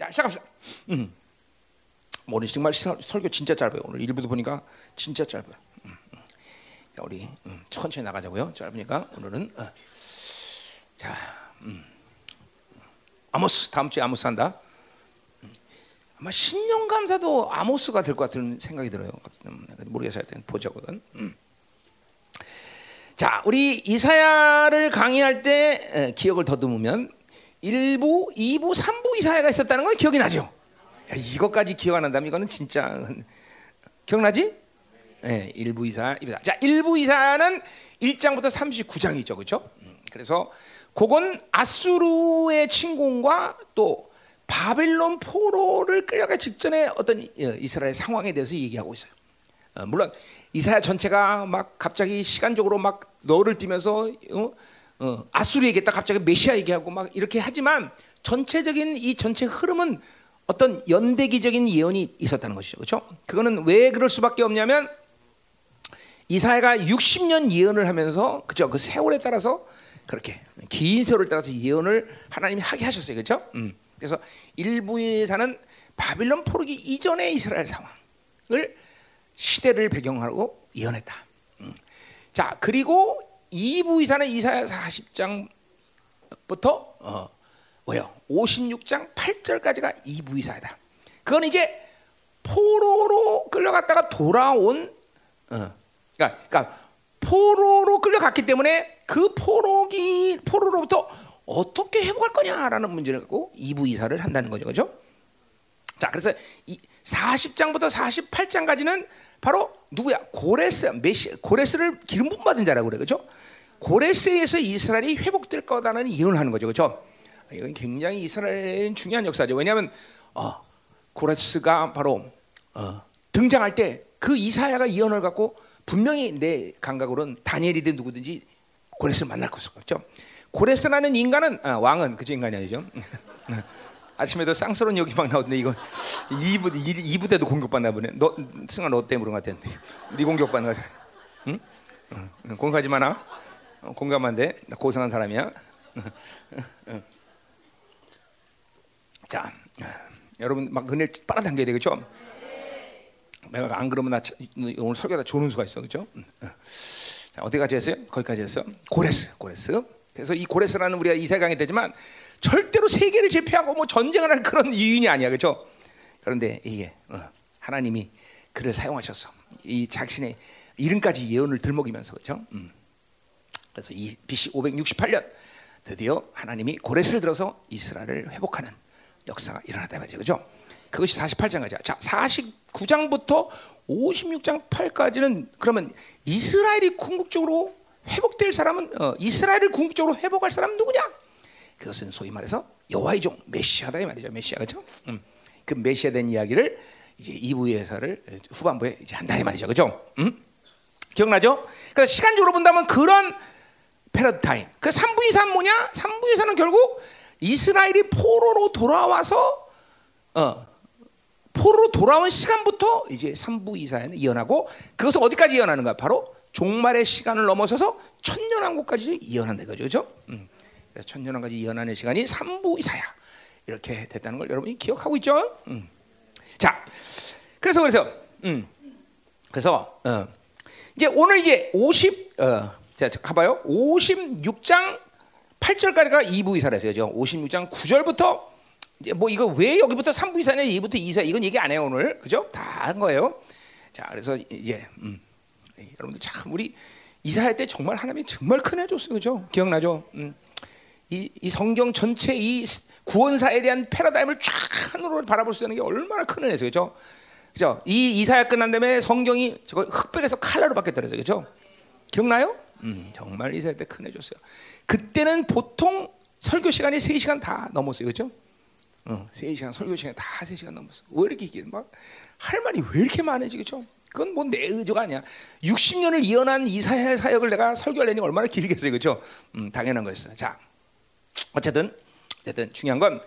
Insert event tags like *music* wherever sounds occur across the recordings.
자, 시작합시다. 음. 뭐 오늘 정말 설, 설교 진짜 짧아요. 오늘 일부도 보니까 진짜 짧아요. 음, 음. 자, 우리 음, 천천히 나가자고요. 짧으니까 오늘은 어. 자, 음. 아모스 다음 주에 아모스 한다. 음. 아마 신령 감사도 아모스가 될 것 같은 생각이 들어요. 음, 모르겠어요. 보자거든. 음. 자, 우리 이사야를 강의할 때 에, 기억을 더듬으면 1부, 2부, 3부 이사야가 있었다는 건 기억이 나죠. 야, 이것까지 기억 안 한다면 이거는 진짜 기억나지? 네, 1부 이사, 2부. 자, 1부 이사는 1장부터 39장이죠. 그렇죠? 그래서 그건 아수르의 침공과 또 바벨론 포로를 끌려가 직전에 어떤 이스라엘 상황에 대해서 얘기하고 있어요. 어, 물론 이사야 전체가 막 갑자기 시간적으로 막 너를 띠면서 어? 어, 아수르 얘기했다 갑자기 메시아 얘기하고 막 이렇게 하지만 전체적인 이 전체 흐름은 어떤 연대기적인 예언이 있었다는 것이죠. 그렇죠? 그거는 왜 그럴 수밖에 없냐면 이사야가 60년 예언을 하면서 그죠? 그 세월에 따라서 그렇게 긴 세월을 따라서 예언을 하나님이 하게 하셨어요. 그렇죠? 음. 그래서 일부에서는 바빌론 포르기 이전의 이스라엘 상황을 시대를 배경하고 예언했다. 음. 자, 그리고 2부 이사는 이사야 40장부터 어, 뭐요? 56장 8절까지가 2부 이사다. 그건 이제 포로로 끌려갔다가 돌아온 어, 그러니까, 그러니까 포로로 끌려갔기 때문에 그 포로기 포로로부터 어떻게 회복할 거냐라는 문제를 갖고 2부 이사를 한다는 거죠. 그죠? 자, 그래서 이 40장부터 48장까지는 바로 누구야? 고레스, 메시, 고레스를 기름 부 받은 자라고 그래. 그죠? 고레스에서 이스라엘이 회복될 거다는 예언을 하는 거죠. 그죠? 이건 굉장히 이스라엘의 중요한 역사죠. 왜냐하면 어, 고레스가 바로 어, 등장할 때 그 이사야가 예언을 갖고 분명히 내 감각으로는 다니엘이든 누구든지 고레스를 만날 것을 같죠. 고레스라는 인간은 아, 왕은 그저 인간이 아니죠. *laughs* 아침에도 쌍스러운 욕이 막 나오는데 이거 2부 2부 때도 공격받나 보네. 너 승아 너 때문에 그런 것 같은데. 네 공격받는 것 같아. 응? 응. 공격하지 마나. 어, 공감 안 돼. 나 고상한 사람이야. 자, 여러분 막 은혜 빨아당겨야 되겠죠? 내가 안 그러면 나 오늘 설교다 조는 수가 있어, 그렇죠? 자, 어디까지 했어요? 거기까지 했어. 고레스, 고레스. 그래서 이 고레스라는 우리가 이세강이 되지만 절대로 세계를 제패하고 뭐 전쟁을 할 그런 이인이 아니야, 그렇죠? 그런데 이게 어, 하나님이 그를 사용하셨어. 이 자신의 이름까지 예언을 들먹이면서 그렇죠? 음. 그래서 이 BC 568년 드디어 하나님이 고레스를 들어서 이스라엘을 회복하는 역사가 일어났다 말이죠. 그죠? 그것이 48장까지야. 자, 49장부터 56장 8까지는 그러면 이스라엘이 궁극적으로 회복될 사람은 어, 이스라엘을 궁극적으로 회복할 사람은 누구냐? 그것은 소위 말해서 여호와의 종 메시아다 이 말이죠. 메시아 그죠? 음. 그 메시아 된 이야기를 이제 2부에서를 후반부에 이제 한다 이 말이죠. 그죠? 음? 기억나죠? 그래서 시간적으로 본다면 그런 패러타임. 그 3부 이사는 뭐냐? 3부 이사는 결국 이스라엘이 포로로 돌아와서 어, 포로로 돌아온 시간부터 이제 3부 이사에는 이어나고 그것을 어디까지 이어나는가? 바로 종말의 시간을 넘어서서 천년 왕국까지 이어난다 거죠. 그렇죠? 음. 그래서 천년왕까지 이어나는 시간이 3부 이사야. 이렇게 됐다는 걸 여러분이 기억하고 있죠? 음. 자, 그래서 그래서 음. 그래서 어. 이제 오늘 이제 50 어, 자, 가봐요. 56장 8절까지가 2부 이사라서요. 56장 9절부터 이제 뭐 이거 왜 여기부터 3부 이사냐, 2부터 이사 이건 얘기 안 해요 오늘, 그죠? 다 한 거예요. 자, 그래서 이제 음. 여러분들 참 우리 이사할 때 정말 하나님이 정말 큰 해 줬어요, 그죠? 기억나죠? 음. 이, 이 성경 전체 이 구원사에 대한 패러다임을 쫙 하늘로 바라볼 수 있는 게 얼마나 큰 은혜죠, 그죠? 그죠? 이 이사야 끝난 다음에 성경이 저거 흑백에서 칼라로 바뀌었더라고요, 그죠? 기억나요? 음, 정말 이사야 때 큰 해줬어요. 그때는 보통 설교 시간이 3시간 다 넘었어요, 그죠? 어, 3시간 설교 시간 다 3시간 넘었어. 왜 이렇게 길 막할 말이 왜 이렇게 많으지, 그죠? 그건 뭐 내 의도가 아니야. 60년을 이어난 이사야 사역을 내가 설교하려니 얼마나 길겠어요, 그죠? 음, 당연한 거였어요. 자, 어쨌든 어쨌든 중요한 건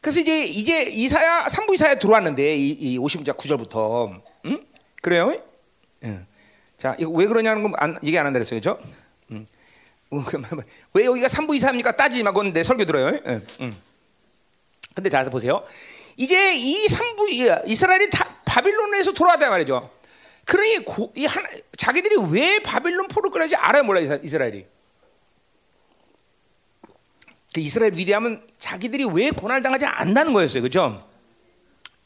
그래서 이제 이제 이사야 3부 이사야 들어왔는데 이, 이 50장 9절부터 음? 그래요? 예. 자, 이거 왜 그러냐는 건 안, 얘기 안 한다 그랬어요. 그죠? 음. 왜 여기가 3부 이사입니까? 따지지 마. 그건 내 설교 들어요. 예. 음. 근데 잘 보세요. 이제 이 상부 이스라엘이 다 바빌론에서 돌아왔단 말이죠. 그러니 고, 이 하나, 자기들이 왜 바빌론 포로 끌어지 알아요 몰라 이스라엘이. 그 이스라엘 위대함은 자기들이 왜 고난을 당하지 않는다는 거였어요, 그렇죠?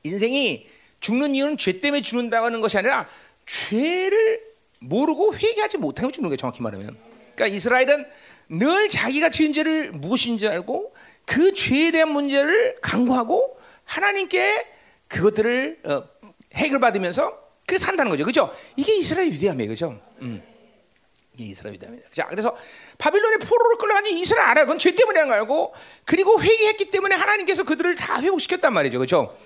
인생이 죽는 이유는 죄 때문에 죽는다는 것이 아니라 죄를 모르고 회개하지 못하면 죽는 거예요, 정확히 말하면. 그러니까 이스라엘은 늘 자기가 지은 죄를 무엇인지 알고 그 죄에 대한 문제를 강구하고 하나님께 그것들을 어, 해결받으면서 그 산다는 거죠. 그죠? 이게 이스라엘 위대함이에요. 그죠? 음. 이게 이스라엘 위대함이다. 자, 그래서 바빌론의 포로로 끌어가니 이스라엘 알아요. 그건 죄 때문에 한 거고 그리고 회개했기 때문에 하나님께서 그들을 다 회복시켰단 말이죠. 그죠?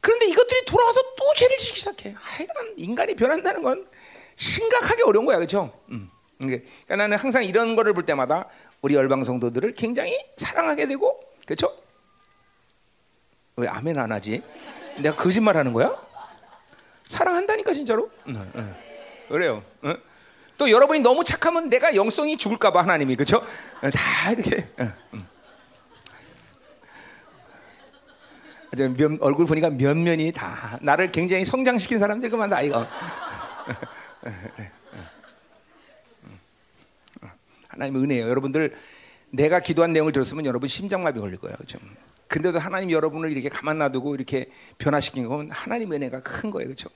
그런데 이것들이 돌아와서 또 죄를 지기 시작해. 하여간 인간이 변한다는 건 심각하게 어려운 거야. 그죠? 음. 그러니까 나는 항상 이런 거를 볼 때마다 우리 열방 성도들을 굉장히 사랑하게 되고 그렇죠? 왜 아멘 안 하지? 내가 거짓말 하는 거야? 사랑한다니까 진짜로. 응, 응. 그래요. 응? 또 여러분이 너무 착하면 내가 영성이 죽을까봐 하나님이 그렇죠? 다 이렇게. 면, 얼굴 보니까 면면이 다 나를 굉장히 성장시킨 사람들 그만 다 이거. 하나님 은혜예요. 여러분들 내가 기도한 내용을 들었으면 여러분 심장마비 걸릴 거예요. 그렇죠? 근데도 하나님 여러분을 이렇게 가만 놔두고 이렇게 변화시킨 건 하나님 은혜가 큰 거예요. 그렇죠?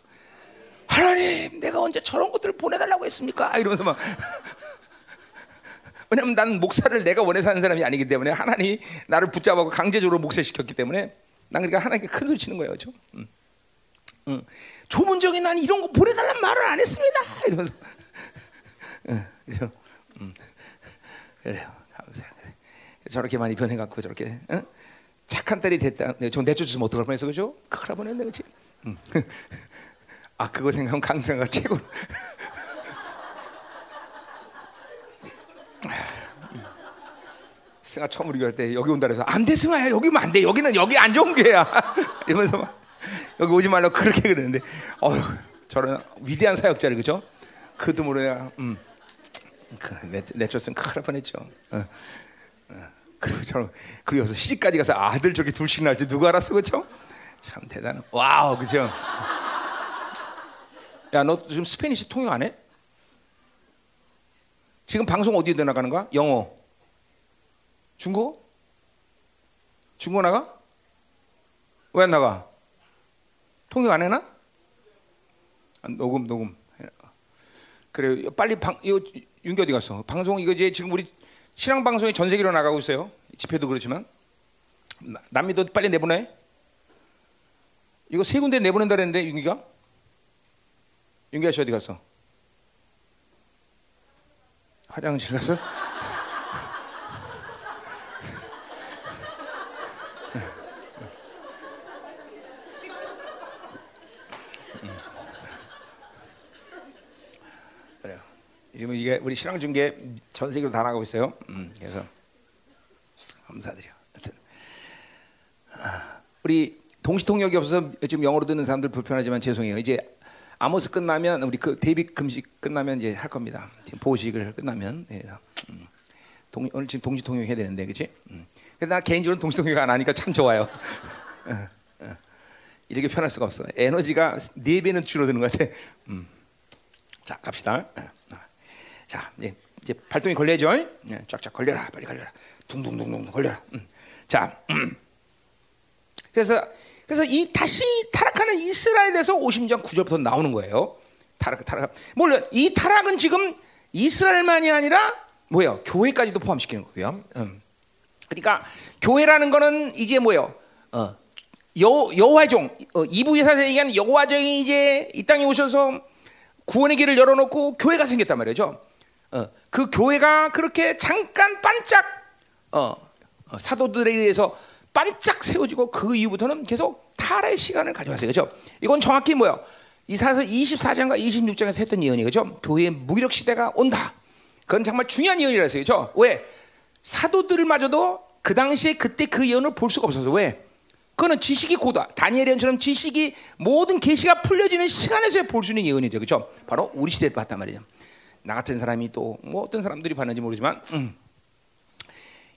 하나님, 내가 언제 저런 것들을 보내달라고 했습니까? 이러면서 막 왜냐면 나는 목사를 내가 원해서 하는 사람이 아니기 때문에 하나님이 나를 붙잡고 강제적으로 목사시켰기 때문에 난 그러니까 하나님께 큰 소리 치는 거예요. 그렇죠? 응. 응. 조문적인 난 이런 거 보내달란 말을 안 했습니다. 이러면서 응. 그래요. 응. 그래요. 저렇게 많이 변해갖고 저렇게 응? 착한 딸이 됐다. 네, 저 내쫓으면 어떡할 뻔했어, 그죠? 큰일 날 뻔했네, 그렇지? 응. 아 그거 생각하면 강승아가 최고. *laughs* 승아 처음 우리 교회 때 여기 온다 그래서 안 돼 승아야 여기 오면 안돼 여기는 여기 안 좋은 게야 *laughs* 이러면서 막 여기 오지 말라고 그렇게 그러는데 어휴 저런 위대한 사역자를 그죠? 그도 모르야 음. 그, 내쫓으면 큰일 날 뻔했죠. 어. 어. 그리고 저는 그리고 시집까지 가서 아들 저렇게 둘씩 날지 누가 알았어 그죠? 참 대단한. wow 그죠? 야, 너 지금 Spanish 통역 안 해? 지금 방송 어디에 나가는 거야? 영어. 중국어? 중국어 나가? 왜 안 나가? 통역 안 해나? 아, 녹음 녹음. 그래 빨리 방 이거 윤기 어디 갔어? 방송 이거 이제 지금 우리 신앙 방송이 전 세계로 나가고 있어요. 집회도 그렇지만 남미도 빨리 내보내. 이거 세 군데 내보낸다 그랬는데 윤기가 윤기아 씨 어디 갔어? 화장실 갔어? 그래요. 지금 이게 우리 신앙 중계 전 세계로 다 나가고 있어요. 음, 그래서 감사드려. 하여튼 아, 우리 동시 통역이 없어서 지금 영어로 듣는 사람들 불편하지만 죄송해요. 이제 아모스 끝나면 우리 그 데이빗 금식 끝나면 이제 할 겁니다. 지금 보식을 끝나면 예, 음. 동, 오늘 지금 동시 통역 해야 되는데 그렇지? 음. 근데 나 개인적으로 동시 통역 안 하니까 참 좋아요. 어, *laughs* 어. 이렇게 편할 수가 없어. 에너지가 네 배는 줄어드는 것 같아. 음. 자 갑시다. 어, 자 이제, 이제 발동이 걸려야죠. 예, 쫙쫙 걸려라, 빨리 걸려라, 둥둥둥둥 걸려라. 음. 자, 음. 그래서 그래서 이 다시 타락하는 이스라엘에서 50장 9절부터 나오는 거예요. 타락, 타락. 물론 이 타락은 지금 이스라엘만이 아니라 뭐예요? 교회까지도 포함시키는 거고요. 음. 그러니까 교회라는 거는 이제 뭐예요? 어, 여 여호와 종 어, 이부에서 얘기하는 여호와 종이 이제 이 땅에 오셔서 구원의 길을 열어놓고 교회가 생겼단 말이죠. 어, 그 교회가 그렇게 잠깐 반짝 어, 어 사도들에 의해서 반짝 세워지고 그 이후부터는 계속 탈의 시간을 가져왔어요. 그죠? 이건 정확히 뭐요? 이사서 24장과 26장에서 했던 예언이 그죠? 교회의 무기력 시대가 온다. 그건 정말 중요한 예언이라서요. 그죠? 왜? 사도들마저도 그 당시에 그때 그 예언을 볼 수가 없어서 왜? 그거는 지식이 고다. 다니엘처럼 지식이 모든 계시가 풀려지는 시간에서 볼수 있는 예언이죠. 그죠? 바로 우리 시대에 봤단 말이죠. 나 같은 사람이 또 뭐 어떤 사람들이 봤는지 모르지만 음.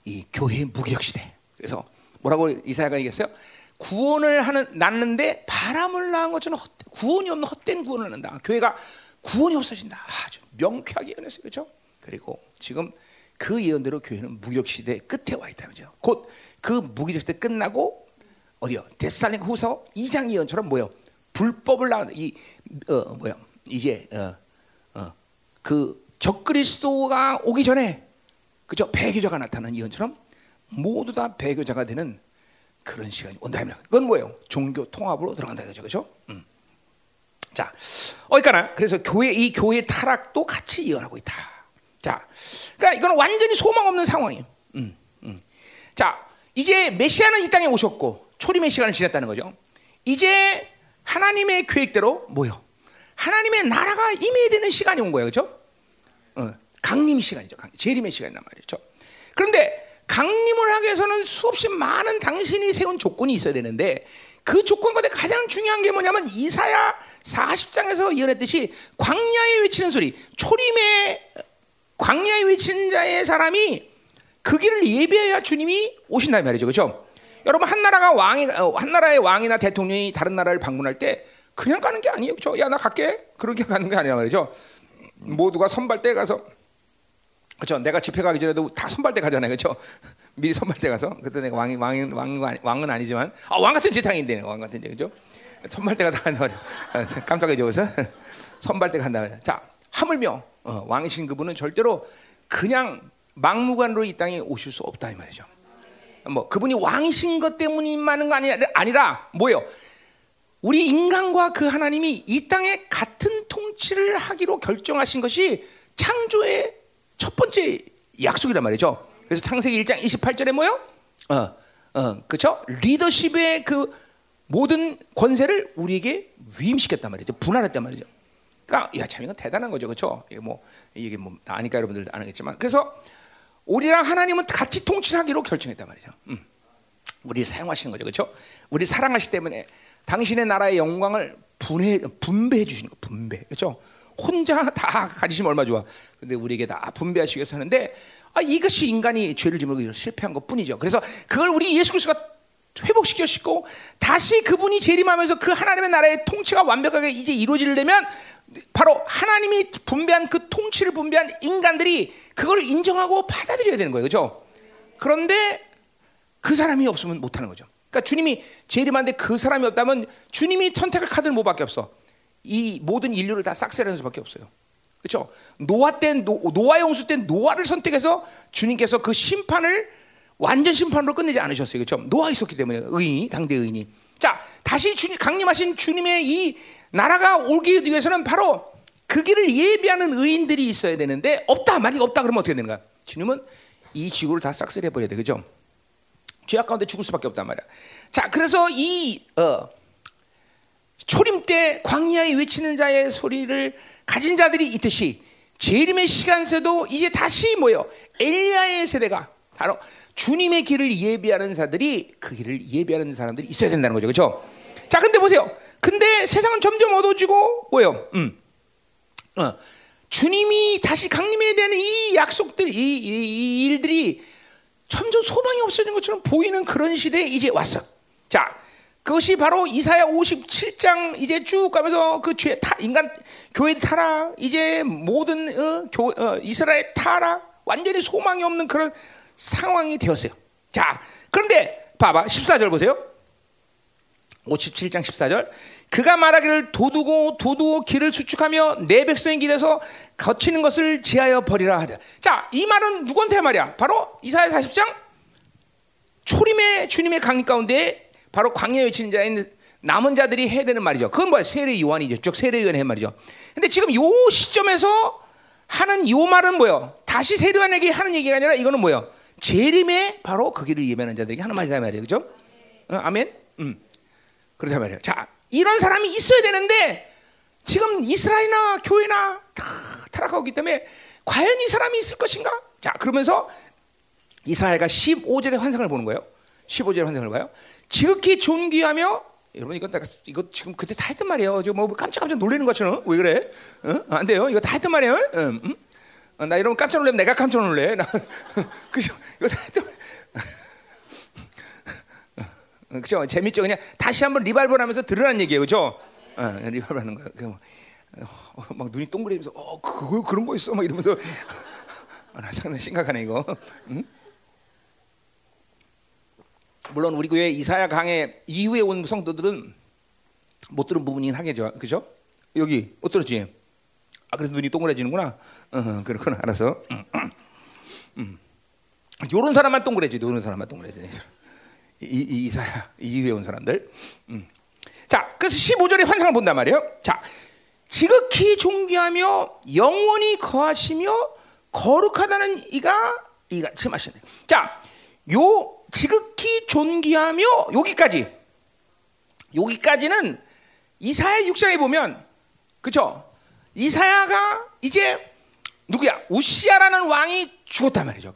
이 교회의 무기력 시대. 그래서 뭐라고 이사야가 얘기했어요? 구원을 하는 낳는데 바람을 낳은 것처럼 헛, 구원이 없는 헛된 구원을 낳는다. 교회가 구원이 없어진다. 아주 명쾌하게 예언했어요. 그렇죠? 그리고 지금 그 예언대로 교회는 무기력 시대 끝에 와 있다 그죠? 곧 그 무기력 시대 끝나고 어디요? 데살링 후서 2장 예언처럼 뭐요? 불법을 나이 어, 뭐야? 이제 어, 어, 그 적그리스도가 오기 전에 그죠? 배교자가 나타난 예언처럼 모두 다 배교자가 되는 그런 시간이 온다 면 그건 뭐예요? 종교 통합으로 들어간다 그죠? 그죠? 음. 자, 어디까나 그래서 교회 이 교회 타락도 같이 예언하고 있다. 자, 그러니까 이거는 완전히 소망 없는 상황이에요. 음, 음. 자, 이제 메시아는 이 땅에 오셨고 초림의 시간을 지냈다는 거죠. 이제 하나님의 계획대로 뭐요? 하나님의 나라가 임해야 되는 시간이 온 거예요, 그렇죠? 어, 강림 시간이죠. 강, 재림의 시간이란 말이죠. 그런데 강림을 하기 위해서는 수없이 많은 당신이 세운 조건이 있어야 되는데 그 조건 가운데 가장 중요한 게 뭐냐면 이사야 40장에서 예언했듯이 광야에 외치는 소리, 초림의 광야에 외치는 자의 사람이 그 길을 예비해야 주님이 오신다 말이죠, 그렇죠? 여러분 한 나라가 왕이 어, 한 나라의 왕이나 대통령이 다른 나라를 방문할 때 그냥 가는 게 아니에요, 그렇죠? 야 나 갈게 그렇게 가는 게 아니란 말이죠. 모두가 선발대 가서 그렇죠. 내가 집회 가기 전에도 다 선발대 가잖아요, 그렇죠? *laughs* 미리 선발대 가서 그때 내가 왕이 왕이 왕 왕은 아니지만 아, 왕 같은 재상인데 왕 같은 재 그죠? 선발대가 다 *laughs* 간다 말이야. 아, 깜짝이야 저기서 선발대 간다. 자 하물며 어, 왕이신 그분은 절대로 그냥 막무가내로 이 땅에 오실 수 없다 이 말이죠. 뭐 그분이 왕이신 것 때문이만은 거 아니라 아니라 뭐요? 우리 인간과 그 하나님이 이 땅에 같은 통치를 하기로 결정하신 것이 창조의 첫 번째 약속이란 말이죠. 그래서 창세기 1장 28절에 뭐요? 어, 어, 그렇죠? 리더십의 그 모든 권세를 우리에게 위임시켰단 말이죠. 분할했단 말이죠. 그러니까 야, 참 이건 대단한 거죠. 그렇죠? 이게 뭐 이게 뭐 아니까 여러분들 아겠지만 그래서 우리랑 하나님은 같이 통치하기로 결정했단 말이죠. 음. 우리 사용하시는 거죠. 그렇죠? 우리 사랑하시 때문에 당신의 나라의 영광을 분해 분배해 주시는 거. 분배. 그렇죠? 혼자 다 가지시면 얼마 좋아. 근데 우리에게 다 분배하시기 위해서 하는데 아, 이것이 인간이 죄를 지으로 실패한 것 뿐이죠. 그래서 그걸 우리 예수 그리스도가 회복시키시고 다시 그분이 재림하면서 그 하나님의 나라의 통치가 완벽하게 이제 이루어지려면 바로 하나님이 분배한 그 통치를 분배한 인간들이 그걸 인정하고 받아들여야 되는 거예요. 그렇죠? 그런데 그 사람이 없으면 못 하는 거죠. 그러니까 주님이 재림하는데 그 사람이 없다면 주님이 선택할 카드는 뭐밖에 없어. 이 모든 인류를 다 싹쓸이하는 수밖에 없어요. 그렇죠? 노아 때 노, 노아 홍수 때 노아를 선택해서 주님께서 그 심판을 완전 심판으로 끝내지 않으셨어요. 그렇죠? 노아 있었기 때문에 의인이 당대 의인이. 자, 다시 주님 강림하신 주님의 이 나라가 오기 위해서는 바로 그 길을 예비하는 의인들이 있어야 되는데 없다. 만약 없다 그러면 어떻게 되는 거야? 주님은 이 지구를 다 싹쓸이 해 버려야 돼. 그죠? 죄악 가운데 죽을 수밖에 없단 말이야. 자, 그래서 이 어, 초림 때 광야에 외치는 자의 소리를 가진 자들이 있듯이 재림의 시간새도 이제 다시 뭐요? 엘리야의 세대가 바로 주님의 길을 예비하는 자들이 그 길을 예비하는 사람들이 있어야 된다는 거죠. 그렇죠? 자, 근데 보세요. 근데 세상은 점점 어두워지고 뭐요? 음. 어. 주님이 다시 강림에 대한 이 약속들, 이, 이, 이 일들이 점점 소망이 없어지는 것처럼 보이는 그런 시대에 이제 왔어. 자, 그것이 바로 이사야 57장 이제 쭉 가면서 그 죄, 타, 인간 교회 타라 이제 모든 어, 교, 어, 이스라엘 타라 완전히 소망이 없는 그런 상황이 되었어요. 자, 그런데 봐봐 14절 보세요. 57장 14절 그가 말하기를 도두고 도두고 길을 수축하며 내 백성의 길에서 거치는 것을 지하여 버리라 하되 자, 이 말은 누구한테 말이야? 바로 이사야 40장 초림의 주님의 강림 가운데 바로 광야에 외치는 자인 남은 자들이 해야 되는 말이죠. 그건 뭐야? 세례 요한이죠. 쭉 세례 요한의 말이죠. 근데 지금 요 시점에서 하는 요 말은 뭐요? 다시 세례 요한에게 하는 얘기가 아니라 이거는 뭐요? 재림에 바로 그 길을 예배하는 자들에게 하는 말이다 말이에요. 그죠? 어, 아멘? 음. 그렇단 말이에요. 자, 이런 사람이 있어야 되는데 지금 이스라엘이나 교회나 다 타락하고 있기 때문에 과연 이 사람이 있을 것인가? 자, 그러면서 이스라엘가 15절의 환상을 보는 거예요. 15절의 환상을 봐요. 지극히 존귀하며 여러분 이거 내가 이거 지금 그때 다 했단 말이에요. 지금 뭐 깜짝깜짝 놀라는 것처럼 왜 그래? 어? 안 돼요. 이거 다 했단 말이에요. 응? 응? 어, 나 이러면 깜짝 놀라면 내가 깜짝 놀래. 나 *laughs* 그죠? 이거 다 했단 말이에요. 그죠? 재밌죠? 그냥 다시 한번 리발벌 하면서 들으라는 얘기예요, 그죠? 어, 리발벌 하는 거예요. 그 뭐, 어, 막 눈이 동그래면서 어 그거 그런 거 있어 막 이러면서 아, *laughs* 나 상당히 심각하네 이거. 응? 물론 우리 교회 이사야 강의 이후에 온 성도들은 못 들은 부분이긴 하겠죠, 그죠? 여기 못 들었지? 아 그래서 눈이 동그래지는구나. 어, 그렇구나, 알았어. 음, *clears throat* 음. 요런 사람만 동그래지, 요런 사람만 동그래지. 이, 이, 이사야 이후에 온 사람들. 음. 자, 그래서 15절에 환상을 본단 말이에요. 자, 지극히 존귀하며 영원히 거하시며 거룩하다는 이가 이가 침하시네. 자, 요 지극히 존귀하며 여기까지 여기까지는 이사야 6장에 보면 그죠? 이사야가 이제 누구야? 우시아라는 왕이 죽었단 말이죠.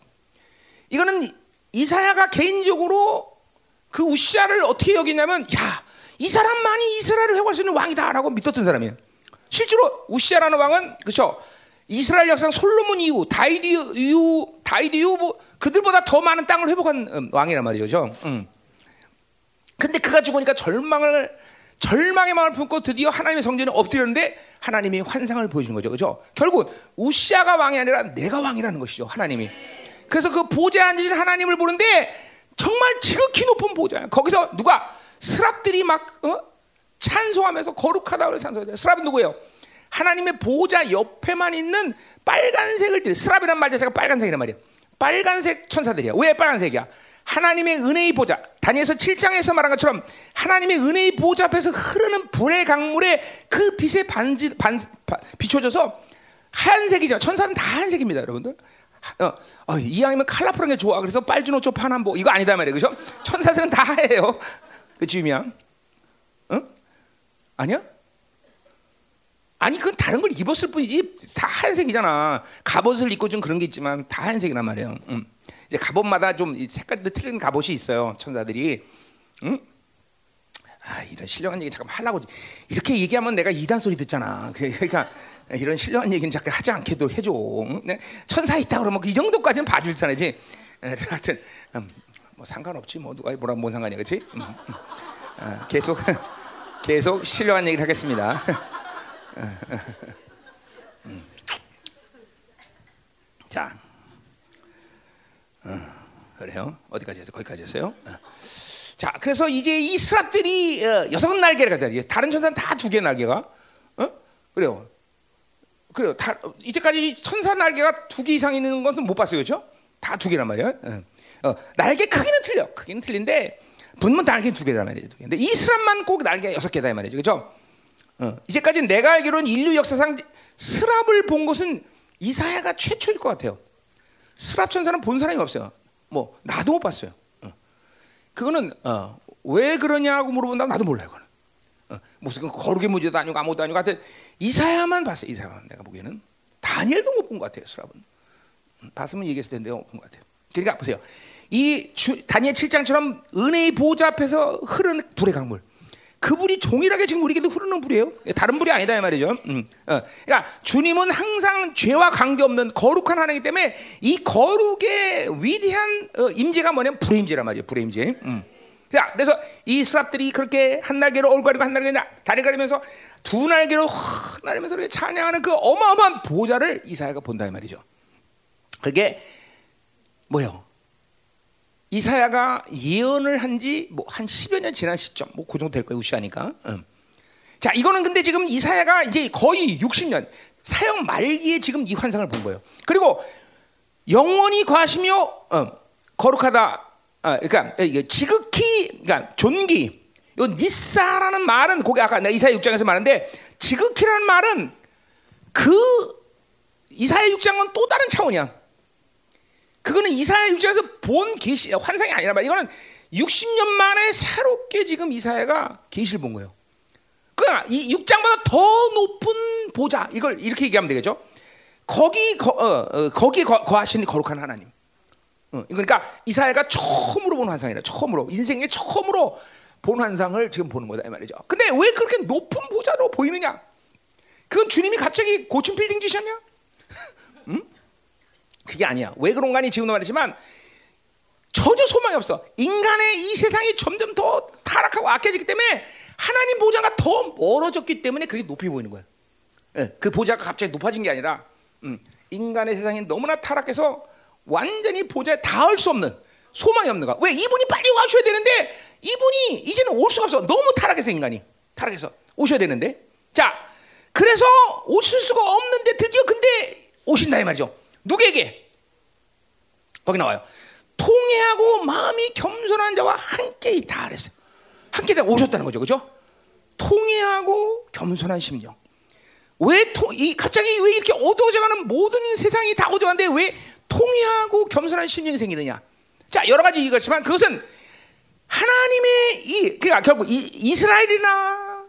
이거는 이사야가 개인적으로 그 우시아를 어떻게 여기냐면 야, 이 사람만이 이스라엘을 회복할 수 있는 왕이다라고 믿었던 사람이에요. 실제로 웃시야라는 왕은 그렇죠. 이스라엘 역사 솔로몬 이후 다윗 이후 다윗 이후 뭐 그들보다 더 많은 땅을 회복한 음, 왕이란 말이죠. 음. 근데 그가 죽으니까 절망을 절망의 마음을 품고 드디어 하나님의 성전에 엎드렸는데 하나님이 환상을 보여주는 거죠. 그죠? 결국 웃시야가 왕이 아니라 내가 왕이라는 것이죠. 하나님이. 그래서 그 보좌에 앉으신 하나님을 보는데 정말 지극히 높은 보좌야. 거기서 누가 스랍들이 막 어? 찬송하면서 거룩하다고 찬송해요. 스랍은 누구예요? 하나님의 보좌 옆에만 있는 빨간색을 띠 스랍이란 말 자체가 빨간색이란 말이야. 빨간색 천사들이야. 왜 빨간색이야? 하나님의 은혜의 보좌. 다니엘서 7장에서 말한 것처럼 하나님의 은혜의 보좌 앞에서 흐르는 불의 강물에 그 빛에 반지 반, 반 비춰져서 하얀색이죠. 천사는 다 하얀색입니다, 여러분들. 어, 어, 이왕이면 칼라프한 게 좋아. 그래서 빨주 노초 파남보 이거 아니다 말이야, 그죠? 천사들은 다 하얘요. 그 지음이야. 응? 아니야? 아니 그건 다른 걸 입었을 뿐이지 다 하얀색이잖아. 갑옷을 입고 좀 그런 게 있지만 다 하얀색이란 말이에요. 응. 이제 갑옷마다 좀 색깔도 틀린 갑옷이 있어요. 천사들이. 응? 아 이런 신령한 얘기 잠깐 하려고 이렇게 얘기하면 내가 이단 소리 듣잖아. *laughs* 그러니까 이런 신령한 얘기는 잠깐 하지 않게도 해줘. 응? 네? 천사 있다 그러면 이 정도까지는 봐줄 사람이지. 하여튼 음, 뭐 상관없지 뭐 누가 뭐라 뭔 상관이야, 그렇지? 음, 음. 아, 계속 *laughs* 계속 신령한 얘기를 하겠습니다. *laughs* 자, 어, 그래요. 어디까지 했어요? 거기까지 했어요. 어. 자, 그래서 이제 이 스랍들이 어, 여섯 날개를 가져. 다른 천사는 다 두 개 날개가. 어? 그래요. 그래요. 다, 이제까지 천사 날개가 두 개 이상 있는 것은 못 봤어요, 그렇죠? 다 두 개란 말이야. 날개 크기는 틀려. 크기는 틀린데 분명 날개 두 개란 말이죠. 근데 이 스랍만 꼭 날개 여섯 개다 이 말이죠, 그렇죠? 어, 이제까지 내가 알기로는 인류 역사상 스랍을 본 것은 이사야가 최초일 것 같아요. 스랍 천사는 본 사람이 없어요. 뭐 나도 못 봤어요. 어. 그거는 어, 왜 그러냐고 물어본다면 나도 몰라요. 그거는 어, 무슨 거룩의 무지도 아니고 아무것도 아니고 하여튼 이사야만 봤어요. 이사야만 내가 보기에는 다니엘도 못 본 것 같아요. 스랍은 음, 봤으면 얘기했을 텐데 못 본 것 같아요. 그러니까 보세요. 이 주, 다니엘 7장처럼 은혜의 보좌 앞에서 흐르는 불의 강물. 그 불이 동일하게 지금 우리에게도 흐르는 불이에요. 다른 불이 아니다 이 말이죠. 음, 어. 그러니까 주님은 항상 죄와 관계없는 거룩한 하나님이기 때문에 이 거룩의 위대한 어, 임재가 뭐냐면 불의 임재란 말이에요. 불의 임재. 음. 자, 그래서 이 스랍들이 그렇게 한 날개로 얼굴 가리고 한 날개로 다리 가리면서 두 날개로 날리면서 이렇게 찬양하는 그 어마어마한 보좌를 이사야가 본다 이 말이죠. 그게 뭐요? 이사야가 예언을 한 지 뭐 한 10여 년 지난 시점, 뭐 그 정도 될 거예요, 우시하니까. 음. 자, 이거는 근데 지금 이사야가 이제 거의 60년 사형 말기에 지금 이 환상을 본 거예요. 그리고 영원히 거하시며 음, 거룩하다. 아, 그러니까 지극히, 그러니까 존귀. 요 니사라는 말은 거기 아까 이사야 6장에서 말하는데 지극히라는 말은 그 이사야 6장은 또 다른 차원이야. 그거는 이사야 6장에서 본 계시 환상이 아니라 말. 이거는 60년 만에 새롭게 지금 이사야가 계시를 본 거예요. 그러니까 이 6장보다 더 높은 보좌 이걸 이렇게 얘기하면 되겠죠. 거기 거, 어, 어, 거기 거, 거하시는 거룩한 하나님. 어, 그러니까 이사야가 처음으로 본 환상이라 처음으로 인생에 처음으로 본 환상을 지금 보는 거다 이 말이죠. 근데 왜 그렇게 높은 보좌로 보이느냐? 그건 주님이 갑자기 고층 빌딩 지셨냐? 음? *laughs* 그게 아니야. 왜 그런가니 지금도 말했지만 전혀 소망이 없어. 인간의 이 세상이 점점 더 타락하고 악해지기 때문에 하나님 보좌가 더 멀어졌기 때문에 그게 높이 보이는 거야. 예, 그 보좌가 갑자기 높아진 게 아니라 음, 인간의 세상이 너무나 타락해서 완전히 보좌에 닿을 수 없는 소망이 없는 거야. 왜 이분이 빨리 와셔야 되는데 이분이 이제는 올 수가 없어. 너무 타락해서 인간이 타락해서 오셔야 되는데 자 그래서 오실 수가 없는데 드디어 근데 오신다 이 말이죠. 누구에게? 거기 나와요. 통회하고 마음이 겸손한 자와 함께 있다 그랬어요. 함께 다 오셨다는 거죠, 그죠? 통회하고 겸손한 심령. 왜 통, 이 갑자기 왜 이렇게 어두워져가는 모든 세상이 다 어두워는데 왜 통회하고 겸손한 심령이 생기느냐? 자, 여러 가지 이거지만 그것은 하나님의 이 그러니까 결국 이, 이스라엘이나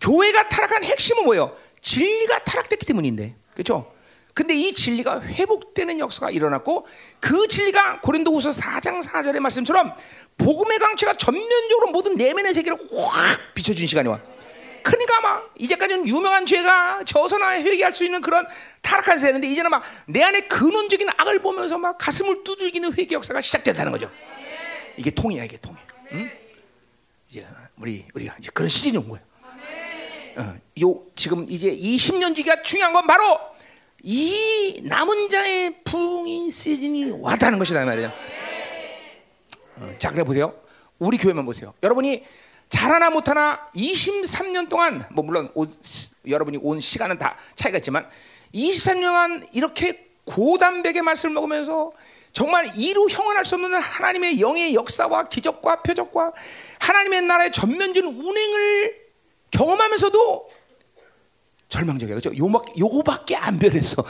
교회가 타락한 핵심은 뭐예요? 진리가 타락됐기 때문인데, 그렇죠? 근데 이 진리가 회복되는 역사가 일어났고 그 진리가 고린도후서 4장 4절의 말씀처럼 복음의 강체가 전면적으로 모든 내면의 세계를 확 비춰준 시간이 와. 그러니까 아마 이제까지는 유명한 죄가 저서나 회개할 수 있는 그런 타락한 세대인데 이제는 막 내 안에 근원적인 악을 보면서 막 가슴을 두들기는 회개 역사가 시작됐다는 거죠. 이게 통이야 이게 통이. 응? 이제 우리 우리가 이제 그런 시즌이 온 거예요. 어, 요 지금 이제 이 10년 주기가 중요한 건 바로 이 남은 자의 부흥인 시즌이 왔다는 것이다 말이에요. 어, 자, 그래 보세요. 우리 교회만 보세요. 여러분이 잘하나 못하나 23년 동안 뭐 물론 온, 여러분이 온 시간은 다 차이가 있지만 23년간 이렇게 고단백의 말씀을 먹으면서 정말 이루 형언할 수 없는 하나님의 영의 역사와 기적과 표적과 하나님의 나라의 전면적인 운행을 경험하면서도 절망적이야. 그렇죠? 요막 요거밖에 안 변했어.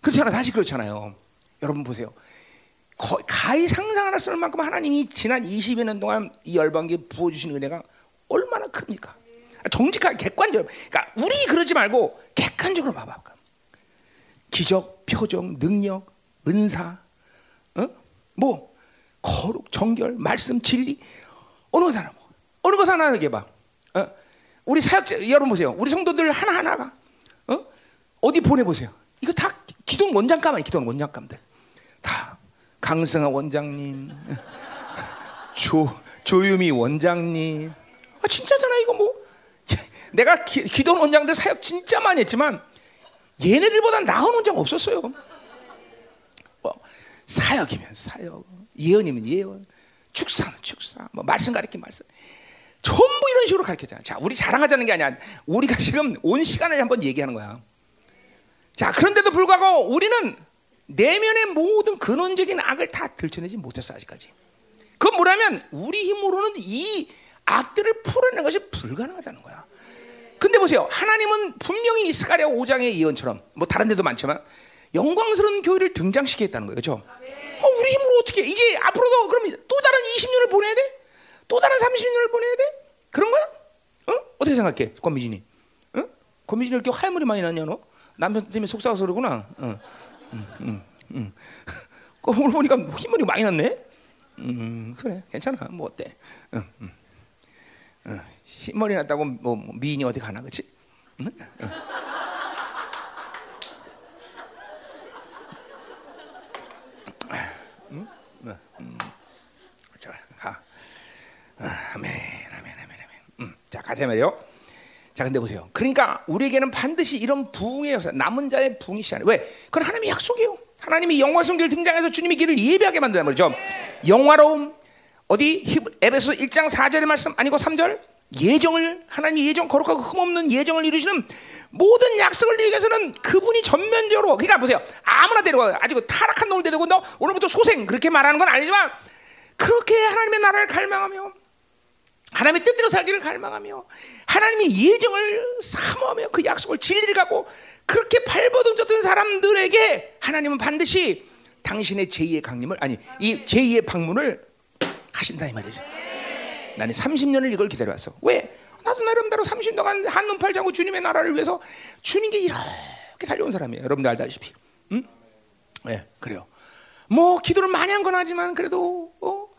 그렇잖아. 사실 그렇잖아요. 여러분 보세요. 거, 가히 상상할 수 없을 만큼 하나님이 지난 20여 년 동안 이 열방에 부어 주신 은혜가 얼마나 큽니까? 정직하게 객관적으로. 그러니까 우리 그러지 말고 객관적으로 봐봐. 기적, 표적, 능력, 은사, 어? 뭐 거룩, 정결, 말씀, 진리 어느 것 하나 뭐 어느 것 하나 얘기해 봐. 어? 우리 사역자 여러분 보세요. 우리 성도들 하나 하나가 어? 어디 보내 보세요. 이거 다 기동 원장감 아니 기동 원장감들 다 강승아 원장님, *laughs* 조 조유미 원장님. 아 진짜잖아 이거 뭐 *laughs* 내가 기, 기동 원장들 사역 진짜 많이 했지만 얘네들보다 나은 원장 없었어요. 뭐, 사역이면 사역, 예언이면 예언, 축사는 축사, 뭐 말씀 가르치 말씀. 전부 이런 식으로 가르쳤잖아. 자, 우리 자랑하자는 게 아니야. 우리가 지금 온 시간을 한번 얘기하는 거야. 자, 그런데도 불구하고 우리는 내면의 모든 근원적인 악을 다 들춰내지 못했어 아직까지. 그건 뭐냐면 우리 힘으로는 이 악들을 풀어내는 것이 불가능하다는 거야. 근데 보세요. 하나님은 분명히 스가랴 5장의 예언처럼 뭐 다른 데도 많지만 영광스러운 교회를 등장시키겠다는 거예요. 그렇죠? 어, 우리 힘으로 어떻게 이제 앞으로도 그럼 또 다른 20년을 보내야 돼? 또 다른 30년을 보내야 돼? 그런 거야? 어? 어떻게 생각해? 권미진이. 어? 권미진이 이렇게 할머니 많이 났냐 너? 남편 때문에 속상해서 그러구나. 어. 음, 음, 음. 오늘 보니까 흰머리 많이 났네. 음, 그래, 괜찮아. 뭐 어때? 응, 응. 응. 흰머리 났다고 뭐, 뭐 미인이 어디 가나, 그렇지? 응? 응. 응? 응. 가. 아멘, 아멘, 아멘, 아멘. 음, 자, 가자 말이요. 자, 근데 보세요. 그러니까 우리에게는 반드시 이런 부흥의 역사, 남은 자의 부흥이 시작해. 왜? 그건 하나님의 약속이에요. 하나님이 영화성 길 등장해서 주님의 길을 예비하게 만든단 말이죠. 영화로움 어디 에베소 1장 4절의 말씀 아니고 3절 예정을 하나님 예정 거룩하고 흠없는 예정을 이루시는 모든 약속을 위해서는 그분이 전면적으로 그러니까 보세요. 아무나 데려가 아직 타락한 놈을 데리고 너 오늘부터 소생 그렇게 말하는 건 아니지만 그렇게 하나님의 나라를 갈망하며 하나님의 뜻대로 살기를 갈망하며 하나님의 예정을 사모하며 그 약속을 진리를 갖고 그렇게 발버둥 쳤던 사람들에게 하나님은 반드시 당신의 제2의 강림을 아니 이 제2의 방문을 하신다 이 말이죠. 나는 30년을 이걸 기다려왔어. 왜? 나도 나름대로 30년 동안 한눈 팔지 않고 주님의 나라를 위해서 주님께 이렇게 달려온 사람이에요. 여러분들 알다시피. 응? 네, 그래요. 뭐 기도를 많이 한 건 하지만 그래도 어?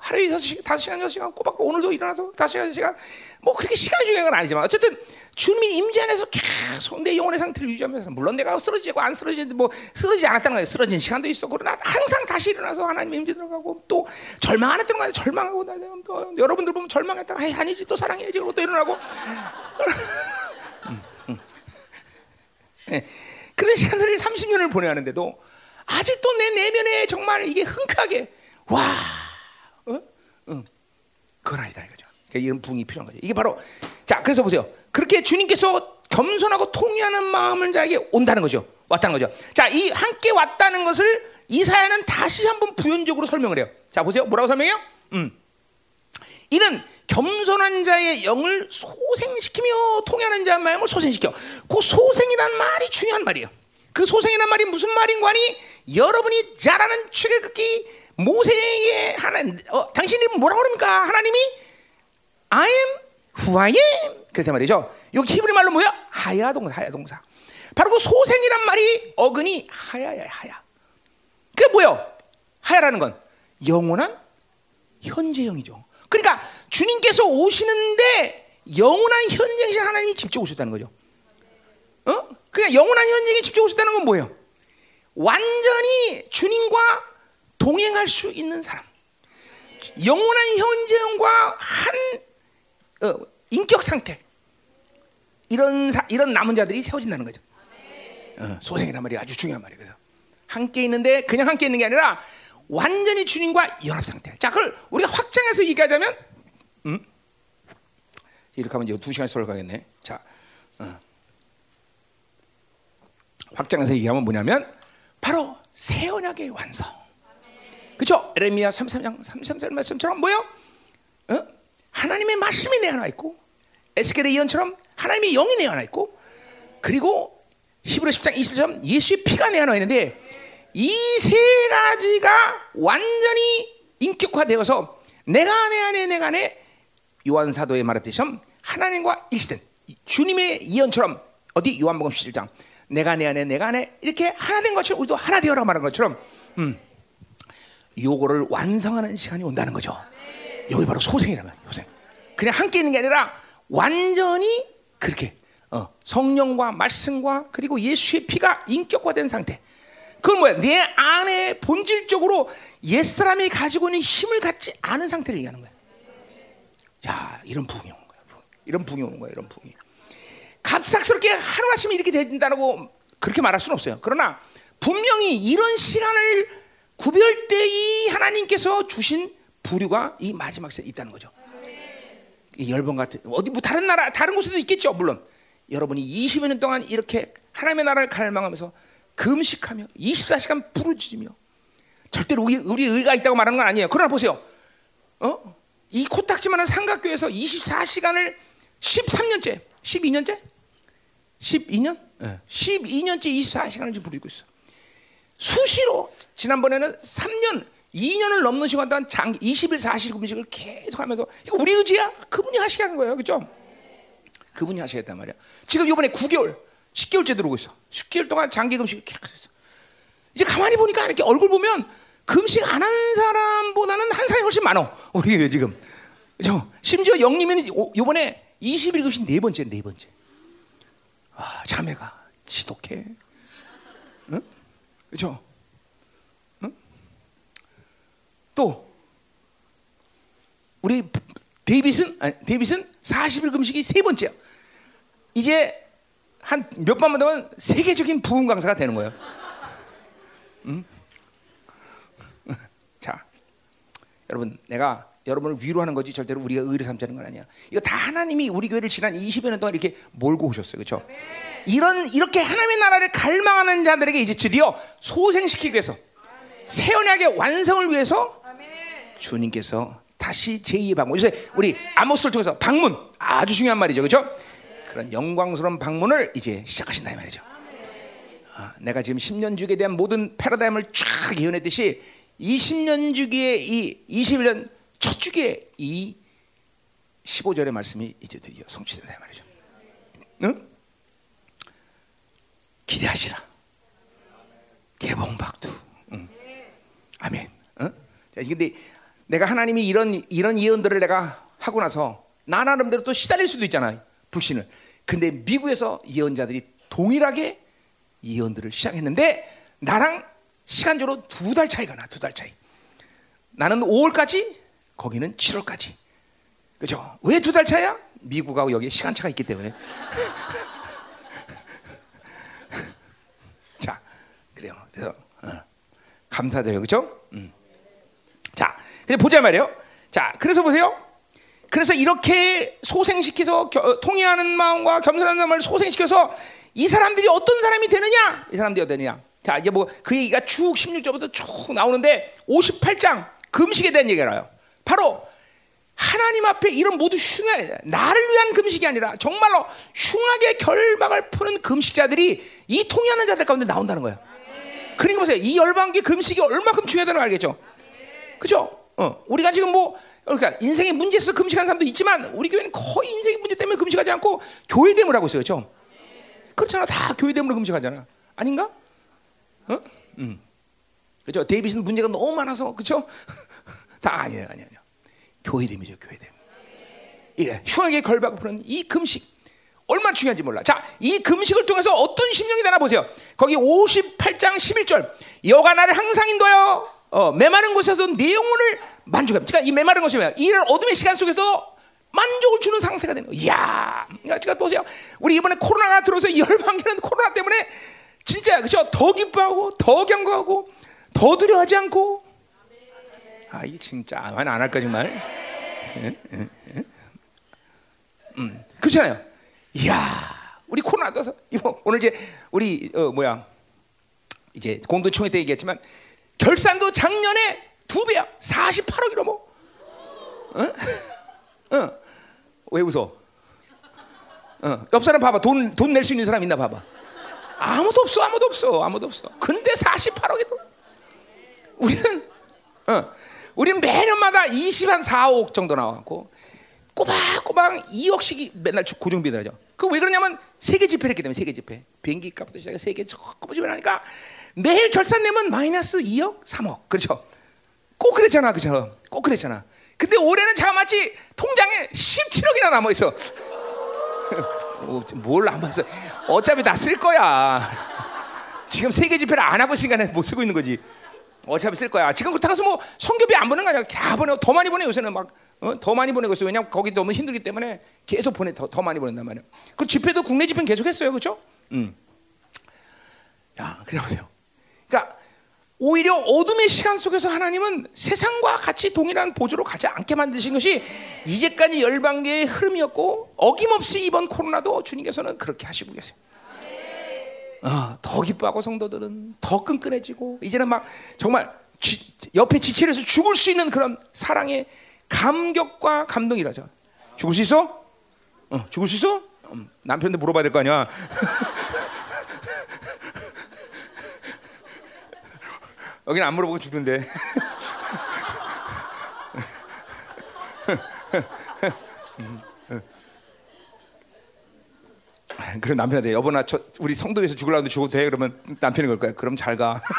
하루에 다섯 시간, 다섯 시간, 여섯 시간 꼬박 오늘도 일어나서 다섯 시간, 여섯 시간 뭐 그렇게 시간이 중요한 건 아니지만 어쨌든 주님이 임재 안에서 계속 내 영혼의 상태를 유지하면서 물론 내가 쓰러지고 안 쓰러지고 뭐 쓰러지지 않았다는 거예요. 쓰러진 시간도 있어. 그러나 항상 다시 일어나서 하나님 임재 들어가고 또 절망 안 했다는 거예요. 절망하고 또 여러분들 보면 절망했다가 아이, 아니지 또 사랑해야지 그러고 또 일어나고 *laughs* 음, 음. 네. 그런 시간들을 30년을 보내야 하는데도 아직도 내 내면에 정말 이게 흥하게 와, 어? 응. 그건 아니다 이거죠. 그러니까 이런 붕이 필요한 거죠. 이게 바로 자 그래서 보세요. 그렇게 주님께서 겸손하고 통의하는 마음을 자에게 온다는 거죠. 왔다는 거죠. 자, 이 함께 왔다는 것을 이사야는 다시 한번 부연적으로 설명을 해요. 자, 보세요. 뭐라고 설명해요? 음. 이는 겸손한 자의 영을 소생시키며 통하는 자의 마음을 소생시켜. 그 소생이란 말이 중요한 말이에요. 그 소생이란 말이 무슨 말인 거니? 여러분이 잘하는 출애굽기 모세에게 하나 어, 당신이 뭐라고 그럽니까? 하나님이 I am who I am 그렇단 말이죠. 여기 히브리 말로 뭐야? 하야 동사, 하야 동사. 바로 그 소생이란 말이 어근이 하야야 하야. 그게 뭐요? 하야라는 건 영원한 현재형이죠. 그러니까 주님께서 오시는데 영원한 현재이신 하나님이 직접 오셨다는 거죠. 어? 그냥 영원한 현재에 직접 오셨다는 건 뭐예요? 완전히 주님과 동행할 수 있는 사람. 영원한 현재형과 한 어, 인격 상태. 이런 사, 이런 남은 자들이 세워진다는 거죠. 어, 소생이란 말이 아주 중요한 말이에요. 함께 있는데 그냥 함께 있는 게 아니라 완전히 주님과 연합 상태. 자, 그걸 우리가 확장해서 얘기하자면, 음? 이렇게 하면 이제 두 시간 설가겠네. 자, 어. 확장해서 얘기하면 뭐냐면 바로 새 언약의 완성. 그렇죠? 에레미야 33장 33절 말씀처럼 뭐요? 어? 하나님의 말씀이 내 안에 있고 에스겔의 예언처럼 하나님의 영이 내 안에 있고 그리고 히브리 10장 20절 예수의 피가 내 안에 있는데 이 세 가지가 완전히 인격화되어서 내가 내 안에 내가 안에 요한 사도의 말했듯이 하나님과 일시된 주님의 예언처럼 어디 요한복음 17장 내가 내 안에 내가 안에 이렇게 하나 된 것처럼 우리도 하나 되어라 말한 것처럼 음, 요거를 완성하는 시간이 온다는 거죠. 여기 바로 소생이라면 소생. 그냥 함께 있는 게 아니라 완전히 그렇게 어, 성령과 말씀과 그리고 예수의 피가 인격화된 상태. 그건 뭐야? 내 안에 본질적으로 옛 사람이 가지고 있는 힘을 갖지 않은 상태를 얘기하는 거야. 자, 이런 부흥이 오는 거야. 이런 부흥이 오는 거야. 이런 부흥이. 갑작스럽게 하루아침에 이렇게 된다고 그렇게 말할 수는 없어요. 그러나 분명히 이런 시간을 구별 때이 하나님께서 주신 부류가 이 마지막 시에 있다는 거죠. 열번 같은 어디 뭐 다른 나라 다른 곳에도 있겠죠 물론 여러분이 20여 년 동안 이렇게 하나님의 나라를 갈망하면서 금식하며 24시간 부르짖으며 절대로 우리, 우리 의가 있다고 말하는 건 아니에요. 그러나 보세요. 어? 이 코딱지만한 삼각교에서 24시간을 13년째, 12년째, 12년, 네. 12년째 24시간을 지금 부르고 있어. 수시로 지난번에는 3년, 2년을 넘는 시간 동안 장 20일 40일 금식을 계속 하면서 이거 우리 의지야? 그분이 하시게 하는 거예요. 그죠? 그분이 하시겠단 말이야. 지금 이번에 9개월, 10개월째 들어오고 있어. 10개월 동안 장기 금식을 계속 했어. 이제 가만히 보니까 이렇게 얼굴 보면 금식 안 한 사람보다는 한 사람이 훨씬 많어. 우리 교 지금. 그죠? 심지어 영님은 이번에 20일 금식 네 번째, 네 번째. 아, 자매가 지독해. 응? 그죠? 또 우리 데이빗은 아니, 데이빗은 40일 금식이 세 번째야. 이제 한 몇 번만 더면 세계적인 부흥 강사가 되는 거예요. 음? *laughs* 자, 여러분, 내가 여러분을 위로하는 거지 절대로 우리가 의를 삼자는 건 아니야. 이거 다 하나님이 우리 교회를 지난 20여 년 동안 이렇게 몰고 오셨어요, 그렇죠? 이런 이렇게 하나님의 나라를 갈망하는 자들에게 이제 드디어 소생시키기 위해서 새 언약의 완성을 위해서 주님께서 다시 제2의 방문. 요새 우리 아모스를 통해서 방문 아주 중요한 말이죠, 그렇죠? 그런 영광스러운 방문을 이제 시작하신다 이 말이죠. 아, 내가 지금 10년 주기에 대한 모든 패러다임을 쫙 예언했듯이 이 10년 주기의 이 21년 첫 주기의 이 15절의 말씀이 이제 드디어 성취된다 이 말이죠. 응? 기대하시라. 개봉박두. 응. 아멘. 응? 자, 근데 내가 하나님이 이런 이런 예언들을 내가 하고 나서 나 나름대로 또 시달릴 수도 있잖아 불신을. 근데 미국에서 예언자들이 동일하게 예언들을 시작했는데 나랑 시간적으로 두 달 차이가 나, 두 달 차이. 나는 5월까지, 거기는 7월까지. 그죠? 왜 두 달 차야? 미국하고 여기 시간차가 있기 때문에. *laughs* 자, 그래요. 그래서 어, 감사드려요, 그죠? 음. 자, 보자 말이에요. 자, 그래서 보세요. 그래서 이렇게 소생시켜서 겨, 통해하는 마음과 겸손한 마음을 소생시켜서 이 사람들이 어떤 사람이 되느냐? 이 사람들이 어떠느냐? 자, 이제 뭐 그 얘기가 쭉 16절부터 쭉 나오는데 58장 금식에 대한 얘기가 나요. 바로 하나님 앞에 이런 모두 흉하 나를 위한 금식이 아니라 정말로 흉하게 결박을 푸는 금식자들이 이 통해하는 자들 가운데 나온다는 거예요. 그러니까 보세요. 이 열방기 금식이 얼마큼 중요하다는 걸 알겠죠? 그죠? 어, 우리가 지금 뭐 그러니까 인생에 문제 있어 금식하는 사람도 있지만 우리 교회는 거의 인생의 문제 때문에 금식하지 않고 교회됨을 하고 있어요. 그렇죠? 그렇잖아. 다 교회됨으로 금식하잖아. 아닌가? 어? 음. 그렇죠. 데이빗은 문제가 너무 많아서 그렇죠? *laughs* 다 아니에요, 아니에요. 교회됨이죠, 교회됨. 예, 흉하게 걸박을 푸는 이 금식 얼마나 중요한지 몰라. 자, 이 금식을 통해서 어떤 심령이 되나 보세요. 거기 58장 11절. 여가 나를 항상 인도하여 어, 메마른 곳에서 내 영혼을 만족합니다. 그러니까 이 메마른 것이 뭐야? 이 어둠의 시간 속에서 만족을 주는 상태가 되는 거예요. 이야, 그러니까 보세요. 우리 이번에 코로나가 들어서 *laughs* 열방기는 코로나 때문에 진짜 그죠? 더 기뻐하고 더 경고하고 더 두려워하지 않고 아, 이 진짜 안안 할까 정말. 예, 예, 예. 음, 그렇잖아요. 이야, 우리 코로나 떠서 이거 오늘 이제 우리 어, 뭐야 이제 공동총회 때 얘기했지만 결산도 작년에 두 배야, 48억이 넘어. 응? 응. 왜 웃어? 어, 옆 사람 봐봐. 돈 돈 낼 수 있는 사람 있나 봐봐. 아무도 없어, 아무도 없어, 아무도 없어. 근데 48억이 우리는 어, 우리는 매년마다 20한 4억 정도 나왔고 꼬박꼬박 2억씩이 맨날 고정비 들어죠. 그 왜 그러냐면 세계 집회를 했기 때문에 세계 집회. 비행기 값부터 시작해 세계 조금 집회하니까 매일 결산 내면 마이너스 2억, 3억. 그렇죠? 꼭 그랬잖아. 그죠? 꼭 그랬잖아. 근데 올해는 자마치 통장에 17억이나 남아 있어. 뭐, 뭘 남아 있어? 어차피 다 쓸 거야. 지금 세계 집회를 안 하고 있으니까 못 쓰고 있는 거지. 어차피 쓸 거야. 지금 그렇다고 해서 뭐 성교비 안 보는 거 아니야. 다 보내. 더 많이 보내 요새는 막. 어? 더 많이 보내고 있어. 왜냐면 거기 너무 힘들기 때문에 계속 보내 더, 더 많이 보낸단 말이야. 그 집회도 국내 집회는 계속 했어요. 그렇죠? 음. 야, 그래 보세요. 그러니까 오히려 어둠의 시간 속에서 하나님은 세상과 같이 동일한 보조로 가지 않게 만드신 것이 이제까지 열방계의 흐름이었고 어김없이 이번 코로나도 주님께서는 그렇게 하시고 계세요. 어, 더 기뻐하고 성도들은 더 끈끈해지고 이제는 막 정말 지, 옆에 지체해서 죽을 수 있는 그런 사랑의 감격과 감동이라죠. 죽을 수 있어? 어, 죽을 수 있어? 음, 남편도 물어봐야 될 거 아니야. *laughs* 여기는 안 물어보고 죽는데. *laughs* *laughs* 그럼 남편한테 여보 나 저, 우리 성도에서 죽으려는데 죽어도 돼? 그러면 남편이 그럴 거야. 그럼 잘 가. *laughs*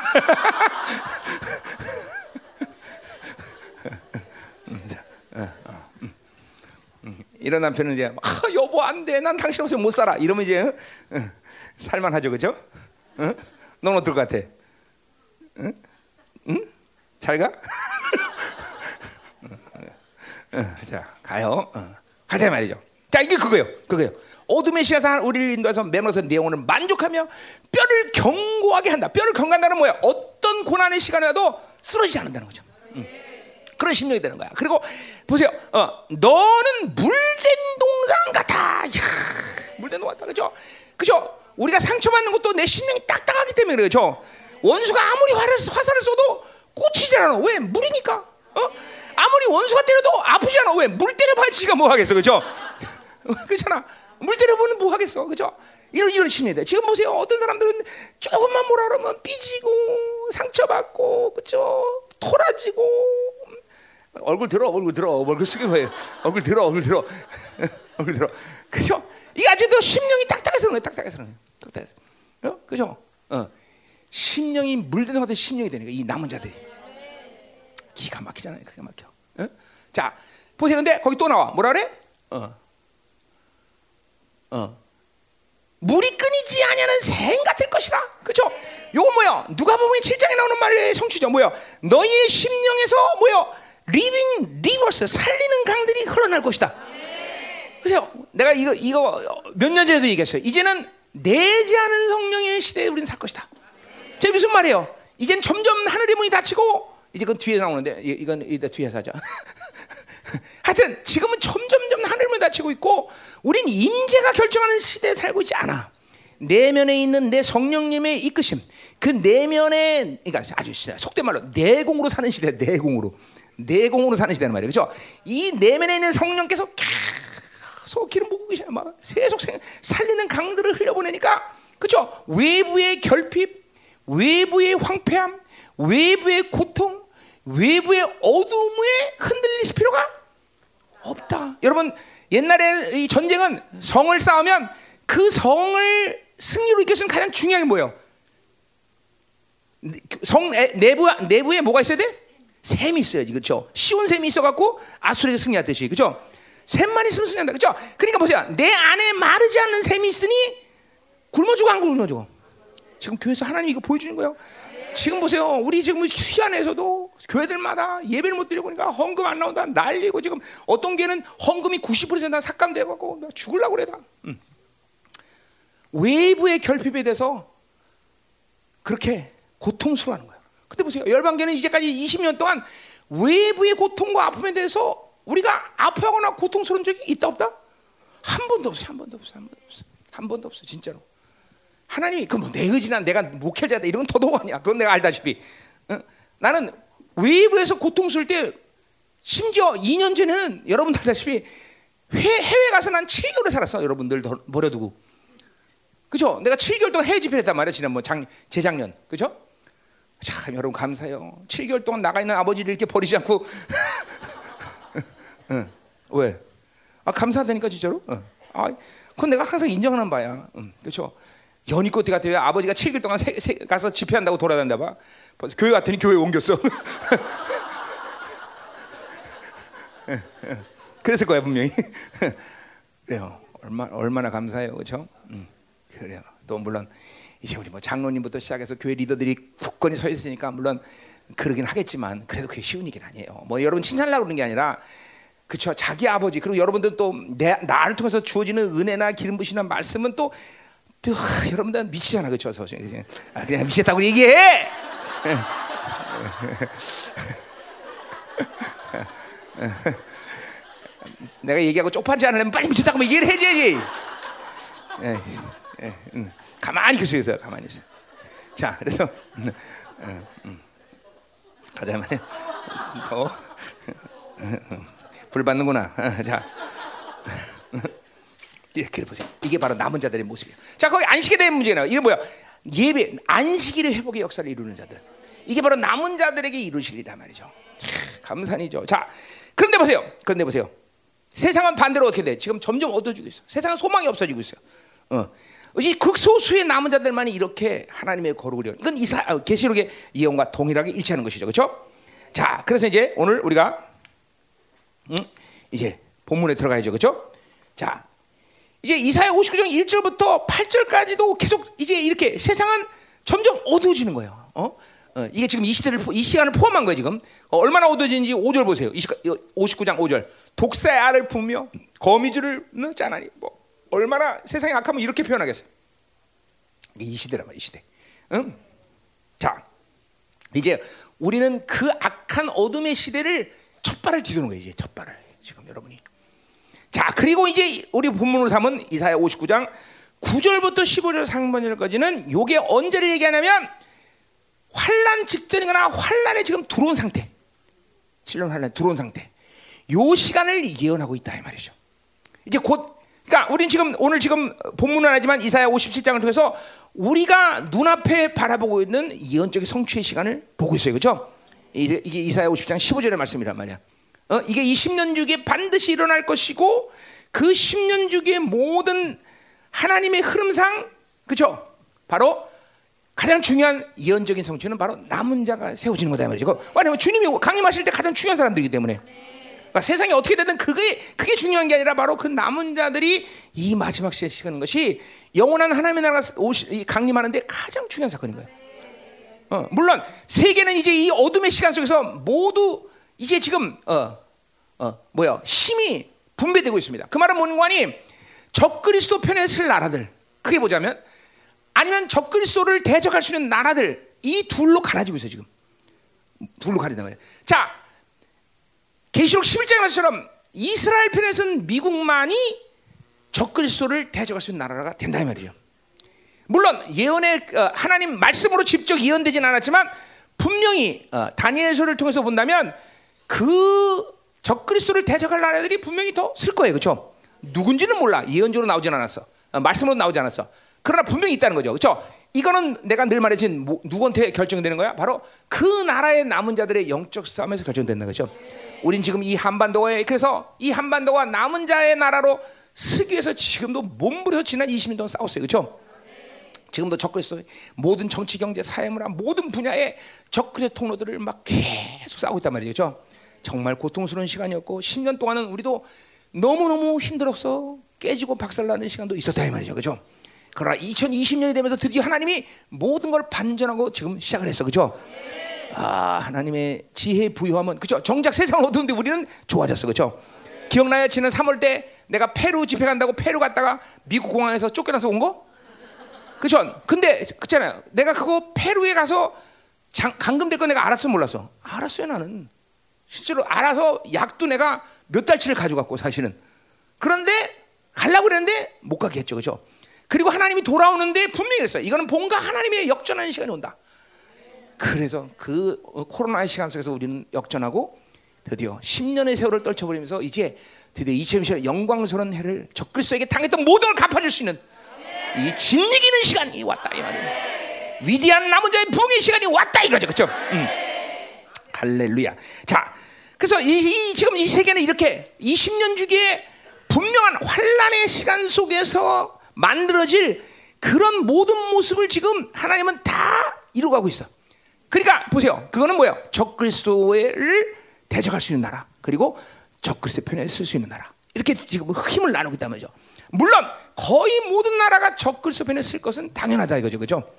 이런 남편은 이제 아, 여보 안 돼. 난 당신 없으면 못 살아. 이러면 이제 살만 하죠, 그죠? 넌 어떨 것 같아? 응? 응? 잘 가? *laughs* 자, 가요. 어. 가자 말이죠. 자, 이게 그거예요. 그거예요. 어둠의 시야상 우리를 인도해서 매너서 내 영혼을 만족하며 뼈를 견고하게 한다. 뼈를 견고한다는 뭐야? 어떤 고난의 시간에도 쓰러지지 않는다는 거죠. 응. 그런 심령이 되는 거야. 그리고 보세요. 어, 너는 물된 동상 같아. 이야, 물된 동상 같다. 그죠? 그죠? 우리가 상처받는 것도 내 심령이 딱딱하기 때문에 그렇죠. 원수가 아무리 화를, 화살을 써도 꽂히지 않아. 왜? 물이니까. 어? 아무리 원수가 때려도 아프지 않아. 왜? 물 때려봐야 지가 뭐 하겠어. 그죠? *laughs* 그렇잖아. 물 때려보면 뭐 하겠어. 그죠? 이런, 이런 심리들. 지금 보세요. 어떤 사람들은 조금만 뭐라 그러면 삐지고, 상처받고, 그죠? 토라지고. 얼굴 들어, 얼굴 들어, 얼굴 숙여 봐 얼굴 들어, 얼굴 들어. *laughs* 얼굴 들어. 그죠? 이게 아직도 심령이 딱딱해서 그런 거야. 딱딱해서 그런 거야. 딱딱해서. 어? 그죠? 어. 심령이 물든 것같 심령이 되니까 이 남은 자들이 기가 막히잖아요. 기가 막혀. 어? 자, 보세요. 근데 거기 또 나와. 뭐라 그래? 어. 어. 물이 끊이지 아니하는 샘 같을 것이라. 그죠? 요거 뭐야? 누가복음 7장에 나오는 말의 성취죠. 뭐야? 너희의 심령에서 뭐야? living rivers 살리는 강들이 흘러날 것이다. 그죠? 내가 이거 이거 몇 년 전에도 얘기했어요. 이제는 내지 않은 성령의 시대에 우리는 살 것이다. 제 무슨 말이에요? 이젠 점점 하늘의 문이 닫히고 이제 그 뒤에 나오는데 이- 이건 이따 뒤에서 하자. *laughs* *laughs* 하여튼 지금은 점점점 문이 닫히고 있고 우린 임재가 결정하는 시대에 살고 있지 않아. 내면에 있는 내 성령님의 이끄심, 그 내면에 그러니까 아주 속된 말로 내공으로 사는 시대, 내공으로 내공으로 사는 시대는 말이에요. 그렇죠? 이 내면에 있는 성령께서 계속 기름 부고 계셔, 막 계속 생- 살리는 강들을 흘려보내니까 그렇죠? 외부의 결핍, 외부의 황폐함, 외부의 고통, 외부의 어둠에 흔들릴 필요가 없다. 여러분 옛날에 이 전쟁은 성을 싸우면 그 성을 승리로 이끌 수 있는 가장 중요한 게 뭐예요? 성 내- 내부 내부에 뭐가 있어야 돼? 샘이 있어야지, 그렇죠? 시온 샘이 있어갖고 아수르에게 승리하듯이, 그렇죠? 샘만 있으면 승리한다, 그렇죠? 그러니까 보세요, 내 안에 마르지 않는 샘이 있으니 굶어 죽어 안 굶어 죽어. 지금 교회에서 하나님 이거 보여주는 거예요. 지금 보세요. 우리 지금 휴 안에서도 교회들마다 예배를 못 드리고 그러니까 헌금 안 나온다 난리고 지금 어떤 교회는 헌금이 90%다 삭감돼 갖고 죽을라고 그래 다. 음. 외부의 결핍에 대해서 그렇게 고통스러워하는 거예요. 근데 보세요. 열방교는 이제까지 20년 동안 외부의 고통과 아픔에 대해서 우리가 아파하거나 고통스러운 적이 있다 없다? 한 번도 없어요. 한 번도 없어요. 한 번도 없어요. 한 번도 없어요. 진짜로. 하나님이 그 뭐 내 의지난 내가 목회자다 이런 건 더더욱 아니야. 그건 내가 알다시피. 어? 나는 외부에서 고통스러울 때 심지어 2년 전에는 여러분들 알다시피 해, 해외 가서 난 7개월을 살았어. 여러분들 더 버려두고. 그죠? 내가 7개월 동안 해외 집회를 했단 말이야. 지난 뭐 장, 재작년. 그죠? 참 여러분 감사해요. 7개월 동안 나가 있는 아버지를 이렇게 버리지 않고 *laughs* 응. 왜? 아 감사하다니까 진짜로. 어. 아, 그건 내가 항상 인정하는 바야. 음, 그렇죠? 연희꽃 같아 왜 아버지가 7개월 동안 세, 세, 가서 집회한다고 돌아다닌다 봐. 교회 왔더니 교회 옮겼어. *laughs* 그랬을 거야 분명히. *laughs* 그래요. 얼마 얼마나 감사해요, 그렇죠? 음, 그래요. 또 물론 이제 우리 뭐 장로님부터 시작해서 교회 리더들이 굳건히 서 있으니까 물론 그러긴 하겠지만 그래도 그게 쉬운 일이 아니에요. 뭐 여러분 칭찬하려고 그러는 게 아니라 그렇죠. 자기 아버지 그리고 여러분들 또 내, 나를 통해서 주어지는 은혜나 기름 부시나 말씀은 또, 또 하, 여러분들 미치잖아, 그렇죠? 아, 그냥 미쳤다고 얘기해. 내가 얘기하고 쪽팔지 않으려면 빨리 미쳤다고 얘기를 해줘야지. 예, 예, 음. 가만히 계속 있어요. 가만히 있어. 자, 그래서 음, 음, 음. 가자 말이야. 더. 불 받는구나. 자, 이렇게 보세요. 이게 바로 남은 자들의 모습이에요. 자, 거기 안식에 대한 문제가 나와. 이게 뭐야? 예배, 안식일의 회복의 역사를 이루는 자들. 이게 바로 남은 자들에게 이루시리란 말이죠. 감산이죠. 자, 그런데 보세요. 그런데 보세요. 세상은 반대로 어떻게 돼? 지금 점점 어두워지고 있어. 세상은 소망이 없어지고 있어요. 어. 이 극소수의 남은 자들만이 이렇게 하나님의 거룩을 이룬. 이건 이사 어, 계시록의 예언과 동일하게 일치하는 것이죠. 그렇죠? 자, 그래서 이제 오늘 우리가 음, 이제 본문에 들어가야죠. 그렇죠? 자. 이제 이사야 59장 1절부터 8절까지도 계속 이제 이렇게 세상은 점점 어두워지는 거예요. 어? 어, 이게 지금 이 시대를 이 시간을 포함한 거예요 지금 어, 얼마나 어두워진지 5절 보세요. 20, 59장 5절 독사의 알을 품며 거미줄을 않으니 뭐 얼마나 세상이 악하면 이렇게 표현하겠어요. 이 시대란 말이야 이 시대. 응? 자 이제 우리는 그 악한 어둠의 시대를 첫 발을 디도는 거예요 이제 첫 발을 지금 여러분이. 자 그리고 이제 우리 본문으로 삼은 이사야 59장 9절부터 15절 상반절까지는 요게 언제를 얘기하냐면 환란 직전이거나 환란에 지금 들어온 상태. 실론 환란 들어온 상태. 요 시간을 예언하고 있다 이 말이죠. 이제 곧 그러니까 우리는 지금 오늘 지금 본문은 하지만 이사야 57장을 통해서 우리가 눈앞에 바라보고 있는 예언적인 성취의 시간을 보고 있어요. 그렇죠? 이게 이사야 50장 15절의 말씀이란 말이야. 어, 이게 이 10년 주기에 반드시 일어날 것이고 그 10년 주기의 모든 하나님의 흐름상 그렇죠? 바로 가장 중요한 예언적인 성취는 바로 남은 자가 세워지는 거다 이 말이죠. 왜냐하면 주님이 강림하실 때 가장 중요한 사람들이기 때문에. 그러니까 세상이 어떻게 되든 그게 그게 중요한 게 아니라 바로 그 남은 자들이 이 마지막 시대에 시는 것이 영원한 하나님의 나라가 강림하는데 가장 중요한 사건인 거예요. 어, 물론 세계는 이제 이 어둠의 시간 속에서 모두 이제 지금 어, 어, 뭐야 힘이 분배되고 있습니다. 그 말은 뭔가 하니 적그리스도 편에 설 나라들 크게 보자면 아니면 적그리스도를 대적할 수 있는 나라들 이 둘로 갈라지고 있어요 지금 둘로 가린다 말이에요. 자 계시록 11장에 말처럼 이스라엘 편에서는 미국만이 적그리스도를 대적할 수 있는 나라가 된다 이 말이죠. 물론 예언의 어, 하나님 말씀으로 직접 예언되진 않았지만 분명히 어, 다니엘서를 통해서 본다면 그 적그리스도를 대적할 나라들이 분명히 더 쓸 거예요, 그렇죠? 누군지는 몰라 예언적으로 나오진 않았어, 어, 말씀으로 나오지 않았어. 그러나 분명히 있다는 거죠, 그렇죠? 이거는 내가 늘 말했진 뭐, 누구한테 결정되는 거야? 바로 그 나라의 남은 자들의 영적 싸움에서 결정된다 거죠. 우린 지금 이 한반도에 그래서 이 한반도가 남은 자의 나라로 쓰기 위해서 지금도 몸부림쳐 지난 20년 동안 싸웠어요, 그렇죠? 지금도 적그리스도 모든 정치, 경제, 사회, 문화 모든 분야의 적그리스도 통로들을 막 계속 싸우고 있단 말이죠. 정말 고통스러운 시간이었고 10년 동안은 우리도 너무너무 힘들었어 깨지고 박살나는 시간도 있었다 이 말이죠. 그죠? 그러나 2020년이 되면서 드디어 하나님이 모든 걸 반전하고 지금 시작을 했어. 그죠? 아, 하나님의 지혜 부여하면 그죠? 정작 세상은 어두운데 우리는 좋아졌어. 그죠? 기억나요? 지난 3월 때 내가 페루 집회 간다고 페루 갔다가 미국 공항에서 쫓겨나서 온 거? 그죠? 근데 그잖아요. 내가 그거 페루에 가서 장, 감금될 거 내가 알았어 몰랐어? 알았어요 나는. 실제로 알아서 약도 내가 몇 달치를 가져갔고 사실은. 그런데 가려고 그랬는데 못 가게 했죠. 그죠? 그리고 하나님이 돌아오는데 분명히 그랬어요. 이거는 뭔가 하나님의 역전하는 시간이 온다. 그래서 그 코로나의 시간 속에서 우리는 역전하고 드디어 10년의 세월을 떨쳐버리면서 이제 드디어 2020년 영광스러운 해를 적그리스도에게 당했던 모든 걸 갚아줄 수 있는 이 진리기는 시간이 왔다 이 말이에요. 위대한 남은 자의 부흥의 시간이 왔다 이거죠, 그렇죠? 음. 할렐루야. 자, 그래서 이, 이, 지금 이 세계는 이렇게 20년 주기에 분명한 환란의 시간 속에서 만들어질 그런 모든 모습을 지금 하나님은 다 이루고 있어. 그러니까 보세요. 그거는 뭐예요? 적그리스도를 대적할 수 있는 나라. 그리고 적그리스도 편에 쓸 수 있는 나라. 이렇게 지금 힘을 나누고 있단 말이죠. 물론 거의 모든 나라가 적그리스도 편에 쓸 것은 당연하다 이거죠. 그죠?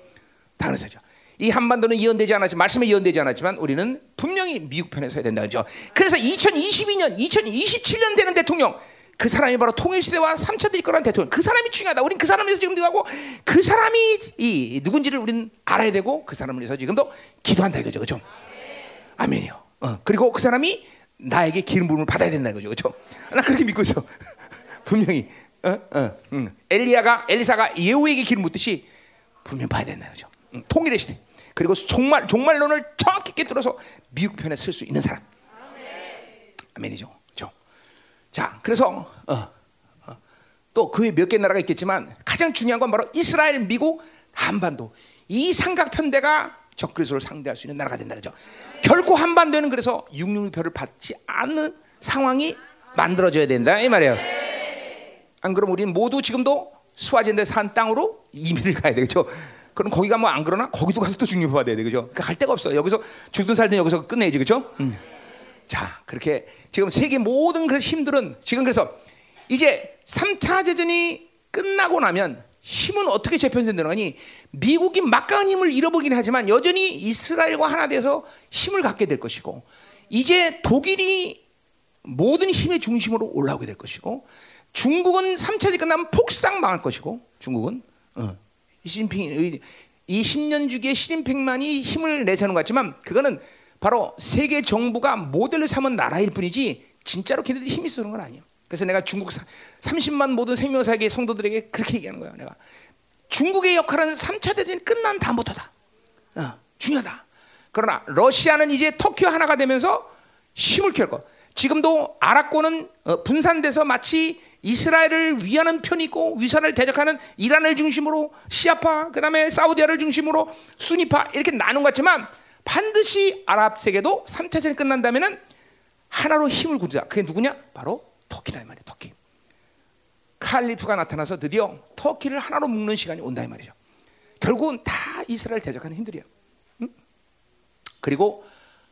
당연하죠. 이 한반도는 예언되지 않았지만 말씀에 예언되지 않았지만 우리는 분명히 미국 편에 서야 된다 그죠? 그래서 2022년, 2027년 되는 대통령 그 사람이 바로 통일 시대와 3차 대립거란 대통령. 그 사람이 중요하다. 우린 그 사람에서 지금 들어가고 그 사람이 이 누군지를 우리는 알아야 되고 그 사람을 위해서 지금도 기도한다 이거죠. 그죠? 아멘이요. 어. 그리고 그 사람이 나에게 기름 부음을 받아야 된다 이거죠. 그죠? 나 그렇게 믿고 있어. *laughs* 분명히 어? 어. 응. 엘리야가 엘리사가 예후에게 기름 붓듯이 분명 봐야 된다 이거죠. 응. 통일의 시대. 그리고 종말 종말론을 정확히 깨뚫어서 미국 편에 쓸 수 있는 사람. 아멘이죠. 죠. 자, 그래서 어, 어, 또그 외몇개 나라가 있겠지만 가장 중요한 건 바로 이스라엘, 미국, 한반도 이 삼각 편대가 적그리스도를 상대할 수 있는 나라가 된다 그죠. 결코 한반도는 그래서 육육별을 받지 않는 상황이 만들어져야 된다 이 말이에요. 안 그럼 우리는 모두 지금도 수화젠데 산 땅으로 이민을 가야 되겠죠. 그럼 거기 가면 안 그러나 거기도 가서 또 중립 받아야 돼 그죠? 그러니까 갈 데가 없어. 여기서 죽든 살든 여기서 끝내야지 그죠? 음. 자 그렇게 지금 세계 모든 그 힘들은 지금 그래서 이제 3차 대전이 끝나고 나면 힘은 어떻게 재편되는 거니? 미국이 막강한 힘을 잃어버리긴 하지만 여전히 이스라엘과 하나 돼서 힘을 갖게 될 것이고 이제 독일이 모든 힘의 중심으로 올라오게 될 것이고 중국은 3차 대전 끝나면 폭삭 망할 것이고 중국은 어. 시진핑 이 10년 주기에 시진핑만이 힘을 내세우는 것 같지만 그거는 바로 세계 정부가 모델로 삼은 나라일 뿐이지 진짜로 걔네들이 힘이 그런 건 아니에요. 그래서 내가 중국 30만 모든 생명사계 성도들에게 그렇게 얘기하는 거야. 내가 중국의 역할은 3차 대전이 끝난 다음부터다. 어, 중요하다. 그러나 러시아는 이제 터키와 하나가 되면서 힘을 키울 거. 지금도 아랍권은 어, 분산돼서 마치 이스라엘을 위하는 편이 있고 위산을 대적하는 이란을 중심으로 시아파 그다음에 사우디아를 중심으로 수니파 이렇게 나눈 것 같지만 반드시 아랍 세계도 3차전이 끝난다면은 하나로 힘을 굳자. 그게 누구냐? 바로 터키다 이 말이에요. 터키. 칼리프가 나타나서 드디어 터키를 하나로 묶는 시간이 온다 이 말이죠. 결국은 다 이스라엘 대적하는 힘들이야. 응? 그리고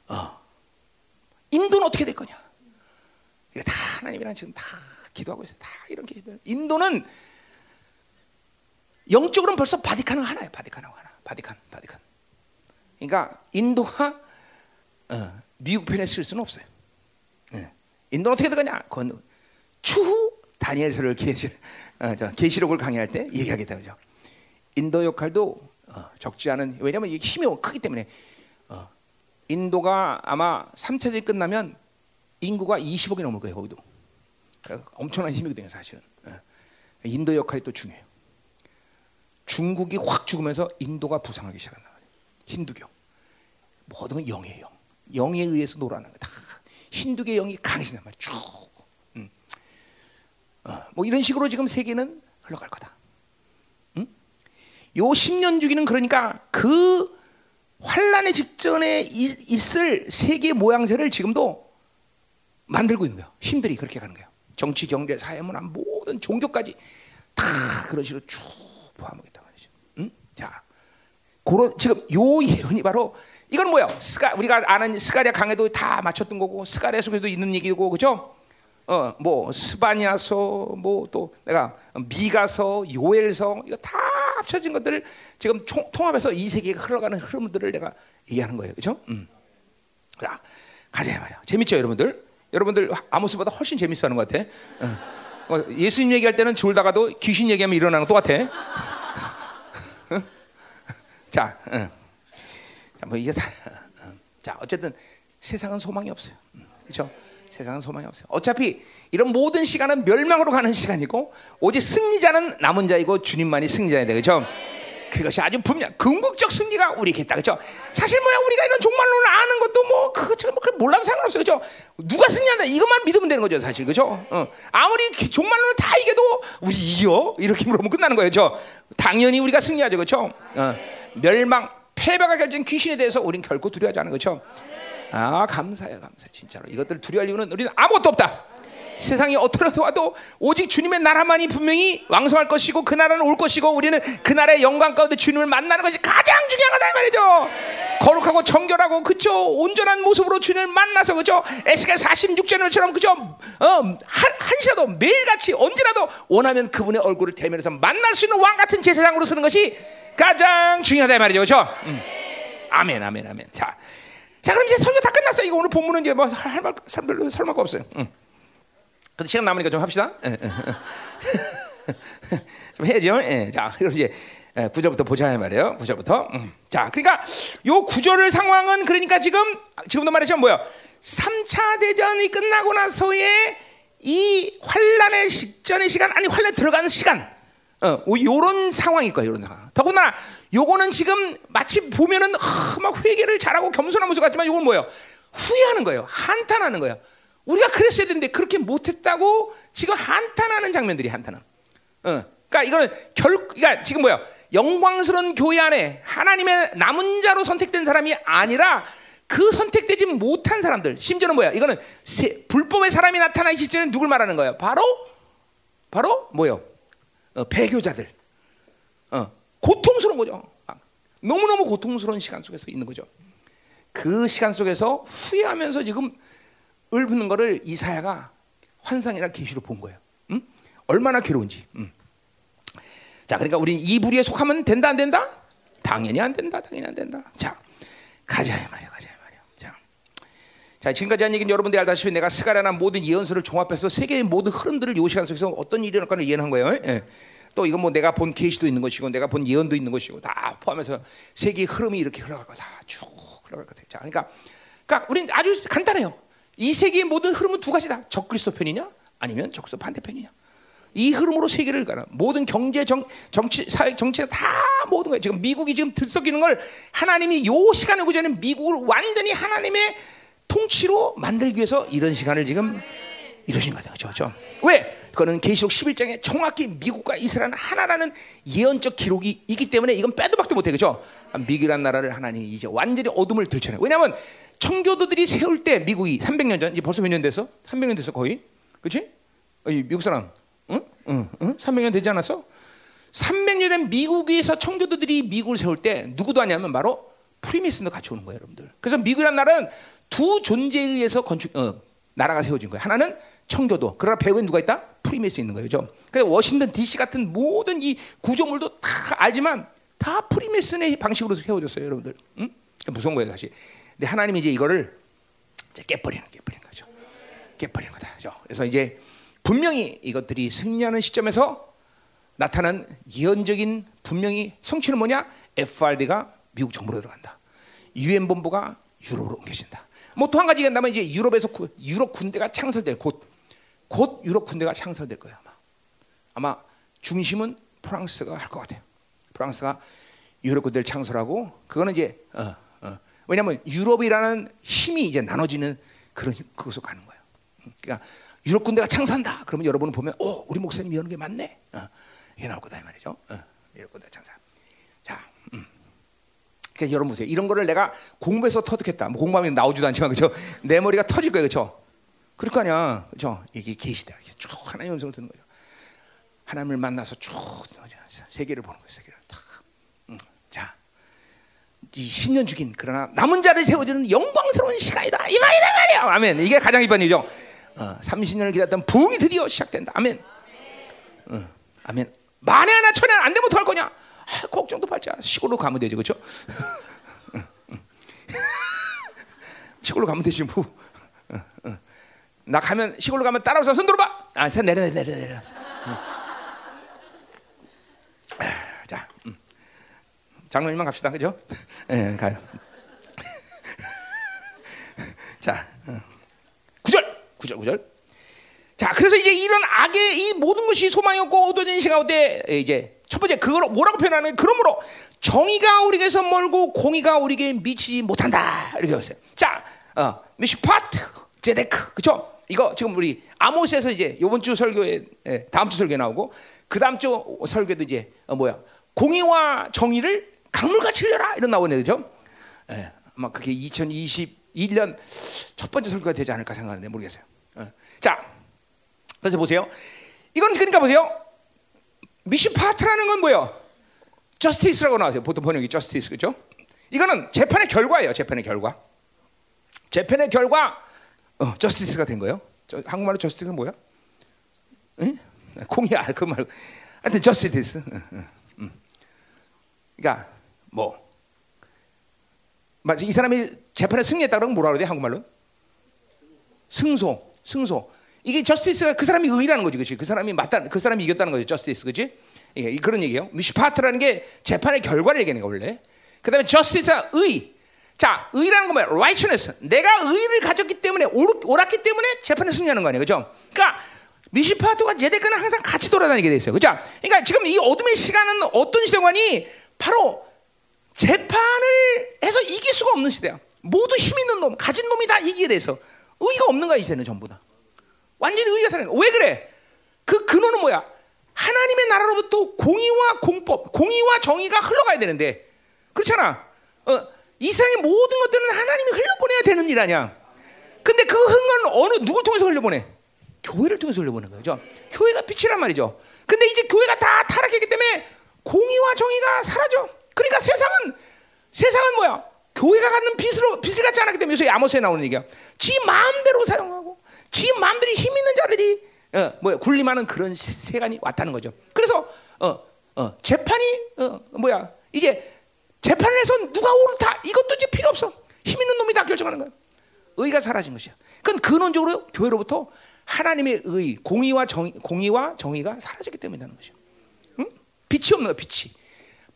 어, 인도는 어떻게 될 거냐? 이거 다 하나님이랑 지금 다 기도하고 있어요. 다 이런 계시들. 인도는 영적으로는 벌써 바티칸은 하나예요. 바티칸하고 하나. 바티칸, 바티칸. 그러니까 인도가 어, 미국 편에 쓸 수는 없어요. 예. 인도는 어떻게 되거냐? 그건 추후 다니엘서를 계시, 어, 계시록을 강의할 때 얘기하겠다 그죠? 인도 역할도 어, 적지 않은 왜냐하면 이게 힘이 크기 때문에 어, 인도가 아마 3차전이 끝나면 인구가 20억이 넘을 거예요 거기도 엄청난 힘이거든요 사실은. 예. 인도 역할이 또 중요해요. 중국이 확 죽으면서 인도가 부상하기 시작한다 힌두교. 모든 건 영이에요 영. 영에 의해서 놀아는 거다 힌두교 영이 강해진단 말이에요 쭉. 음. 어, 뭐 이런 식으로 지금 세계는 흘러갈 거다. 요 10년 주기는 그러니까 그 환란의 직전에 있을 세계 모양새를 지금도 만들고 있는 거예요. 힘들이 그렇게 가는 거예요. 정치, 경제, 사회, 문화 모든 종교까지 다 그런 식으로 쭉 포함하겠다 말이죠. 응? 자, 그런 지금 요 예언이 바로 이건 뭐야? 스가 우리가 아는 스가랴 강해도 다 맞췄던 거고 스가랴 속에도 있는 얘기고 그죠? 어, 뭐 스바냐서 뭐 또 내가 미가서 요엘서 이거 다 합쳐진 것들을 지금 총, 통합해서 이 세계가 흘러가는 흐름들을 내가 얘기하는 거예요. 그렇죠? 음. 자, 가자 말이야. 재밌죠, 여러분들? 여러분들 아모스보다 훨씬 재밌어 하는 것 같아. 어. 어, 예수님 얘기할 때는 졸다가도 귀신 얘기하면 일어나는 거 똑같아. 자, 어. 자, 뭐 이게 사, 어. 자, 어쨌든 세상은 소망이 없어요. 그렇죠? 세상은 소망이 없어요. 어차피 이런 모든 시간은 멸망으로 가는 시간이고 오직 승리자는 남은 자이고 주님만이 승리자야 되죠. 그 것이 아주 분명 궁극적 승리가 우리에게 있다 그죠? 사실 뭐야 우리가 이런 종말론을 아는 것도 뭐 그거 뭐 몰라도 상관없어요 그죠? 누가 승리한다 이것만 믿으면 되는 거죠 사실 그죠? 어. 아무리 종말론을 다 이겨도 우리 이겨 이렇게 물으면 끝나는 거예요 죠 당연히 우리가 승리하죠 그죠? 어. 멸망 패배가 결정 귀신에 대해서 우린 결코 두려워하지 않은 거죠. 아 감사해요 감사 진짜로 이것들 두려워할 이유는 우리는 아무것도 없다. 세상이 어떻게 와도 오직 주님의 나라만이 분명히 왕성할 것이고 그 나라는 올 것이고 우리는 그 나라의 영광 가운데 주님을 만나는 것이 가장 중요하다 이 말이죠. 거룩하고 정결하고 그죠 온전한 모습으로 주님을 만나서 그죠 에스겔 46절처럼 그죠 어, 한, 한시라도 매일같이 언제라도 원하면 그분의 얼굴을 대면해서 만날 수 있는 왕 같은 제사장으로 쓰는 것이 가장 중요하다 이 말이죠. 그죠? 음. 아멘 아멘 아멘. 자. 자, 그럼 이제 설교 다 끝났어. 이거 오늘 본문은 이제 뭐 할 말 별로 설마가 없어요. 응. 근데 시간 남으니까 좀 합시다. *laughs* 좀 해야죠. 예. 자, 그럼 이제 구절부터 보자 말이에요. 구절부터. 음. 자, 그러니까 요 구절의 상황은 그러니까 지금 지금도 말했지만 뭐야? 3차 대전이 끝나고 나서의 이 환란의 직전의 시간 아니 환란 들어가는 시간. 어, 요런 상황일 거예요. 요런 상황. 더구나 요거는 지금 마치 보면은 아, 막 회개를 잘하고 겸손한 모습 같지만 요건 뭐예요? 후회하는 거예요. 한탄하는 거예요. 우리가 그랬어야 되는데 그렇게 못했다고 지금 한탄하는 장면들이 한탄은. 어. 그러니까 이거는 결, 그러니까 지금 뭐야? 영광스러운 교회 안에 하나님의 남은 자로 선택된 사람이 아니라 그 선택되지 못한 사람들. 심지어는 뭐야? 이거는 세, 불법의 사람이 나타나기 직전에 누굴 말하는 거예요? 바로 바로 뭐요? 어, 배교자들. 어, 고통스러운 거죠. 아, 너무너무 고통스러운 시간 속에서 있는 거죠. 그 시간 속에서 후회하면서 지금 읊는 거를 이사야가 환상이나 계시로 본 거예요. 응? 얼마나 괴로운지. 응. 자, 그러니까 우리 이 부리에 속하면 된다 안 된다? 당연히 안 된다. 당연히 안 된다. 자, 가자 말이야, 가자 말이야. 자, 자 지금까지 한 얘기는 여러분들이 알다시피 내가 스가랴나 모든 예언서를 종합해서 세계의 모든 흐름들을 요 시간 속에서 어떤 일이 일어날까를 예언한 거예요. 예. 또 이건 뭐 내가 본 계시도 있는 것이고 내가 본 예언도 있는 것이고 다 포함해서 세계 흐름이 이렇게 흘러갈 거다. 쭉 흘러갈 거다. 자, 그러니까, 그러니까 우리는 아주 간단해요. 이 세계의 모든 흐름은 두 가지다. 적그리스도 편이냐, 아니면 적그리스도 반대편이냐. 이 흐름으로 세계를 가는 모든 경제 정, 정치 사회 정치가 다 모든 거예요. 지금 미국이 지금 들썩이는 걸 하나님이 요 시간에 오기 전에 미국을 완전히 하나님의 통치로 만들기 위해서 이런 시간을 지금 이러신 거죠. 그렇죠? 왜? 그거는 계시록 11장에 정확히 미국과 이스라엘은 하나라는 예언적 기록이 있기 때문에 이건 빼도 박도 못해. 그죠? 미국이라는 나라를 하나님이 이제 완전히 어둠을 들춰내. 왜냐하면 청교도들이 세울 때 미국이 300년 전, 이제 벌써 몇년 됐어? 300년 됐어 거의. 그렇지? 미국 사람, 응? 응? 응? 300년 되지 않았어? 300년에 미국에서 청교도들이 미국을 세울 때 누구도 오냐면 바로 프리메슨도 같이 오는 거예요, 여러분들. 그래서 미국이란 나라는 두 존재에 의해서 건축 어, 나라가 세워진 거예요. 하나는 청교도. 그러나 배후에 누가 있다? 프리메슨 있는 거예요. 죠 그래서 워싱턴 D.C. 같은 모든 이 구조물도 다 알지만 다 프리메슨의 방식으로 세워졌어요, 여러분들. 응? 무서운 거예요, 사실. 근데 하나님이 이제 이거를 이제 깨버리는, 깨버리는 거죠. 깨버리는 거다. 그죠? 그래서 이제 분명히 이것들이 승리하는 시점에서 나타난 예언적인 분명히 성취는 뭐냐? FRB가 미국 정부로 들어간다. 유엔 본부가 유럽으로 옮겨진다. 뭐 또 한 가지 얘기한다면 이제 유럽에서 구, 유럽 군대가 창설될 곧, 곧 유럽 군대가 창설될 거야 아마. 아마 중심은 프랑스가 할 것 같아요. 프랑스가 유럽 군대를 창설하고 그거는 이제 어, 어. 왜냐하면 유럽이라는 힘이 이제 나눠지는 그런 그것으로 가는 거예요. 그러니까 유럽 군대가 창산다. 그러면 여러분은 보면, 오, 우리 목사님이 하는 게 맞네. 어, 이게 나올 거다 이 말이죠. 어, 유럽 군대 창산. 자, 음. 그래서 여러분 보세요. 이런 거를 내가 공부해서 터득했다. 뭐 공부하면 나오지도 않지만 그죠? 내 머리가 터질 거예요, 그죠? 그럴 거 아니야, 그죠? 이게 계시다. 쭉 하나님 음성을 듣는 거죠. 하나님을 만나서 쭉 세계를 보는 거예요, 세계를 이 신년 죽인 그러나 남은 자를 세워주는 영광스러운 시간이다. 이 말이다 말이야. 아멘. 이게 가장 이번이죠. 어, 30년을 기다렸던 부흥이 드디어 시작된다. 아멘. 어, 아멘. 만에 하나 천에 안 되면 어떡할 거냐? 아, 걱정도 팔자. 시골로 가면 되지, 그렇죠? *laughs* 시골로 가면 되지 뭐. 어, 어. 나 가면 시골로 가면 따라와서 손 들어봐. 아, 선 내려 내려 내려. 자, 음. 장로님만 갑시다, 그죠? *laughs* 예, 네, 가요. *laughs* 자, 어. 구절, 구절, 구절. 자, 그래서 이제 이런 악의 이 모든 것이 소망이 없고 어두워진 시간 가운데 이제 첫 번째 그걸 뭐라고 표현하는 그러므로 정의가 우리에게서 멀고 공의가 우리에게 미치지 못한다 이렇게 했어요. 자, 어, 미슈파트 제데크 그죠? 이거 지금 우리 아모스에서 이제 이번 주 설교에 예, 다음 주 설교 나오고 그 다음 주 설교도 이제 어, 뭐야 공의와 정의를 강물같이 흘려라 이런 나오네 그죠? 예, 아마 그게 2021년 첫 번째 설교가 되지 않을까 생각하는데 모르겠어요. 어. 자, 그래서 보세요. 이건 그러니까 보세요. 미슈파트라는 건 뭐예요? 저스티스라고 나와요. 보통 번역이 저스티스 그죠? 이거는 재판의 결과예요. 재판의 결과. 재판의 결과 어, 저스티스가 된 거예요. 저, 한국말로 저스티스는 뭐야? 응? 공이야 그 말. 하여튼 저스티스. 그러니까 뭐 맞아 이 사람이 재판에 승리했다 그러면 뭐라 그래 한국말로? 승소, 승소. 이게 저스티스가 그 사람이 의라는 거지, 그렇지? 그 사람이 맞다, 그 사람이 이겼다는 거죠, 저스티스, 그렇지? 예, 그런 얘기예요. 미슈파트라는 게 재판의 결과를 얘기하는 거 원래. 그다음에 저스티스가 의. 자, 의라는 건 뭐야? righteousness. 내가 의를 가졌기 때문에 옳았기 때문에 재판에 승리하는 거 아니에요, 그렇죠? 그러니까 미슈파트와 제데크는 항상 같이 돌아다니게 돼 있어요, 그렇죠? 그러니까 지금 이 어둠의 시간은 어떤 시대관이 바로 재판을 해서 이길 수가 없는 시대야. 모두 힘 있는 놈, 가진 놈이 다 이기게 돼서 의가 없는 거야 이 시대는 전부 다. 완전히 의가 살아요. 왜 그래? 그 근원은 뭐야? 하나님의 나라로부터 공의와 공법, 공의와 정의가 흘러가야 되는데 그렇잖아. 어, 이 세상의 모든 것들은 하나님이 흘려보내야 되는 일 아니야. 근데 그 흥은 어느 누굴 통해서 흘려보내? 교회를 통해서 흘려보내는 거죠. 교회가 빛이란 말이죠. 근데 이제 교회가 다 타락했기 때문에 공의와 정의가 사라져. 그러니까 세상은 세상은 뭐야? 교회가 갖는 빛으로 빛을 갖지 않았기 때문에 요새 아모스에 나오는 얘기야. 지 마음대로 사용하고 지 마음들이 힘 있는 자들이 어, 뭐야 군림하는 그런 세간이 왔다는 거죠. 그래서 어, 어, 재판이 어, 뭐야 이제 재판을 해서 누가 옳다 이것도 이제 필요 없어. 힘 있는 놈이 다 결정하는 거야. 의가 사라진 것이야. 그건 근원적으로 교회로부터 하나님의 의, 공의와 정 공의와 정의가 사라졌기 때문이라는 것이야. 응? 빛이 없는 거야, 빛이.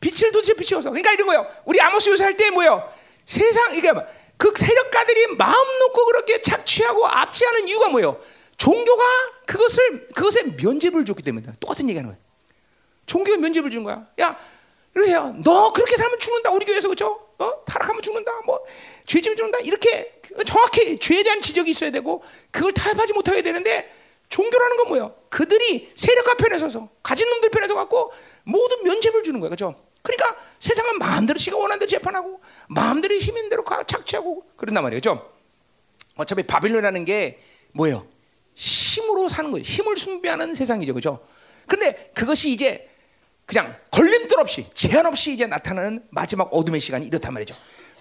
빛을 도대체 빛이 없어. 그러니까 이런 거예요. 우리 아모스 요새 할때 뭐예요? 세상 이게 그 세력가들이 마음 놓고 그렇게 착취하고 압제하는 이유가 뭐예요? 종교가 그것을 그것에 면죄부를 줬기 때문에 똑같은 얘기하는 거예요. 종교가 면죄부를 준 거야. 야, 그래요. 너 그렇게 살면 죽는다. 우리 교회에서 그죠? 어? 타락하면 죽는다. 뭐 죄지면 죽는다. 이렇게 정확히 죄에 대한 지적이 있어야 되고 그걸 타협하지 못하게 되는데 종교라는 건 뭐예요? 그들이 세력가 편에 서서 가진 놈들 편에 서 갖고 모든 면죄부를 주는 거예요. 그죠? 그러니까 세상은 마음대로 지가 원하는 대로 재판하고 마음대로 힘인 대로 착취하고 그런단 말이죠. 어차피 바빌론이라는 게 뭐예요? 힘으로 사는 거예요. 힘을 숭배하는 세상이죠. 그죠? 근데 그것이 이제 그냥 걸림돌 없이 제한 없이 이제 나타나는 마지막 어둠의 시간이 이렇단 말이죠.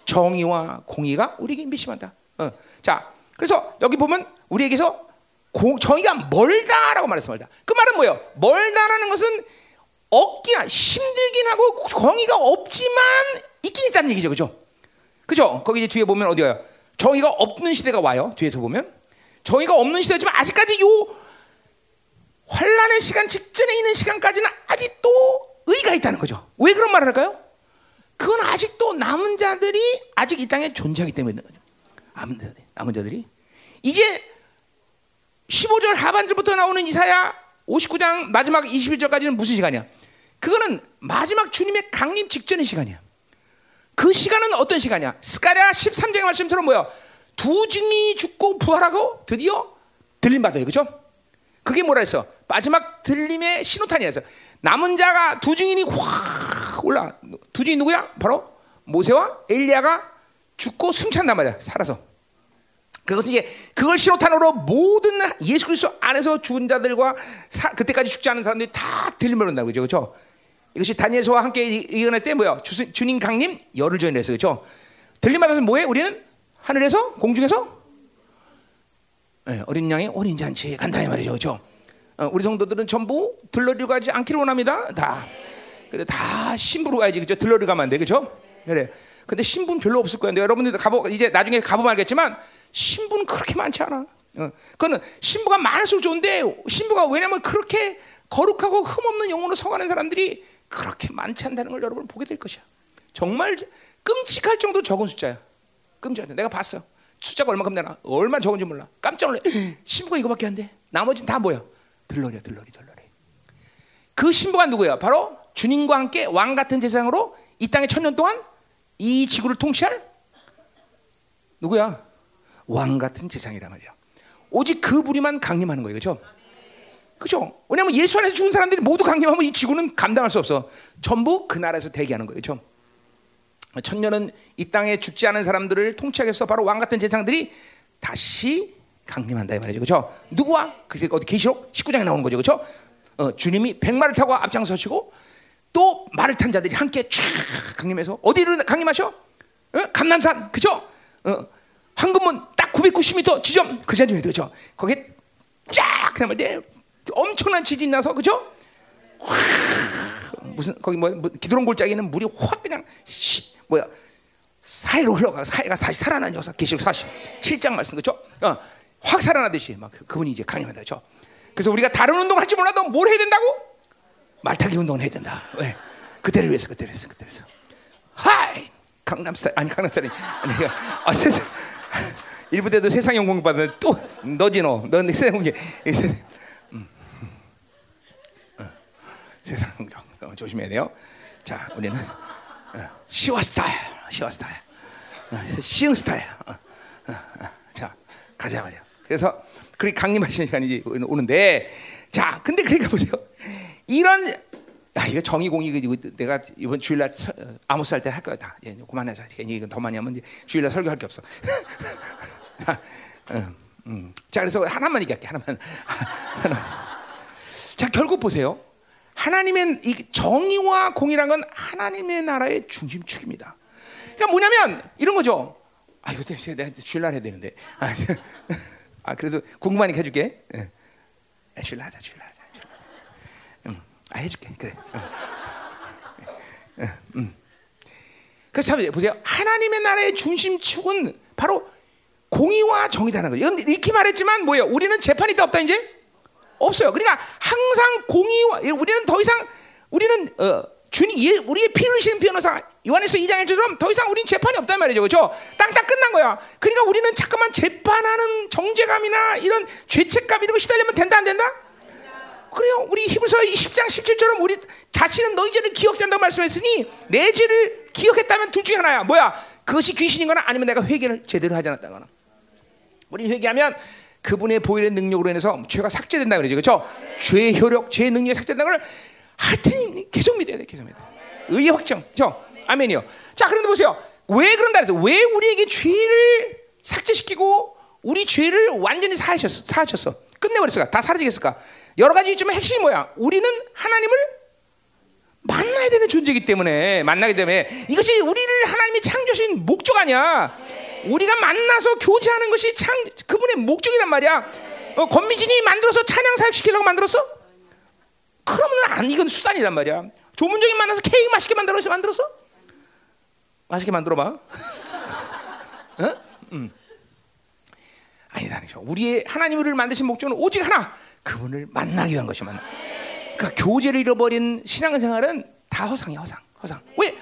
정의와 공의가 우리에게 미심한다. 어. 자, 그래서 여기 보면 우리에게서 공, 정의가 멀다라고 말했어 멀다. 그 말은 뭐예요? 멀다라는 것은 없긴 힘들긴 하고 정의가 없지만 있긴 있다는 얘기죠, 그죠? 그죠? 거기 이제 뒤에 보면 어디요? 정의가 없는 시대가 와요. 뒤에서 보면 정의가 없는 시대지만 아직까지 요 환란의 시간 직전에 있는 시간까지는 아직도 의가 있다는 거죠. 왜 그런 말을 할까요? 그건 아직도 남은 자들이 아직 이 땅에 존재하기 때문에 거죠. 남은 자들이, 남은 자들이 이제 15절 하반절부터 나오는 이사야 59장 마지막 21절까지는 무슨 시간이야? 그거는 마지막 주님의 강림 직전의 시간이야. 그 시간은 어떤 시간이야? 스가랴 13장의 말씀처럼 뭐야? 두 증인이 죽고 부활하고 드디어 들림 받아요. 그죠? 그게 뭐라 했어? 마지막 들림의 신호탄이었어. 남은 자가 두 증인이 확 올라. 두 증인 누구야? 바로 모세와 엘리야가 죽고 승천단 말이야. 살아서. 그것은 이제 그걸 신호탄으로 모든 예수 그리스도 안에서 죽은 자들과 사, 그때까지 죽지 않은 사람들이 다 들림을 얻는다 그죠? 그죠? 이것이 다니엘서와 함께 예언할 때 뭐야? 주, 주님 강림 열흘 전에 했어. 그죠? 들림 받아서 뭐해? 우리는 하늘에서 공중에서 네, 어린 양의 어린 잔치에 이 말이죠. 그죠? 어, 우리 성도들은 전부 들러리로 가지 않기를 원합니다. 다. 그래 다 신부로 가야지. 그죠? 들러리 가면 안 돼. 그죠? 그래. 근데 신분 별로 없을 거예요. 여러분들 가보 이제 나중에 가보면 알겠지만 신부는 그렇게 많지 않아. 어. 그거는 신부가 많을수록 좋은데 신부가 왜냐면 그렇게 거룩하고 흠없는 영혼으로 성하는 사람들이 그렇게 많지 않다는 걸 여러분 보게 될 것이야. 정말 끔찍할 정도 적은 숫자야. 끔찍해. 내가 봤어. 숫자가 얼마큼 되나? 얼마 적은지 몰라. 깜짝 놀래. 신부가 이거밖에 안 돼. 나머지는 다 뭐야? 들러리야, 들러리, 들러리. 그 신부가 누구야? 바로 주님과 함께 왕 같은 세상으로 이 땅에 천년 동안 이 지구를 통치할 누구야? 왕 같은 세상이란 말이야. 오직 그 부리만 강림하는 거예요. 그렇죠? 그죠? 왜냐면 예수 안에서 죽은 사람들이 모두 강림하면 이 지구는 감당할 수 없어. 전부 그 나라에서 대기하는 거예요. 그죠? 천년은 이 땅에 죽지 않은 사람들을 위해서 바로 왕 같은 재상들이 다시 강림한다 이 말이죠. 그죠? 누구와? 그게 어디 계시록 19장에 나오는 거죠. 그죠? 어, 주님이 백마를 타고 앞장서시고 또 말을 탄 자들이 함께 쫙 강림해서 어디를 강림하셔? 어? 감남산. 그죠? 어, 황금문 딱 990m 지점 그 자리에 그죠? 거기에 쫙 그냥 때 엄청난 지진 나서 그죠? 무슨 거기 뭐, 뭐 기드론 골짜기는 물이 확 그냥 시, 뭐야 사이로 흘러가 사이가 다시 살아나녀서 계시록 47장 말씀 그죠? 어, 확 살아나듯이 막 그, 그분이 이제 강림한다 죠 그래서 우리가 다른 운동 할지 몰라도 뭘 해야 된다고? 말타기 운동을 해야 된다. 왜? 그때를 위해서 그때를 위해서 그때를 위해서. 하이 강남 스타일 아니 강남 스타일이 아니 아 세상 일부대도 세상 영광 받는 또 너지 너. 넌 세상 영광 세상 어, 조심해야 돼요. 자, 우리는 어, 시와 스타일, 시와 스타일, 어, 시흥 스타일. 어. 자, 가자 말이야. 그래서 그렇게 강림하시는 시간이 오는데, 자, 근데 그러니까 보세요. 이런 야, 이거 정의공이 이거 내가 이번 주일날 아무스 할 때 할 거야 다. 예, 그만하자. 괜히 이건 더 많이 하면 이제 주일날 설교할 게 없어. *laughs* 자, 음, 음. 자, 그래서 하나만 얘기할게. 하나만. *laughs* 하나. 자, 결국 보세요. 하나님의 이 정의와 공의란 건 하나님의 나라의 중심축입니다. 그러니까 뭐냐면 이런 거죠. 아 이거 내가 주일날 해야 되는데. 아, *laughs* 아 그래도 궁금하니까 해줄게. 예. 주일날 하자, 주일날 하자. 주일날. 응. 아 해줄게. 그래. 응. 응. 그래서 보세요. 하나님의 나라의 중심축은 바로 공의와 정의다는 거예요. 이렇게 말했지만 뭐예요? 우리는 재판이 더 없다 이제. 없어요. 그러니까 항상 공의와 우리는 더 이상 우리는 어, 주님 예, 우리의 피 흘리시는 변호사 요한에서 2장 1절처럼 더 이상 우리는 재판이 없단 말이죠. 그렇죠? 땅딱 끝난 거야. 그러니까 우리는 잠깐만 재판하는 정죄감이나 이런 죄책감 이런 거 시달리면 된다 안 된다? 그래요. 우리 히브리서 10장 17절은 우리 다시는 너희 죄를 기억지 않는다고 말씀했으니 내 죄를 기억했다면 둘 중에 하나야. 뭐야? 그것이 귀신인 거나 아니면 내가 회개를 제대로 하지 않았다거나. 우리는 회개하면 그분의 보일의 능력으로 인해서 죄가 삭제된다 그러죠. 그렇죠? 죄의 효력, 죄의 능력이 삭제된다는 걸 하여튼 계속 믿어야 돼. 계속 믿어야 돼. 의의 확정. 그렇죠? 아멘이요. 자, 그런데 보세요. 왜 그런다 그래서 왜 우리에게 죄를 삭제시키고 우리 죄를 완전히 사하셨어. 사하셨어. 끝내버렸을까? 다 사라지겠을까? 여러 가지 있지만 핵심이 뭐야? 우리는 하나님을 만나야 되는 존재이기 때문에 만나기 때문에 이것이 우리를 하나님이 창조신 목적 아니야. 우리가 만나서 교제하는 것이 창 그분의 목적이란 말이야. 어, 권미진이 만들어서 찬양 사역 시키려고 만들었어? 그러면 안 이건 수단이란 말이야. 조문정이 만나서 케이크 맛있게 만들어서 만들었어? 맛있게 만들어봐. *laughs* 어? 음. 아니다, 아니죠. 우리의 하나님을 만드신 목적은 오직 하나, 그분을 만나기 위한 것이만. 그러니까 교제를 잃어버린 신앙생활은 다 허상이야, 허상. 허상. 왜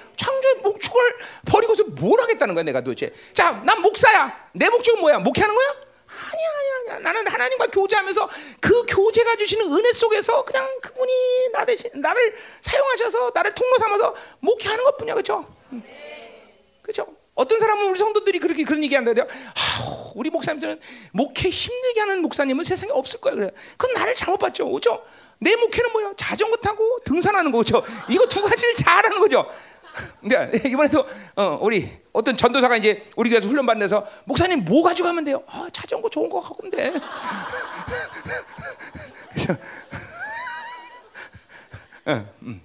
창조의 목적을 버리고서 뭘 하겠다는 거야, 내가 도대체? 자, 난 목사야. 내 목적은 뭐야? 목회하는 거야? 아니야, 아니야, 아니야. 나는 하나님과 교제하면서 그 교제가 주시는 은혜 속에서 그냥 그분이 나 대신 나를 사용하셔서 나를 통로 삼아서 목회하는 것뿐이야, 그렇죠? 그렇죠? 어떤 사람은 우리 성도들이 그렇게 그런 얘기 한다요. 아, 우리 목사님들은 목회 힘들게 하는 목사님은 세상에 없을 거야. 그래. 그건 나를 잘못 봤죠, 그렇죠? 내 목회는 뭐야? 자전거 타고 등산하는 거죠. 이거 두 가지를 잘하는 거죠. 그러니까 이번에도 어, 우리 어떤 전도사가 이제 우리 교회에서 훈련 받는서 목사님 뭐 가지고 가면 돼요? 아, 자전거 좋은 거 갖고 돼. *laughs* 그렇죠? 어, 음.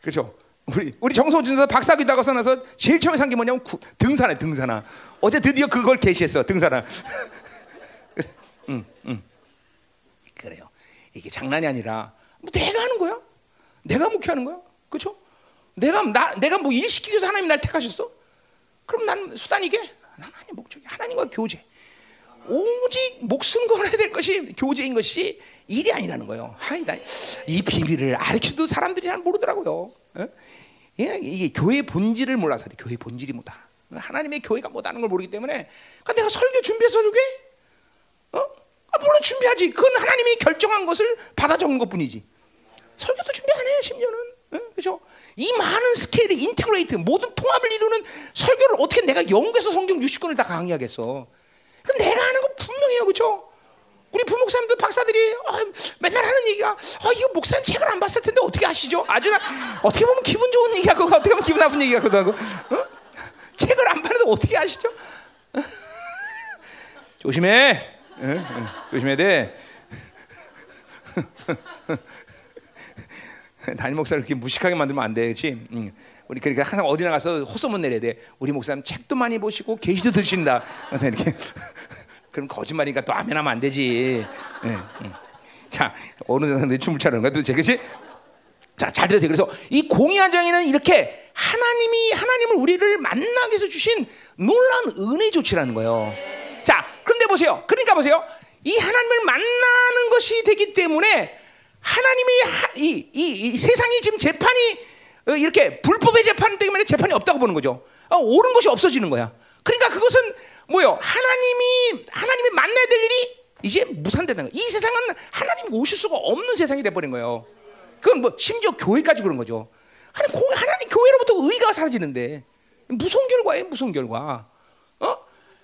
그렇죠. 우리 우리 준사 박사학위 나가서 나서 제일 처음에 산 게 뭐냐면 구, 등산해 등산화. 어제 드디어 그걸 개시했어 등산화. *laughs* 음, 음. 그래요. 이게 장난이 아니라 뭐 내가 하는 거야. 내가 목회하는 거야. 그렇죠? 내가 나 내가 뭐 일 시키기 위해서 하나님 날 택하셨어? 그럼 난 수단 이게 하나님 목적이 하나님과 교제. 오직 목숨 걸어야 될 것이 교제인 것이 일이 아니라는 거예요. 하이다. 이 비밀을 알려도 사람들이 잘 모르더라고요. 어? 이게 교회 본질을 몰라서 그래. 교회 본질이 뭐다. 하나님의 교회가 뭐다는 걸 모르기 때문에 그러니까 내가 설교 준비해서 설교 어? 아, 물론 준비하지. 그건 하나님이 결정한 것을 받아 적은 것뿐이지. 설교도 준비 안 해. 심지어는 어? 그렇죠? 이 많은 스케일의 integrate 모든 통합을 이루는 설교를 어떻게 내가 영국에서 성경 60권을 다 강의하겠어? 그 내가 하는 거 분명해요, 그렇죠? 우리 부목사님들 박사들이 어, 맨날 하는 얘기가 어, 이거 목사님 책을 안 봤을 텐데 어떻게 아시죠? 아주 어떻게 보면 기분 좋은 얘기 같고 어떻게 보면 기분 나쁜 얘기 같기도 하고 어? 책을 안 봤는데 어떻게 아시죠? *laughs* 조심해, 조심해야 돼. *laughs* *laughs* 담임 목사를 그렇게 무식하게 만들면 안 돼, 그렇지? 응. 우리 그러니까 항상 어디 나가서 호소문 내려야 돼. 우리 목사님 책도 많이 보시고 계시도 드신다. *laughs* 이렇게 *laughs* 그럼 거짓말이니까 또 아멘하면 안 되지. 네, 네. 자, 어느 사람들이 춤을 추는 거야 도대체 그렇지? 자, 잘 들으세요. 그래서 이 공의한 정의는 이렇게 하나님이 하나님을 우리를 만나기 위해서 주신 놀라운 은혜 조치라는 거예요. 자, 그런데 보세요. 그러니까 보세요. 이 하나님을 만나는 것이 되기 때문에 하나님이 이, 이, 이 세상이 지금 재판이 어, 이렇게 불법의 재판 때문에 재판이 없다고 보는 거죠. 어, 옳은 것이 없어지는 거야. 그러니까 그것은 뭐요? 하나님이 하나님이 만나야 될 일이 이제 무산되는 거예요. 이 세상은 하나님이 오실 수가 없는 세상이 돼 버린 거예요. 그건 뭐 심지어 교회까지 그런 거죠. 하나님, 하나님 교회로부터 의가 사라지는데 무서운 결과예요. 무서운 결과. 어?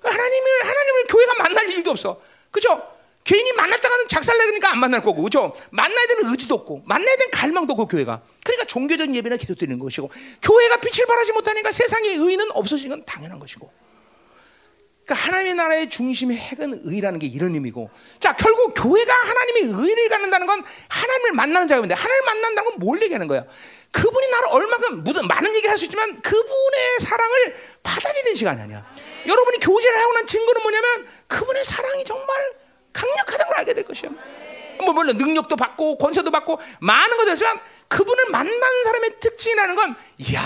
하나님을 하나님을 교회가 만날 일도 없어. 그죠? 괜히 만났다가는 작살내니까 안 만날 거고, 그죠? 만나야 되는 의지도 없고, 만나야 되는 갈망도 없고, 교회가. 그러니까 종교적인 예배나 기도 드리는 것이고, 교회가 빛을 발하지 못하니까 세상의 의는 없어지는 건 당연한 것이고. 그러니까 하나님의 나라의 중심의 핵은 의라는 게 이런 의미고, 자 결국 교회가 하나님의 의를 갖는다는 건 하나님을 만나는 작업인데, 하나님을 만난다는 건 뭘 얘기하는 거야? 그분이 나를 얼마큼 무슨 많은 얘기를 할 수 있지만 그분의 사랑을 받아들이는 시간이 아니야. 여러분이 교제를 하고 난 증거는 뭐냐면 그분의 사랑이 정말 강력하다는 걸 알게 될 것이야. 뭐 물론 능력도 받고 권세도 받고 많은 것도 있지만 그분을 만나는 사람의 특징이라는 건 이야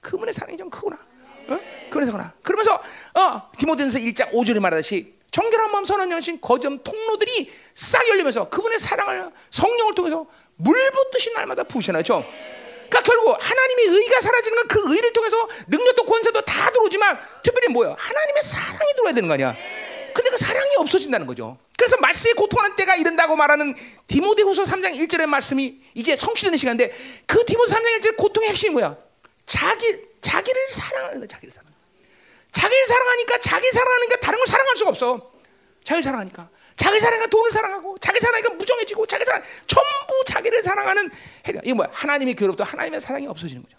그분의 사랑이 좀 크구나. 어? 그래서구나. 그러면서 어, 디모데전서 1장 5절에 말하듯이 정결한 마음 선한 영신 거점 통로들이 싹 열리면서 그분의 사랑을 성령을 통해서 물 붓듯이 날마다 부으시나죠. 그러니까 결국 하나님의 의가 사라지는 건 그 의를 통해서 능력도 권세도 다 들어오지만 특별히 뭐예요? 하나님의 사랑이 들어야 되는 거 아니야. 근데 그 사랑이 없어진다는 거죠. 그래서 말씀에 고통하는 때가 이른다고 말하는 디모데후서 3장 1절의 말씀이 이제 성취되는 시간인데 그 디모데 3장 1절 고통의 핵심이 뭐야? 자기 자기를 사랑하는 거야. 자기를 사랑. 자기를 사랑하니까 자기 사랑하니까 다른 걸 사랑할 수가 없어. 자기를 사랑하니까. 자기 사랑하니까 돈을 사랑하고, 자기 사랑하니까 무정해지고, 자기 사랑 전부 자기를 사랑하는 해가 이거 뭐야? 하나님의 교로부터 하나님의 사랑이 없어지는 거죠.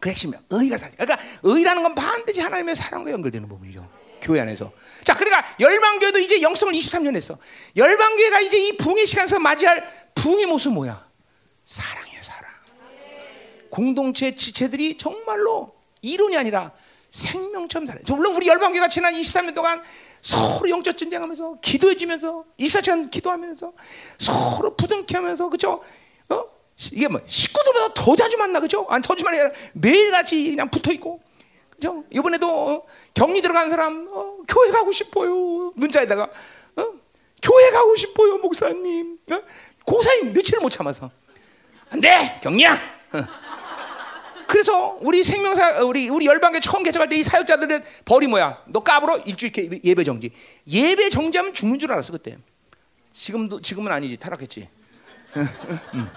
그 핵심이야. 의가 사실. 그러니까 의라는 건 반드시 하나님의 사랑과 연결되는 부분이죠. 교회 안에서. 자, 그러니까 열방교회도 이제 영성을 23년 했어. 열방교회가 이제 이 붕의 시간에서 맞이할 붕의 모습 뭐야? 사랑이에요, 사랑. 공동체 지체들이 정말로 이론이 아니라 생명처럼 살아요. 물론 우리 열방교가 지난 23년 동안 서로 영적 전쟁하면서 기도해 주면서 24시간 기도하면서 서로 부둥켜 하면서 그죠? 어? 이게 뭐 식구들보다 더 자주 만나 그죠? 아니 더 자주 만나 매일 같이 그냥 붙어 있고 그죠? 이번에도 어, 격리 들어간 사람 어, 교회 가고 싶어요 문자에다가 어? 교회 가고 싶어요 목사님 어? 고사님 며칠을 못 참아서 안 돼 격리야 어. 그래서 우리 생명사 우리 우리 열방교 처음 개척할 때 이 사역자들은 벌이 뭐야? 너 까불어 일주일 예배 정지. 예배 정지하면 죽는 줄 알았어 그때. 지금도 지금은 아니지 타락했지. 음.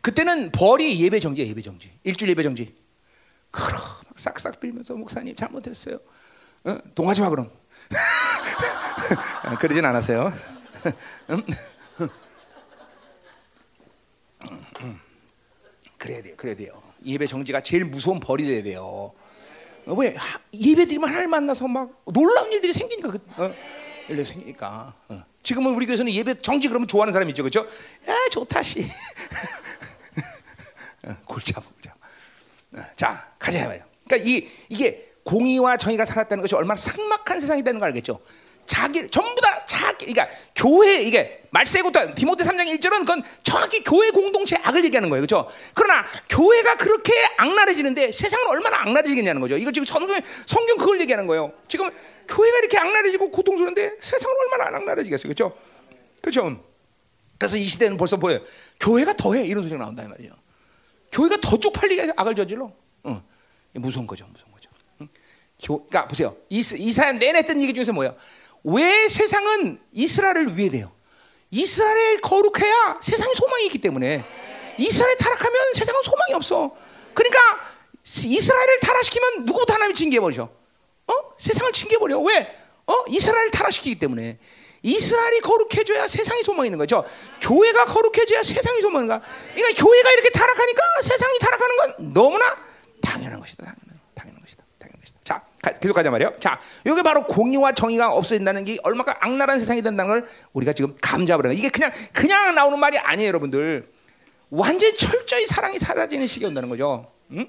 그때는 벌이 예배 정지야 예배 정지. 일주일 예배 정지. 그럼 싹싹 빌면서 목사님 잘못했어요. 어? 동하지 마 그럼. *laughs* 그러진 않았어요. 음? 그래야 돼요. 그래야 돼요. 예배 정지가 제일 무서운 벌이 돼야 돼요. 어, 왜 예배 드리면 하나님 만나서 막 놀라운 일들이 생기니까 그, 어, 일이 생기니까. 어. 지금은 우리 교회에서는 예배 정지 그러면 좋아하는 사람이 있죠, 그렇죠? 야 좋다 씨. *laughs* 어, 골치. 어, 자 가자 말이야. 그러니까 이 이게 공의와 정의가 살았다는 것이 얼마나 삭막한 세상이 되는 걸 알겠죠? 자기 전부 다 자기 그러니까 교회 이게 말세고다 디모데 3장 1절은 그건 정확히 교회 공동체 악을 얘기하는 거예요. 그렇죠? 그러나 교회가 그렇게 악랄해지는데 세상은 얼마나 악랄해지겠냐는 거죠. 이거 지금 성경 성경 그걸 얘기하는 거예요. 지금 교회가 이렇게 악랄해지고 고통스러운데 세상은 얼마나 안 악랄해지겠어요. 그렇죠? 그렇죠? 그래서 이 시대는 벌써 보여요. 교회가 더해 이런 소리가 나온다 이 말이죠. 교회가 더 쪽팔리게 악을 저질러. 어. 무서운 거죠. 무서운 거죠. 응? 교, 그러니까 보세요. 이사야 내내 했던 얘기 중에서 뭐야? 왜 세상은 이스라엘을 위해 돼요? 이스라엘 거룩해야 세상에 소망이 있기 때문에 이스라엘 타락하면 세상은 소망이 없어. 그러니까 이스라엘을 타락시키면 누구부터 하나님이 징계해버리죠. 어? 세상을 징계해버려. 왜? 어? 이스라엘을 타락시키기 때문에. 이스라엘이 거룩해져야 세상이 소망이 있는 거죠. 교회가 거룩해져야 세상이 소망인 거야. 그러니까 교회가 이렇게 타락하니까 세상이 타락하는 건 너무나 당연한 것이다. 당연한. 계속 가자 말이요. 자, 이게 바로 공의와 정의가 없어진다는 게 얼마나 악랄한 세상이 된다는 걸 우리가 지금 감잡으려. 이게 그냥 그냥 나오는 말이 아니에요, 여러분들. 완전 철저히 사랑이 사라지는 시기 온다는 거죠. 응?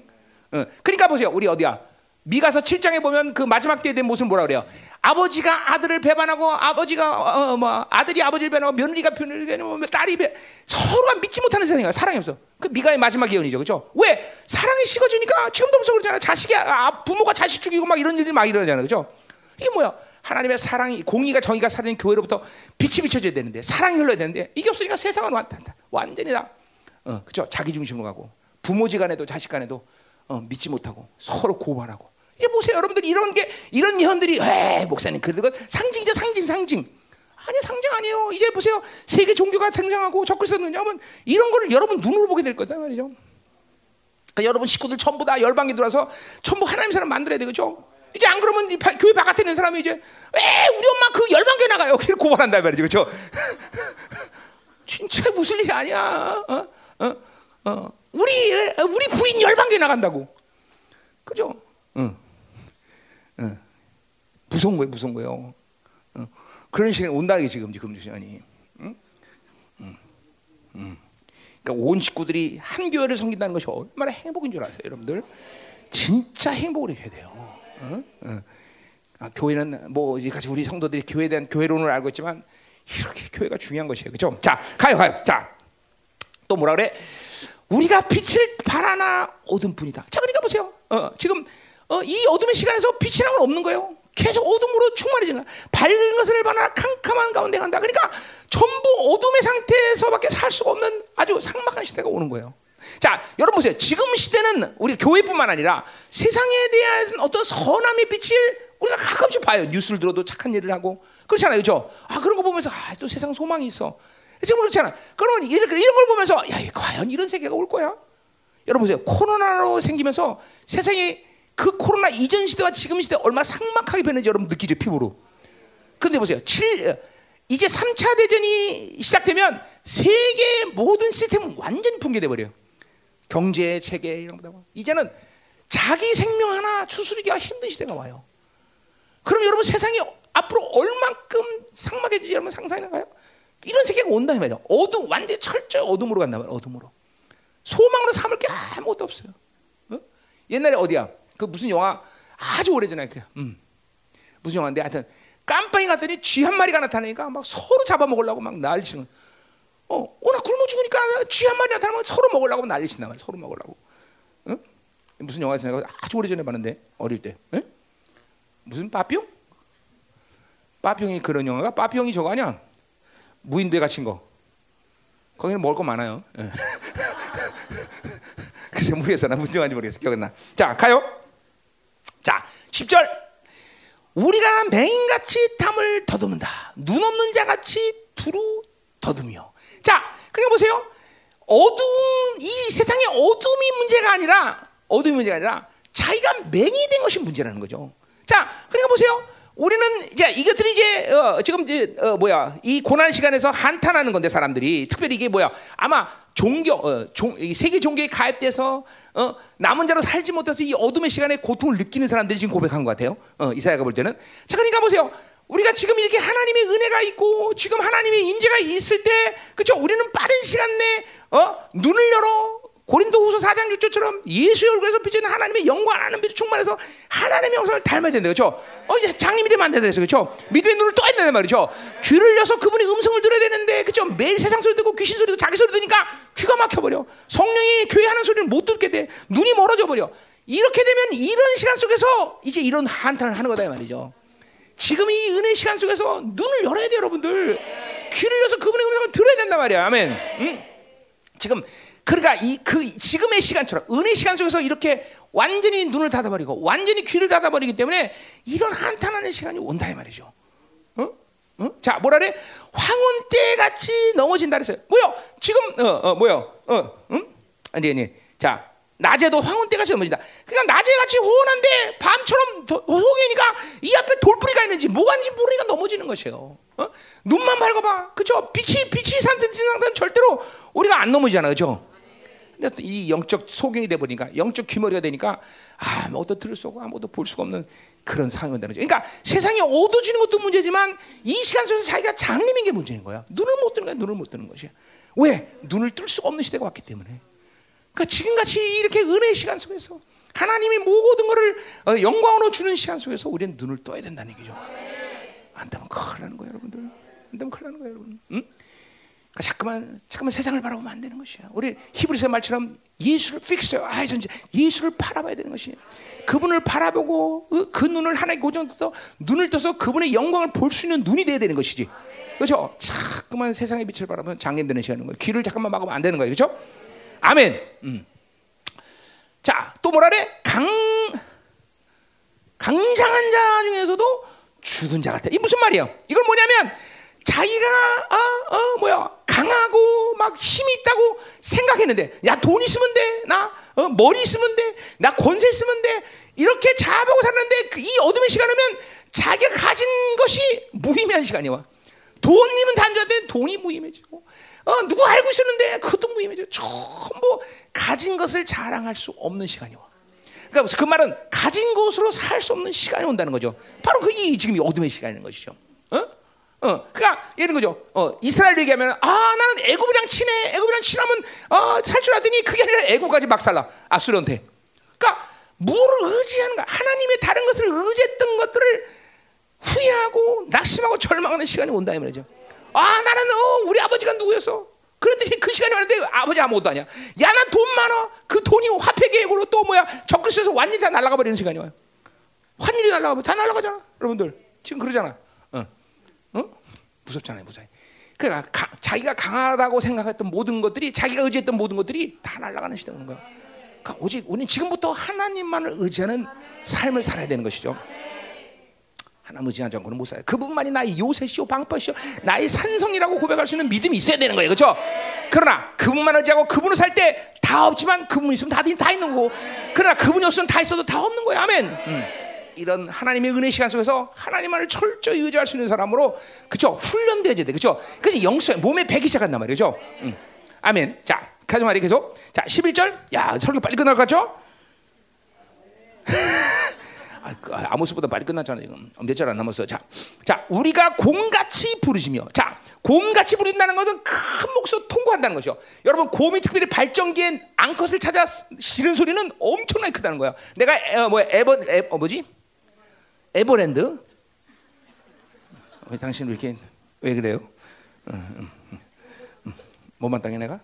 응. 그러니까 보세요. 우리 어디야? 미가서 7장에 보면 그 마지막 때에 대한 모습 뭐라 그래요? 아버지가 아들을 배반하고 아버지가 어, 어, 뭐 아들이 아버지를 배반하고 며느리가 며느리를 배반하고 딸이 배 서로가 믿지 못하는 세상이야. 사랑이 없어. 그 미가의 마지막 예언이죠. 그렇죠? 왜? 사랑이 식어지니까 지금도 무서 그러잖아. 자식이 아, 부모가 자식 죽이고 막 이런 일들이 막 일어나잖아. 그렇죠? 이게 뭐야? 하나님의 사랑이 공의가 정의가 사라진 교회로부터 빛이 비춰져야 되는데 사랑이 흘러야 되는데 이게 없으니까 세상은 완, 완전히 다 어, 그렇죠? 자기 중심으로 가고 부모지간에도 자식간에도 어, 믿지 못하고 서로 고발하고 이게 보세요, 여러분들 이런 게 이런 예언들이 에 목사님 그래도 상징이죠, 상징, 상징. 아니 상징 아니에요. 이제 보세요, 세계 종교가 등장하고 적그리스도 등장하면 이런 거를 여러분 눈으로 보게 될 거다 말이죠. 그러니까 여러분 식구들 전부 다 열방에 들어와서 전부 하나님 사람 만들어야 되겠죠. 이제 안 그러면 이 교회 바깥에 있는 사람이 이제 에 우리 엄마 그 열방교 나가요. 이렇게 고발한다 말이죠, 그렇죠? *laughs* 진짜 무슨 일이 아니야. 어? 어? 어. 우리 우리 부인 열방교 나간다고, 그죠? 응. 어. 무서운 거예요, 무서운 거예요. 어. 그런 시간이 온다는 게 지금 지금 시간이. 그러니까 온 식구들이 한 교회를 섬긴다는 것이 얼마나 행복인 줄 아세요, 여러분들? 진짜 행복을 해야 돼요. 어? 어. 아, 교회는 뭐 같이 우리 성도들이 교회에 대한 교회론을 알고 있지만 이렇게 교회가 중요한 것이에요, 그렇죠? 자, 가요, 가요. 자, 또 뭐라 그래? 우리가 빛을 바라나 어둠뿐이다. 자, 그러니까 보세요. 어, 지금 어, 이 어둠의 시간에서 빛이라는 건 없는 거예요. 계속 어둠으로 거야. 밝은 것을 바라 캄캄한 가운데 간다. 그러니까 전부 어둠의 상태에서밖에 살 수가 없는 아주 삭막한 시대가 오는 거예요. 자, 여러분 보세요. 지금 시대는 우리 교회뿐만 아니라 세상에 대한 어떤 선함의 빛을 우리가 가끔씩 봐요. 뉴스를 들어도 착한 일을 하고 그렇잖아요, 그렇죠? 아 그런 거 보면서 아, 또 세상 소망이 있어. 지금 그렇잖아. 그러면 이런 걸 보면서 야, 과연 이런 세계가 올 거야? 여러분 보세요. 코로나로 생기면서 세상이 그 코로나 이전 시대와 지금 시대 얼마나 삭막하게 변했는지 여러분 느끼죠 피부로. 그런데 보세요. 7, 이제 3차 대전이 시작되면 세계 모든 시스템은 완전히 붕괴돼 버려요. 경제 체계 이런 거 이제는 자기 생명 하나 추스르기가 힘든 시대가 와요. 그럼 여러분 세상이 앞으로 얼만큼 삭막해질지 여러분 상상해 나가요? 이런 세계가 온다 말이에요. 어둠 완전 철저히 어둠으로 간다 말이에요. 어둠으로. 소망으로 삼을 게 아무것도 없어요. 어? 옛날에 어디야? 그 무슨 영화 아주 오래전에 그 음. 무슨 영화인데 하여튼 깜빵이 갔더니 쥐 한 마리가 나타나니까 막 서로 잡아먹으려고 막 난리치는 어, 어, 나 굶어 죽으니까 쥐 한 마리 나타나면 서로 먹으려고 난리친단 말이야. 서로 먹으려고. 어? 무슨 영화에서 내가 아주 오래전에 봤는데 어릴 때. 에? 무슨 빠뿅? 빠뿅이 그런 영화가 빠뿅이 저거 아니야? 무인도에 갇힌 거. 거기는 먹을 거 많아요. 예. *laughs* 글쎄 모르겠어. 나 무슨 영화인지 모르겠어. 기억나. 자, 가요. 자, 10절. 우리가 맹인같이 탐을 더듬는다. 눈 없는 자같이 두루 더듬이요. 자, 그러니까 보세요. 어두움, 이 세상의 어둠이 문제가 아니라, 어둠이 문제가 아니라, 자기가 맹이 된 것이 문제라는 거죠. 자, 그러니까 보세요. 우리는 이제 이것들이 이제 어, 지금 이제 어, 뭐야 이 고난 시간에서 한탄하는 건데 사람들이 특별히 이게 뭐야 아마 종교 어, 종, 세계 종교에 가입돼서 어, 남은 자로 살지 못해서 이 어둠의 시간에 고통을 느끼는 사람들이 지금 고백한 것 같아요. 어, 이사야가 볼 때는 자 그러니까 보세요. 우리가 지금 이렇게 하나님의 은혜가 있고 지금 하나님의 임재가 있을 때 그렇죠 우리는 빠른 시간 내에 어, 눈을 열어 고린도후서 4장 6절처럼 예수의 얼굴에서 비치는 하나님의 영광 하나님 빛 충만해서 하나님의 영상을 닮아야 된다 그렇죠? 어 이제 장님이 되면 안 된다 그래서 그렇죠? 믿음의 눈을 떠야 된단 말이죠. 귀를 열어서 그분의 음성을 들어야 되는데 그렇죠? 매일 세상 소리 듣고 귀신 소리 듣고 자기 소리 들으니까 귀가 막혀 버려. 성령이 교회 하는 소리를 못 듣게 돼. 눈이 멀어져 버려. 이렇게 되면 이런 시간 속에서 이제 이런 한탄을 하는 거다 말이죠. 지금 이 은혜 시간 속에서 눈을 열어야 돼요, 여러분들. 귀를 열어서 그분의 음성을 들어야 된단 말이야. 아멘. 응? 지금 그러니까 이 그 지금의 시간처럼 은혜 시간 속에서 이렇게 완전히 눈을 닫아버리고 완전히 귀를 닫아버리기 때문에 이런 한탄하는 시간이 온다 이 말이죠. 어? 어? 자, 뭐라래? 황혼 때 같이 넘어진다 그랬어요. 뭐요? 지금 어, 어 뭐요? 어, 응? 아니 아니. 자, 낮에도 황혼 때 같이 넘어진다. 그러니까 낮에 같이 호원한데 밤처럼 호기니까 이 앞에 돌뿌리가 있는지 뭐가 있는지 모르니까 넘어지는 것이에요. 어? 눈만 밝아봐. 그죠? 빛이 빛이 산든 상태는 절대로 우리가 안 넘어지잖아. 그죠? 근데 이 영적 소경이 돼 버리니까 영적 귀머리가 되니까 아무것도 들을 수 없고 아무것도 볼 수가 없는 그런 상황이 온다는 거죠. 그러니까 세상이 어두워지는 것도 문제지만 이 시간 속에서 자기가 장님인 게 문제인 거야. 눈을 못 뜨는 거야. 눈을 못 뜨는 것이야. 왜? 눈을 뜰 수가 없는 시대가 왔기 때문에. 그러니까 지금같이 이렇게 은혜의 시간 속에서 하나님이 모든 것을 어, 영광으로 주는 시간 속에서 우리는 눈을 떠야 된다는 얘기죠. 안 되면 큰일 나는 거예요, 여러분들. 안 되면 큰일 나는 거예요, 여러분. 응? 그러니까 자꾸만 자꾸만 세상을 바라보면 안 되는 것이야. 우리 히브리서 말처럼 예수를 fix eyes on Jesus 예수를 바라봐야 되는 것이야. 그분을 바라보고 그, 그 눈을 하나의 고정부터 눈을 떠서 그분의 영광을 볼 수 있는 눈이 돼야 되는 것이지. 그렇죠? 자꾸만 세상의 빛을 바라보면 장애되는 시간인 거예요. 귀를 잠깐만 막으면 안 되는 거예요. 그렇죠? 아멘. 음. 자, 또 뭐라래? 강 강장한 자 중에서도 죽은 자 같아. 이 무슨 말이에요? 이걸 뭐냐면 자기가 어, 어 뭐야 강하고 막 힘이 있다고 생각했는데 야 돈 있으면 돼 나? 어, 머리 있으면 돼 나 권세 있으면 돼. 이렇게 자보고 살았는데 그, 이 어둠의 시간이면 자기가 가진 것이 무의미한 시간이 와. 돈이면 단조한데 돈이 무의미해지고. 어, 누구 알고 있었는데 그것도 무의미해져. 전부 가진 것을 자랑할 수 없는 시간이 와. 그러니까 그 말은 가진 것으로 살 수 없는 시간이 온다는 거죠. 바로 그이 지금 어둠의 시간인 것이죠. 어? 어, 그러니까 이런 거죠. 어, 이스라엘 얘기하면 아 나는 애굽이랑 친해. 애굽이랑 친하면 어, 살줄 알더니 그게 아니라 애굽까지 막 살라. 아수르한테. 그러니까 뭐를 의지하는 가 하나님의 다른 것을 의지했던 것들을 후회하고 낙심하고 절망하는 시간이 온다 이 말이죠. 아 나는 어, 우리 아버지가 누구였어? 그랬더니 그 시간이 왔는데 아버지 아무것도 아니야. 야 나 돈 많아. 그 돈이 화폐 계획으로 또 뭐야 적글에서 완전히 다 날아가 버리는 시간이 와요. 환율이 날아가면 다 날아가잖아. 여러분들 지금 그러잖아. 무섭잖아요, 무서워. 그러니까 가, 자기가 강하다고 생각했던 모든 것들이 자기가 의지했던 모든 것들이 다 날아가는 시대가 거야. 그러니까 오직 우리는 지금부터 하나님만을 의지하는 삶을 살아야 되는 것이죠. 하나님 의지하지 않고는 못 살아요. 그분만이 나의 요새시오 방파시오 나의 산성이라고 고백할 수 있는 믿음이 있어야 되는 거예요. 그렇죠? 그러나 그분만 의지하고 그분을 살 때 다 없지만 그분 있으면 다, 다 있는 거고 그러나 그분이 없으면 다 있어도 다 없는 거예요. 아멘. 음. 이런 하나님의 은혜 시간 속에서 하나님만을 철저히 의지할 수 있는 사람으로 그죠 훈련돼야 돼 그죠 그래서 영성 몸에 배기 시작한단 말이죠. 음. 아멘. 자 가자 말이 계속. 자 11절. 야 설교 빨리 끝날 것 같죠? *laughs* 아, 그, 아모스보다 빨리 끝났잖아 지금. 몇 절 안 남았어. 자, 자 우리가 공같이 부르시며 자 곰같이 부린다는 것은 큰 목소리 통과한다는 것이죠. 여러분 곰이 특별히 발전기에 앙컷을 찾아 실은 소리는 엄청나게 크다는 거야. 내가 에, 어, 뭐 에버 에, 어, 뭐지? 에버랜드. 왜 당신 이렇게 왜 그래요? 응, 응, 응. 뭐만 땅에 내가?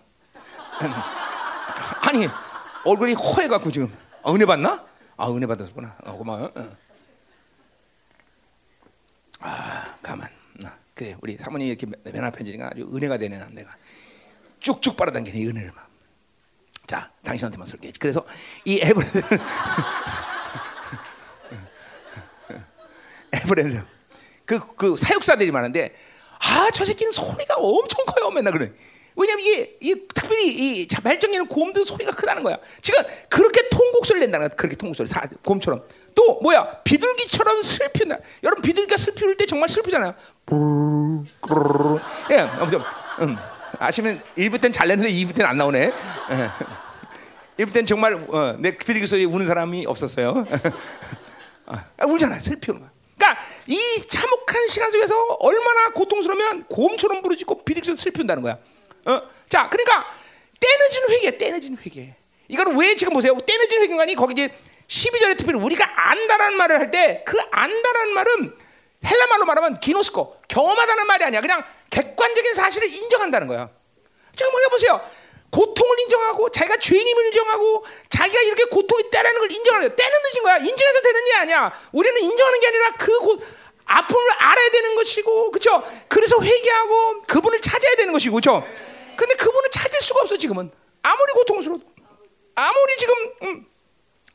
*laughs* 아니 얼굴이 허해갖고 지금 아, 은혜 받나? 아 은혜 받았구나. 어, 고마워. 어. 아 가만. 아, 그래 우리 사모님 이렇게 면합해지니까 아주 은혜가 되네 난 내가 쭉쭉 빨아당기는 은혜를 막. 자 당신한테만 설계. 그래서 이 에브랜 *laughs* 드 에브랜드 그, 그 사육사들이 많은데 아 저 새끼는 소리가 엄청 커요 맨날 그래. 왜냐면 이게, 이 특별히 이 발정기는 곰들 소리가 크다는 거야. 지금 그렇게 통곡 소리를 낸다는 거야. 그렇게 통곡 소리, 사, 곰처럼. 또 뭐야? 비둘기처럼 슬픈다. 여러분 비둘기가 슬플 때 정말 슬프잖아요. 예, 아무튼 음. 아시면 1부 때는 잘 냈는데 2부 때는 안 나오네. 예. 1부 때는 정말 어, 내 비둘기 소리 우는 사람이 없었어요. *laughs* 아, 울잖아. 슬피는 거야. 그러니까 이 참혹한 시간 속에서 얼마나 고통스러우면 곰처럼 부르짖고 비둘기처럼 슬픈다는 거야. 어? 자, 그러니까 때늦은 회개, 때늦은 회개. 이거는 왜 지금 보세요. 때늦은 회개가니 거기 이제 12절에 특별히 우리가 안다라는 말을 할 때 그 안다라는 말은 헬라 말로 말하면 기노스코 경험하다는 말이 아니야. 그냥 객관적인 사실을 인정한다는 거야. 지금 뭐냐 보세요. 고통을 인정하고 자기가 죄인임을 인정하고 자기가 이렇게 고통이 있다라는 걸 인정하는 거야. 때는 늦은 거야. 인정해서 되는 게 아니야. 우리는 인정하는 게 아니라 그 고, 아픔을 알아야 되는 것이고, 그렇죠? 그래서 회개하고 그분을 찾아야 되는 것이고, 그렇죠? 근데 그분을 찾을 수가 없어 지금은. 아무리 고통스러워도, 아무리 지금 음,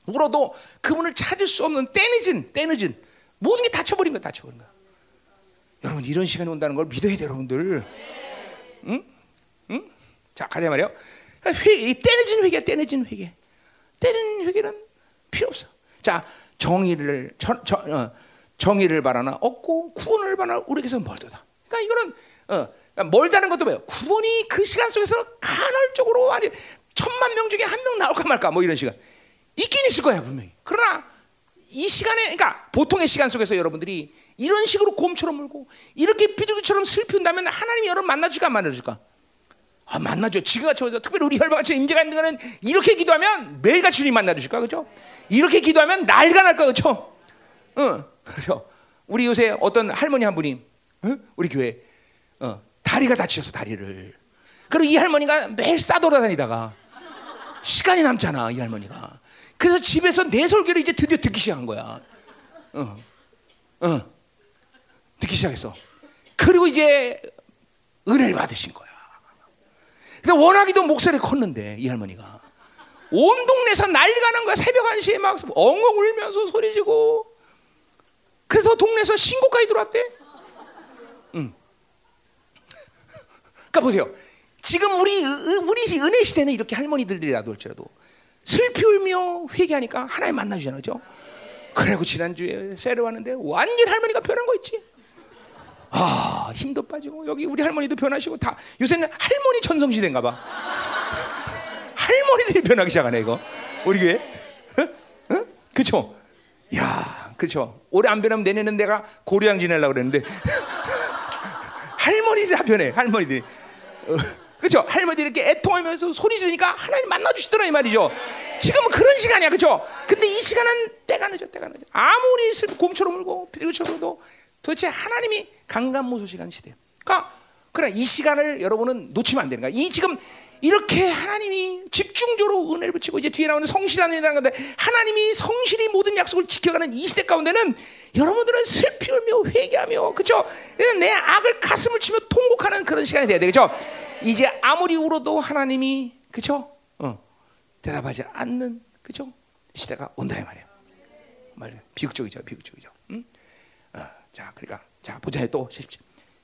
울어도 그분을 찾을 수 없는 때늦은 때늦은 모든 게 닫혀버린 거야, 닫혀버린 거야. 여러분 이런 시간이 온다는 걸 믿어야 돼, 여러분들. 응? 응? 자 가자 말이요. 그러니까 회, 때늦은 회개, 때늦은 회개, 때늦은 회개는 필요 없어. 자 정의를 저, 저, 어, 정의를 바라나 얻고 구원을 바라나 우리에게서 멀다. 그러니까 이거는 어, 그러니까 멀다는 것도 뭐예요? 구원이 그 시간 속에서 간헐적으로 아니 천만 명 중에 한 명 나올까 말까 뭐 이런 시간 있긴 있을 거야 분명히. 그러나 이 시간에 그러니까 보통의 시간 속에서 여러분들이 이런 식으로 곰처럼 물고 이렇게 비둘기처럼 슬픈다면 하나님이 여러분 만나줄까 안 만나줄까? 아 만나죠. 지금같이 특별히 우리 혈방같이 임재가 있는 거는 이렇게 기도하면 매일같이 주님 만나 주실까 그죠? 이렇게 기도하면 날가 날까 그죠? 응. 그렇죠. 우리 요새 어떤 할머니 한 분이 응? 우리 교회 어, 다리가 다치셔서 다리를 그리고 이 할머니가 매일 싸돌아다니다가 시간이 남잖아 이 할머니가 그래서 집에서 내 설교를 이제 드디어 듣기 시작한 거야 어, 어, 듣기 시작했어 그리고 이제 은혜를 받으신 거야 근데 워낙이도 목소리 컸는데 이 할머니가 온 동네에서 난리가 난 거야 새벽 1시에 막 엉엉 울면서 소리지고 그래서 동네에서 신고까지 들어왔대. 응. *laughs* 그러니까 보세요. 지금 우리 우리 은혜 시대는 이렇게 할머니들이라도 할지라도 슬피 울며 회개하니까 하나님 만나주잖아요, 그죠? 그리고 지난주에 세례 왔는데 완전 할머니가 변한 거 있지. 아 힘도 빠지고 여기 우리 할머니도 변하시고 다 요새는 할머니 전성 시대인가 봐. *laughs* 할머니들이 변하기 시작하네 이거 우리 교회. 응? 그렇죠? 야, 그렇죠. 올해 안 변하면 내년은 내가 고려양 지내려고 그랬는데 *laughs* 할머니들 다 변해. 할머니들이. 어, 그렇죠. 할머니들 이렇게 애통하면서 소리 지르니까 하나님 만나 주시더라 이 말이죠. 지금은 그런 시간이야, 그렇죠? 근데 이 시간은 때가 늦어, 때가 늦어. 아무리 슬 곰처럼 울고 비둘기처럼 울도 도대체 하나님이 강간무소 시간 시대. 그러니까 그래 이 시간을 여러분은 놓치면 안 되는 거야. 이 지금 이렇게 하나님이 집중적으로 은혜를 붙이고 이제 뒤에 나오는 성실한이라는 건데 하나님이 성실히 모든 약속을 지켜가는 이 시대 가운데는 여러분들은 슬피 울며 회개하며 그죠? 내 악을 가슴을 치며 통곡하는 그런 시간이 돼야 되겠죠? 이제 아무리 울어도 하나님이 그죠? 어, 대답하지 않는 그죠? 시대가 온다 이 말이야. 말 비극적이죠, 비극적이죠. 자, 그러니까 자 보자 또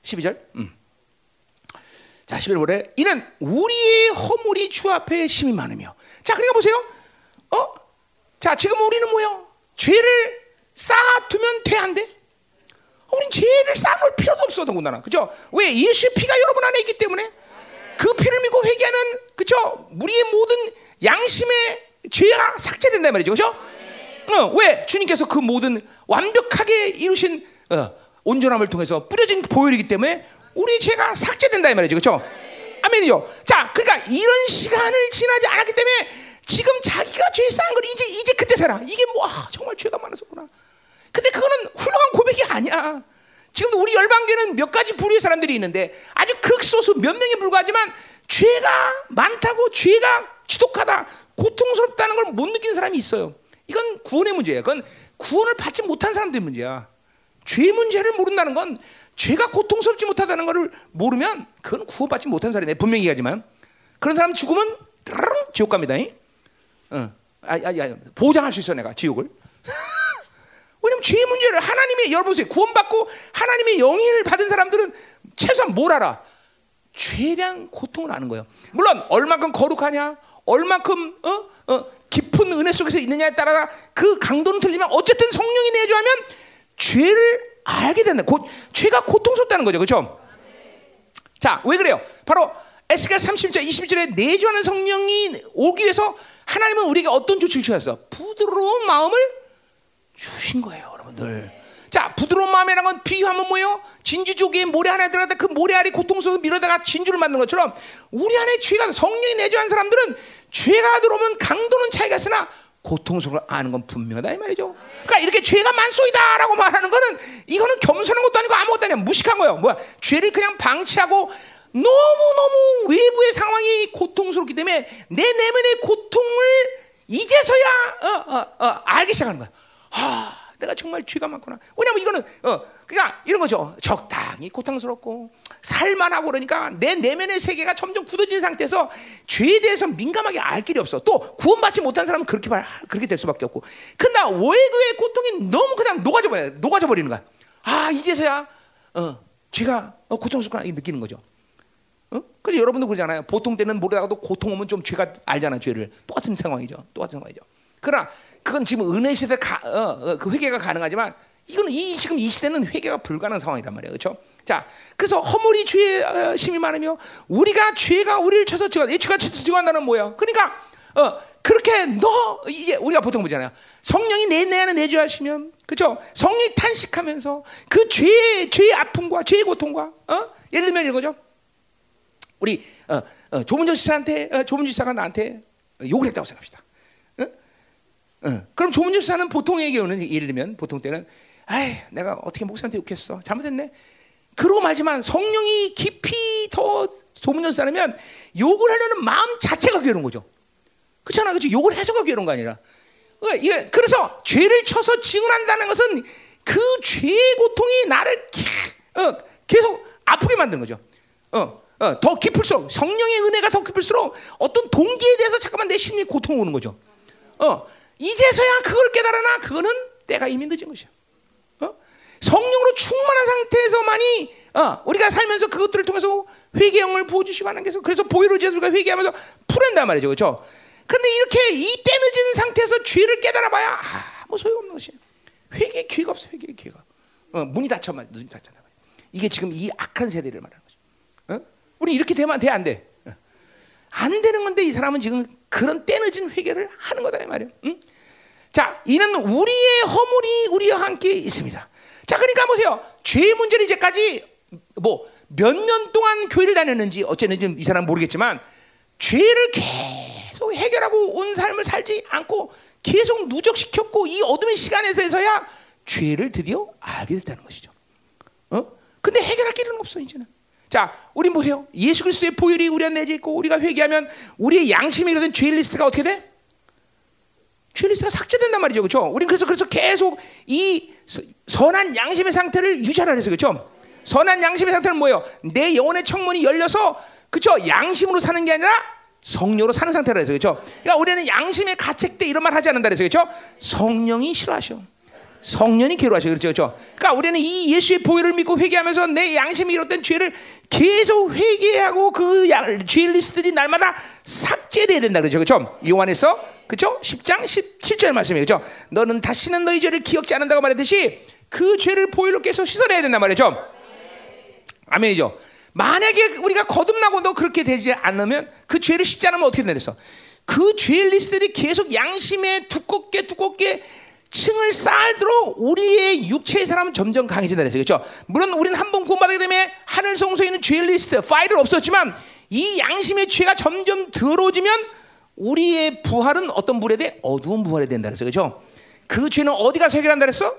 12절. 음. 자, 11월에 이는 우리의 허물이 주 앞에 심이 많으며. 자, 그러니까 보세요. 어? 자, 지금 우리는 뭐요? 죄를 쌓아두면 돼, 안 돼? 우린 죄를 쌓아놓을 필요도 없어, 더군다나. 그죠? 왜? 예수의 피가 여러분 안에 있기 때문에 그 피를 믿고 회개하면, 그죠? 우리의 모든 양심의 죄가 삭제된다 말이죠. 그죠? 어, 왜? 주님께서 그 모든 완벽하게 이루신 어, 온전함을 통해서 뿌려진 보혈이기 때문에 우리 죄가 삭제된다 이 말이죠, 그렇죠? 아멘이죠. 자, 그러니까 이런 시간을 지나지 않았기 때문에 지금 자기가 죄 쌓은 걸 이제 이제 그때 살아. 이게 뭐 아, 정말 죄가 많았었구나. 근데 그거는 훌륭한 고백이 아니야. 지금도 우리 열방교는 몇 가지 부류의 사람들이 있는데 아주 극소수 몇 명에 불과하지만 죄가 많다고 죄가 지독하다, 고통스럽다는 걸 못 느끼는 사람이 있어요. 이건 구원의 문제예요. 그건 구원을 받지 못한 사람들의 문제야. 죄 문제를 모른다는 건 죄가 고통스럽지 못하다는 것을 모르면 그건 구원받지 못한 사람이네. 분명히 얘기하지만 그런 사람 죽으면 지옥 갑니다. 어. 아, 아, 아, 보장할 수 있어 내가 지옥을. *laughs* 왜냐면 죄 문제를 하나님의 여러분 보세요. 구원받고 하나님의 영예를 받은 사람들은 최소한 뭘 알아? 죄에 대한 고통을 아는 거예요. 물론 얼마큼 거룩하냐, 얼마큼 어? 어, 깊은 은혜 속에서 있느냐에 따라 그 강도는 틀리면 어쨌든 성령이 내주하면 죄를 알게 된다. 고, 죄가 고통스럽다는 거죠, 그렇죠? 자, 왜 그래요? 바로 에스겔 30절, 20절에 내주하는 성령이 오기 위해서 하나님은 우리에게 어떤 조치를 취하셨어? 부드러운 마음을 주신 거예요, 여러분들. 자, 부드러운 마음이라는 건 비유하면 뭐예요? 진주 조개에 모래 하나 들어갔다 그 모래 알이 고통스러워서 밀어다가 진주를 만든 것처럼 우리 안에 죄가 성령이 내주한 사람들은 죄가 들어오면 강도는 차이가 있으나 고통스러워 아는 건 분명하다 이 말이죠. 그러니까 이렇게 죄가 만소이다라고 말하는 거는 이거는 겸손한 것도 아니고 아무것도 아니야 무식한 거예요. 뭐야? 죄를 그냥 방치하고 너무 너무 외부의 상황이 고통스럽기 때문에 내 내면의 고통을 이제서야 어, 어, 어, 알기 시작하는 거야. 하, 내가 정말 죄가 많구나. 왜냐면 이거는 어, 그냥 이런 거죠. 적당히 고통스럽고 살만하고 그러니까 내 내면의 세계가 점점 굳어지는 상태에서 죄에 대해서 민감하게 알 길이 없어. 또 구원받지 못한 사람은 그렇게 말 그렇게 될 수밖에 없고. 그러나 외교의 고통이 너무 그냥 녹아져 버려 녹아져 버리는 거야. 아 이제서야 어, 죄가 어, 고통스럽구나 느끼는 거죠. 어? 그래서 여러분도 그러잖아요. 보통 때는 모르다가도 고통 오면 좀 죄가 알잖아 죄를. 똑같은 상황이죠. 똑같은 상황이죠. 그러나 그건 지금 은혜 시대 가, 어, 어, 그 회개가 가능하지만 이거는 이 지금 이 시대는 회개가 불가능한 상황이란 말이에요. 그렇죠? 자, 그래서 허물이 죄의 어, 심이 많으며 우리가 죄가 우리를 쳐서 증한, 이 죄가 쳐서 증한다는 뭐야? 그러니까 어, 그렇게 너 이게 우리가 보통 보잖아요. 성령이 내 내 안에 내주하시면 그렇죠? 성령이 탄식하면서 그 죄의 죄의 아픔과 죄의 고통과 어? 예를 들면 이거죠. 우리 어, 어, 조문정 씨한테 어, 조문정 씨가 나한테 욕을 했다고 생각합시다. 어. 그럼 조문정 씨는 보통의 경우는 예를 들면 보통 때는 아이 내가 어떻게 목사한테 욕했어 잘못했네. 그러고 말지만 성령이 깊이 더 조문정 씨면 욕을 하려는 마음 자체가 괴로운 거죠. 그렇잖아, 그렇지? 욕을 해서가 괴로운 거 아니라. 이게 그래서 죄를 쳐서 증언한다는 것은 그 죄의 고통이 나를 어, 계속 아프게 만드는 거죠. 어, 어, 더 깊을수록 성령의 은혜가 더 깊을수록 어떤 동기에 대해서 잠깐만 내 심리 고통 오는 거죠. 어, 이제서야 그걸 깨달아나 그거는 때가 이미 늦은 것이야. 어? 성령으로 충만한 상태에서만이 어, 우리가 살면서 그것들을 통해서 회개형을 부어주시고 하나님께서 그래서 보혈로 제수가 회개하면서 풀어낸단 말이죠, 그렇죠? 근데 이렇게 이 때 늦은 상태에서 죄를 깨달아봐야 아무 소용없는 것이 회개 기회가 없어, 회개 기회가. 어, 문이 닫혀만 눈이 닫잖아. 이게 지금 이 악한 세대를 말하는 거죠. 어? 우리 이렇게 되면 돼, 안 돼? 어. 안 되는 건데 이 사람은 지금 그런 때 늦은 회개를 하는 거다 이 말이야. 응? 자, 이는 우리의 허물이 우리와 함께 있습니다. 자, 그러니까 보세요. 죄 문제를 이제까지 뭐 몇 년 동안 교회를 다녔는지 어쨌는지 이 사람 모르겠지만 죄를 계속 해결하고 온 삶을 살지 않고 계속 누적시켰고 이 어둠의 시간에서야 죄를 드디어 알게 됐다는 것이죠. 어? 근데 해결할 길은 없어 이제는. 자, 우리 보세요. 예수 그리스도의 보혈이 우리 안에 내재 있고 우리가 회개하면 우리의 양심이 이르던 죄 리스트가 어떻게 돼? 죄 리스트가 삭제된단 말이죠, 그렇죠? 우리 그래서 그래서 계속 이 선한 양심의 상태를 유지하라 그래서 그렇죠? 선한 양심의 상태는 뭐예요? 내 영혼의 창문이 열려서 그렇죠? 양심으로 사는 게 아니라 성령으로 사는 상태라 해서 그렇죠? 그러니까 우리는 양심의 가책돼 이런 말 하지 않는다 그래서 그렇죠? 성령이 싫어하셔. 성령이 괴로워하셔. 그렇죠, 그렇죠? 그러니까 우리는 이 예수의 보혈을 믿고 회개하면서 내 양심이 이뤘던 죄를 계속 회개하고 그 죄 리스트들이 날마다 삭제돼야 된다 그렇죠, 그렇죠? 요한에서 그렇죠? 10장 17절 말씀이에요, 그렇죠? 너는 다시는 너희 죄를 기억지 않는다고 말했듯이 그 죄를 보혈로 계속 씻어내야 된단 말이죠. 아멘이죠. 만약에 우리가 거듭나고도 그렇게 되지 않으면 그 죄를 씻지 않으면 어떻게 되겠어? 그 죄 리스트들이 계속 양심에 두껍게 두껍게 층을 쌓을수록 우리의 육체의 사람은 점점 강해진다 그랬어요. 그렇죠? 물론 우리는 한 번 구원받게 되면 하늘 성소에 있는 죄 리스트, 파일은 없었지만 이 양심의 죄가 점점 더러워지면 우리의 부활은 어떤 부활이 돼? 어두운 부활이 된다 그랬어요. 그렇죠? 그 죄는 어디 가서 해결한다 그랬어?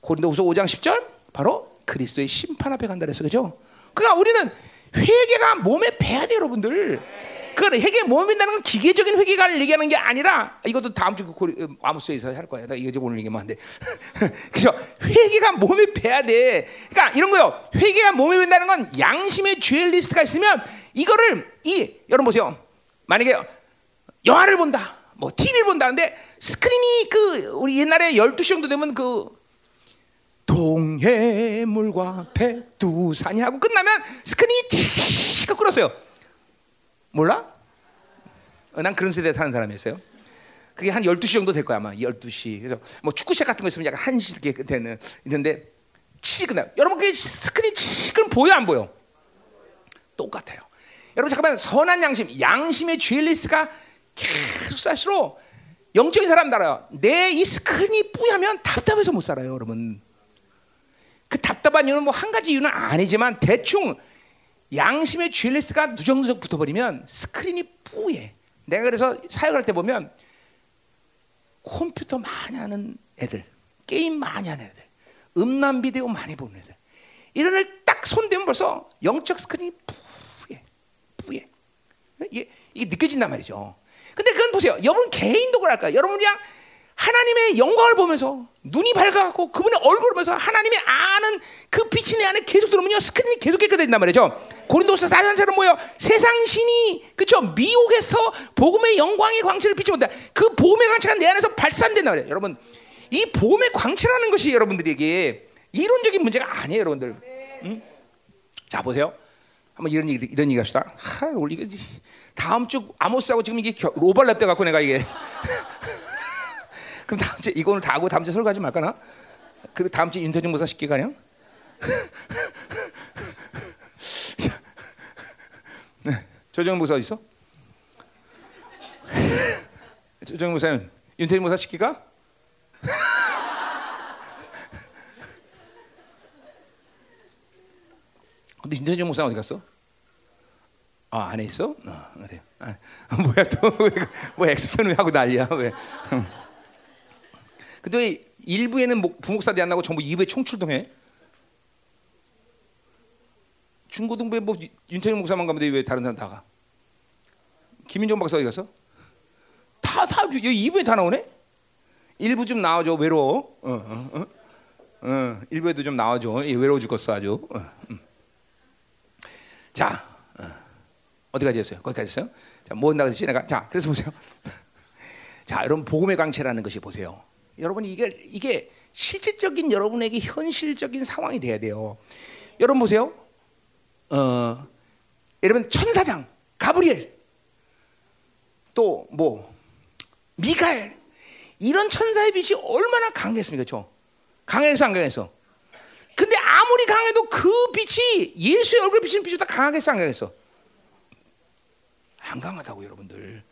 고린도후서 5장 10절 바로 그리스도의 심판 앞에 간다 그랬어요. 그렇죠? 그러니까 우리는 회개가 몸에 배야 돼 여러분들. 그래 회개 몸에 밴다는 건 기계적인 회개가를 얘기하는 게 아니라 이것도 다음 주 고리, 음, 아모스에서 할 거야. 나 이거 오늘 안 돼. *laughs* 그죠? 회개가 몸에 배야 돼. 그러니까 이런 거요. 회개가 몸에 밴다는 건 양심의 죄 리스트가 있으면 이거를 이 여러분 보세요. 만약에 영화를 본다. 뭐 TV를 본다는데 스크린이 그 우리 옛날에 12시 정도 되면 그 동해물과 백두산이 하고 끝나면 스크린이 틱 끌었어요. 몰라? 어, 난 그런 세대에 사는 사람이었어요. 그게 한 12시 정도 될 거야, 아마. 12시. 그래서 뭐 축구 시작 같은 거 있으면 약간 1시 이렇게 되는 있는데 치 끝나. 여러분 그 스크린 치그 보여 안 보여? 똑같아요. 여러분 잠깐만 선한 양심, 양심의 죄 리스트가 계속 쌓일수록 영적인 사람 다 알아요. 내 이 스크린이 뿌야면 답답해서 못 살아요, 여러분. 그 답답한 이유는 뭐 한 가지 이유는 아니지만 대충 양심의 죄 리스트가 누정누적 붙어버리면 스크린이 뿌예. 내가 그래서 사역할 때 보면 컴퓨터 많이 하는 애들, 게임 많이 하는 애들, 음란 비디오 많이 보는 애들, 이런 애들 딱 손대면 벌써 영적 스크린이 뿌예, 뿌예. 이게, 이게 느껴진단 말이죠. 근데 그건 보세요. 여러분 개인도 그럴까요? 여러분 그냥 하나님의 영광을 보면서 눈이 밝아갖고 그분의 얼굴을 보면서 하나님의 아는 그 빛이 내 안에 계속 들어오면요 스크린이 계속 깨끗해진단 말이죠. 고린도서 4장처럼 뭐요 세상 신이 그쵸 미혹해서 복음의 영광의 광채를 비추다. 그 복음의 광채가 내 안에서 발산된단 말이에요. 여러분 이 복음의 광채라는 것이 여러분들에게 이론적인 문제가 아니에요, 여러분들. 응? 자 보세요. 한번 이런 얘기 이런 얘기 합시다. 하, 우리 이게 다음 주 아모스하고 지금 이게 오버랩 돼 갖고 내가 이게 *laughs* 그럼 다음 주에 이거 오늘 다 하고 다음 주에 설교하지 말까나? 그리고 다음 주에 윤태중 모사 시키가 그냥? *laughs* 네. 조정 모사 어디 있어? *laughs* 조정 모사님 윤태중 모사 시키가? 근데 윤태중 모사 어디 갔어? 아 안에 있어? 어, 그래. 아, *laughs* 뭐야 또뭐 *laughs* 엑스펜 하고 난리야 왜? *laughs* 근데 왜 일부에는 부목사들이 안 나고 전부 2부에 총출동해? 중고등부에 뭐 윤태영 목사만 가면 왜 다른 사람 다 가? 김인종 박사 어디 갔어? 다, 다, 여기 2부에 다 나오네? 일부 좀 나와줘, 외로워. 어, 어, 어. 어, 일부에도 좀 나와줘. 외로워 죽겠어, 아주. 어, 음. 자, 어. 어디까지 했어요? 거기까지 했어요? 자, 뭐 나가지 내가? 자, 그래서 보세요. *laughs* 자, 여러분, 복음의 강체라는 것이 보세요. 여러분 이게 이게 실질적인 여러분에게 현실적인 상황이 돼야 돼요. 여러분 보세요. 어, 여러분 천사장 가브리엘 또 뭐 미카엘 이런 천사의 빛이 얼마나 강했습니까, 저? 강해서 안 강해서? 근데 아무리 강해도 그 빛이 예수의 얼굴 비치는 빛보다 강하겠어 안 강했어? 안 강하다고 여러분들.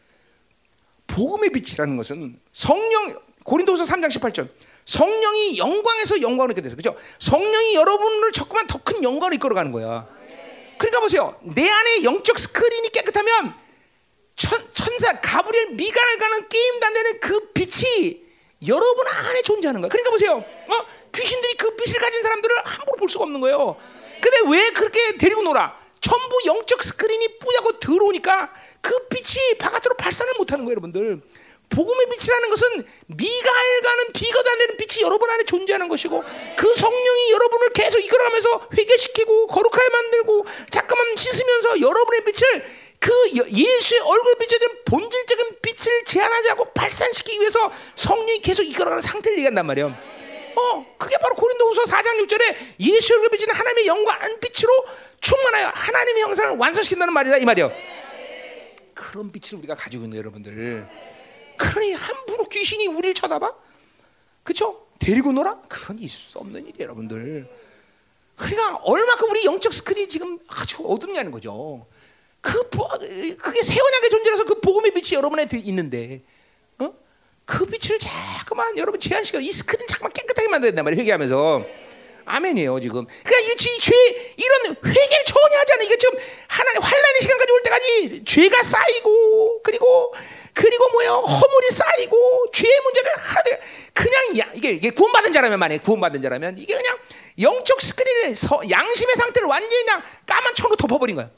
복음의 빛이라는 것은 성령 고린도서 3장 18절. 성령이 영광에서 영광으로 이렇게 돼서 그죠? 성령이 여러분을 자꾸만 더 큰 영광으로 이끌어가는 거야. 그러니까 보세요. 내 안에 영적 스크린이 깨끗하면 천, 천사 가브리엘 미가를 가는 게임도 안 되는 그 빛이 여러분 안에 존재하는 거야. 그러니까 보세요. 어? 귀신들이 그 빛을 가진 사람들을 함부로 볼 수가 없는 거예요. 근데 왜 그렇게 데리고 놀아? 전부 영적 스크린이 뿌옇고 들어오니까 그 빛이 바깥으로 발산을 못하는 거예요, 여러분들. 복음의 빛이라는 것은 미가엘과는 비교도 안 되는 빛이 여러분 안에 존재하는 것이고 그 성령이 여러분을 계속 이끌어가면서 회개시키고 거룩하게 만들고 자꾸만 씻으면서 여러분의 빛을 그 예수의 얼굴 빛에 대 본질적인 빛을 제한하지 않고 발산시키기 위해서 성령이 계속 이끌어가는 상태를 얘기한단 말이에요. 어, 그게 바로 고린도후서 4장 6절에 예수의 얼굴 빛은 하나님의 영과 안 빛으로 충만하여 하나님의 형상을 완성시킨다는 말이다 이 말이요. 그런 빛을 우리가 가지고 있는 여러분들. 그러니 함부로 귀신이 우리를 쳐다봐? 그쵸? 데리고 놀아? 그건 있을 수 없는 일이에요, 여러분들. 그러니까 얼마큼 우리 영적 스크린이 지금 아주 어둡냐는 거죠. 그 그게 세원하게 존재라서 그 복음의 빛이 여러분에 있는데, 어? 그 빛을 자꾸만 여러분 제한 시간 이 스크린 자꾸만 깨끗하게 만들어야 말이에요. 회개하면서. 아멘이에요 지금. 그러니까 이죄 이런 회개를 전혀 하지 않아. 이게 지금 하나님 환란의 시간까지 올 때까지 죄가 쌓이고 그리고 그리고 뭐요 허물이 쌓이고 죄의 문제를 하되 그냥 야, 이게 이게 구원받은 자라면 만에 구원받은 자라면 이게 그냥 영적 스크린에 서, 양심의 상태를 완전히 그냥 까만 천으로 덮어버린 거야.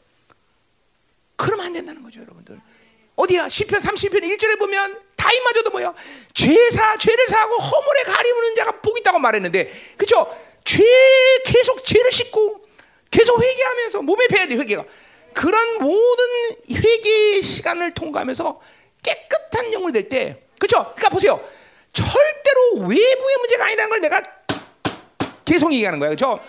그러면 안 된다는 거죠, 여러분들. 어디야? 시편 30편 1절에 보면 다윗마저도 뭐야? 죄사 죄를 사하고 허물에 가리우는 자가 복 있다고 말했는데, 그죠? 죄 계속 죄를 씻고 계속 회개하면서 몸에 배야 돼 회개가. 그런 모든 회개 시간을 통과하면서 깨끗한 영혼이 될 때, 그죠? 그러니까 보세요. 절대로 외부의 문제가 아니라는 걸 내가 계속 얘기하는 거예요, 그죠?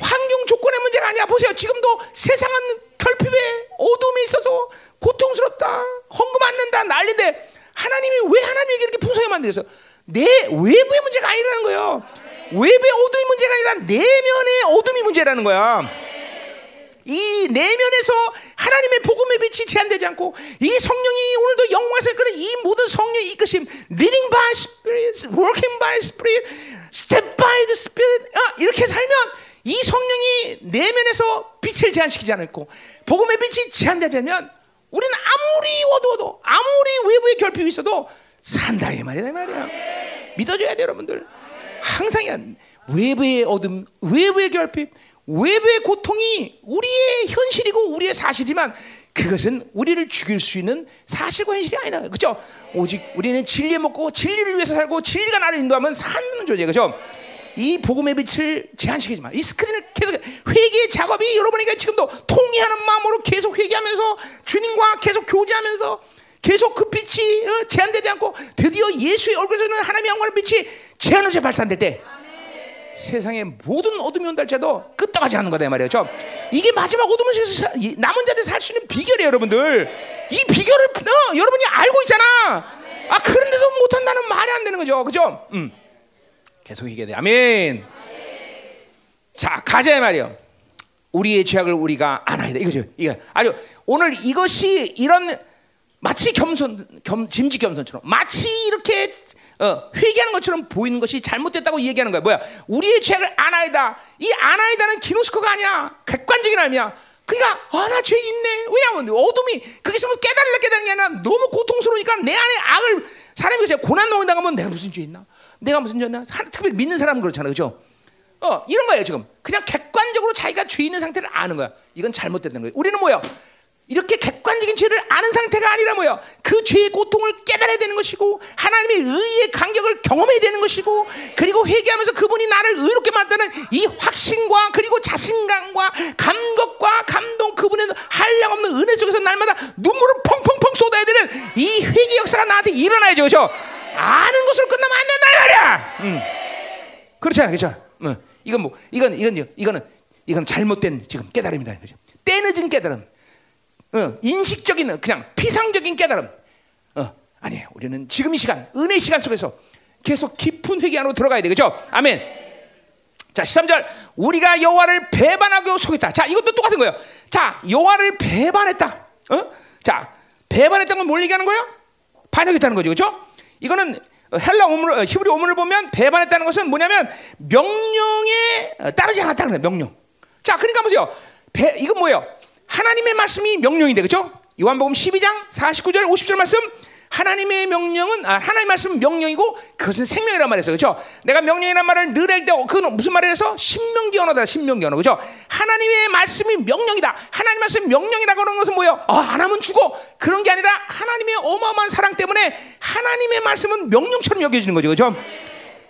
환경 조건의 문제가 아니야. 보세요. 지금도 세상은 결핍에 어둠에 있어서 고통스럽다. 헌금 안 낸다. 난리인데 하나님이 왜 하나님에게 이렇게 풍성하게 만들었어? 내 외부의 문제가 아니라는 거예요. 외부의 어둠이 문제가 아니라 내면의 어둠이 문제라는 거야. 이 내면에서 하나님의 복음의 빛이 제한되지 않고 이 성령이 오늘도 영광에서 그런 이 모든 성령의 이끄심 leading by spirit, working by spirit, step by the spirit 아, 이렇게 살면 이 성령이 내면에서 빛을 제한시키지 않고 복음의 빛이 제한되지 않으면 우리는 아무리 어두워도 아무리 외부의 결핍이 있어도 산다 이 말이야 이 말이야 믿어줘야 돼 여러분들 항상 외부의 어둠 외부의 결핍 외부의 고통이 우리의 현실이고 우리의 사실이지만 그것은 우리를 죽일 수 있는 사실과 현실이 아니다. 그죠? 오직 우리는 진리에 먹고 진리를 위해서 살고 진리가 나를 인도하면 사는 존재. 그죠? 이 복음의 빛을 제한시키지 마. 이 스크린을 계속 회개 작업이 여러분에게 지금도 통의하는 마음으로 계속 회개하면서 주님과 계속 교제하면서 계속 그 빛이 어, 제한되지 않고 드디어 예수의 얼굴에서는 하나님의 영광의 빛이 제한없이 발산될 때 세상의 모든 어둠이 온달지라도 끄떡하지 않는 거다 말이죠. 이게 마지막 어둠을 사, 남은 자들 살 수 있는 비결이에요, 여러분들. 이 비결을 어, 여러분이 알고 있잖아. 아 그런데도 못한다는 말이 안 되는 거죠, 그죠? 음. 계속 얘기해야 돼. 아멘. 자 가자 말이요. 우리의 죄악을 우리가 안아야 돼. 이거죠. 이거 아주 오늘 이것이 이런 마치 겸손, 겸, 짐지 겸손처럼 마치 이렇게 어, 회개하는 것처럼 보이는 것이 잘못됐다고 얘기하는 거야. 뭐야? 우리의 죄를 안아야다. 이 안아야다는 기노스코가 아니야. 객관적인 의미야. 그러니까 아나 죄 있네. 왜냐하면 어둠이 그게 뭐 깨달으려 깨달은 게 아니라 너무 고통스러우니까 내 안에 악을 사람이 그래 고난 먹는다면 내가 무슨 죄 있나? 내가 무슨 죄 있나? 특별히 믿는 사람은 그렇잖아, 그죠? 어 이런 거예요 지금. 그냥 객관적으로 자기가 죄 있는 상태를 아는 거야. 이건 잘못됐다는 거예요. 우리는 뭐야? 이렇게 객관적인 죄를 아는 상태가 아니라 뭐야? 그 죄의 고통을 깨달아야 되는 것이고 하나님의 의의 간격을 경험해야 되는 것이고 그리고 회개하면서 그분이 나를 의롭게 만드는 이 확신과 그리고 자신감과 감격과 감동 그분의 한량 없는 은혜 속에서 날마다 눈물을 펑펑펑 쏟아야 되는 이 회개 역사가 나한테 일어나야죠, 그렇죠? 아는 것으로 끝나면 안 된다 말이야. 음. 그렇잖아, 그렇죠? 음. 이건 뭐 이건 이건 이거는 이건 잘못된 지금 깨달음이다, 그죠? 때늦은 깨달음. 어, 인식적인 그냥 피상적인 깨달음. 어, 아니에요. 우리는 지금 이 시간, 은혜 시간 속에서 계속 깊은 회개 안으로 들어가야 되겠죠? 아멘. 자, 13절. 우리가 여호와를 배반하고 속였다. 자, 이것도 똑같은 거예요. 자, 여호와를 배반했다. 어? 자, 배반했다는 건 뭘 얘기하는 거예요? 반역했다는 거죠. 그렇죠? 이거는 헬라 오문 어, 히브리 오문을 보면 배반했다는 것은 뭐냐면 명령에 따르지 않았다는 거예요. 명령. 자, 그러니까 보세요. 배, 이건 뭐예요? 하나님의 말씀이 명령인데 그죠? 요한복음 12장 49절 50절 말씀 하나님의 명령은 아, 하나님의 말씀은 명령이고 그것은 생명이란 말이었어요. 그죠? 내가 명령이란 말을 늘 할 때 그건 무슨 말이라서 신명기 언어다. 신명기 언어. 그죠? 하나님의 말씀이 명령이다. 하나님의 말씀이 명령이라고 하는 것은 뭐예요? 아, 안 하면 죽어. 그런 게 아니라 하나님의 어마어마한 사랑 때문에 하나님의 말씀은 명령처럼 여겨지는 거죠. 그죠?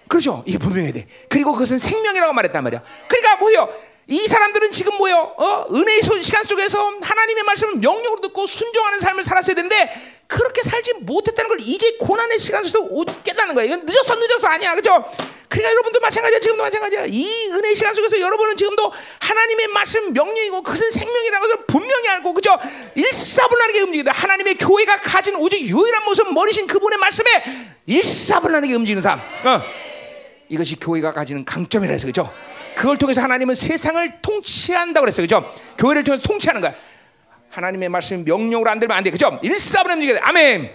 그렇죠. 이게 분명해야 돼. 그리고 그것은 생명이라고 말했단 말이야. 그러니까 뭐예요? 이 사람들은 지금 뭐요? 어? 은혜의 시간 속에서 하나님의 말씀을 명령으로 듣고 순종하는 삶을 살았어야 되는데 그렇게 살지 못했다는 걸 이제 고난의 시간 속에서 깨닫는 거야. 이건 늦었어, 늦었어 아니야, 그죠? 그러니까 여러분도 마찬가지야, 지금도 마찬가지야. 이 은혜의 시간 속에서 여러분은 지금도 하나님의 말씀 명령이고 그것은 생명이라는 것을 분명히 알고, 그죠? 일사분란하게 움직이다. 하나님의 교회가 가진 오직 유일한 모습, 머리신 그분의 말씀에 일사분란하게 움직이는 삶. 어. 이것이 교회가 가지는 강점이라 해서 그죠? 그걸 통해서 하나님은 세상을 통치한다고 그랬어요. 그죠? 교회를 통해서 통치하는 거야. 하나님의 말씀 명령으로 안 들면 안 돼. 그죠? 일사분란 얘기 아멘.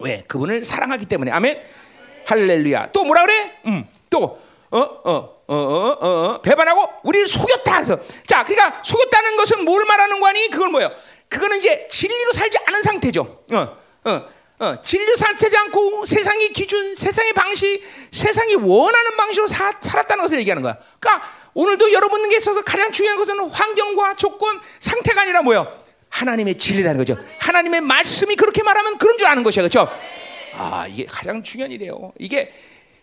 왜? 그분을 사랑하기 때문에. 아멘. 할렐루야. 또 뭐라 그래? 음. 또 어, 어, 어, 어, 어, 어, 배반하고 우리를 속였다 해서. 자, 그러니까 속였다는 것은 뭘 말하는 거니? 그건 뭐예요? 그거는 이제 진리로 살지 않은 상태죠. 어, 어, 어, 진리로 살지 않고 세상의 기준, 세상의 방식, 세상이 원하는 방식으로 사, 살았다는 것을 얘기하는 거야. 그러니까 오늘도 여러분에게 있어서 가장 중요한 것은 환경과 조건, 상태가 아니라 뭐예요? 하나님의 진리라는 거죠. 하나님의 말씀이 그렇게 말하면 그런 줄 아는 것이야, 그렇죠? 아, 이게 가장 중요한 일이에요. 이게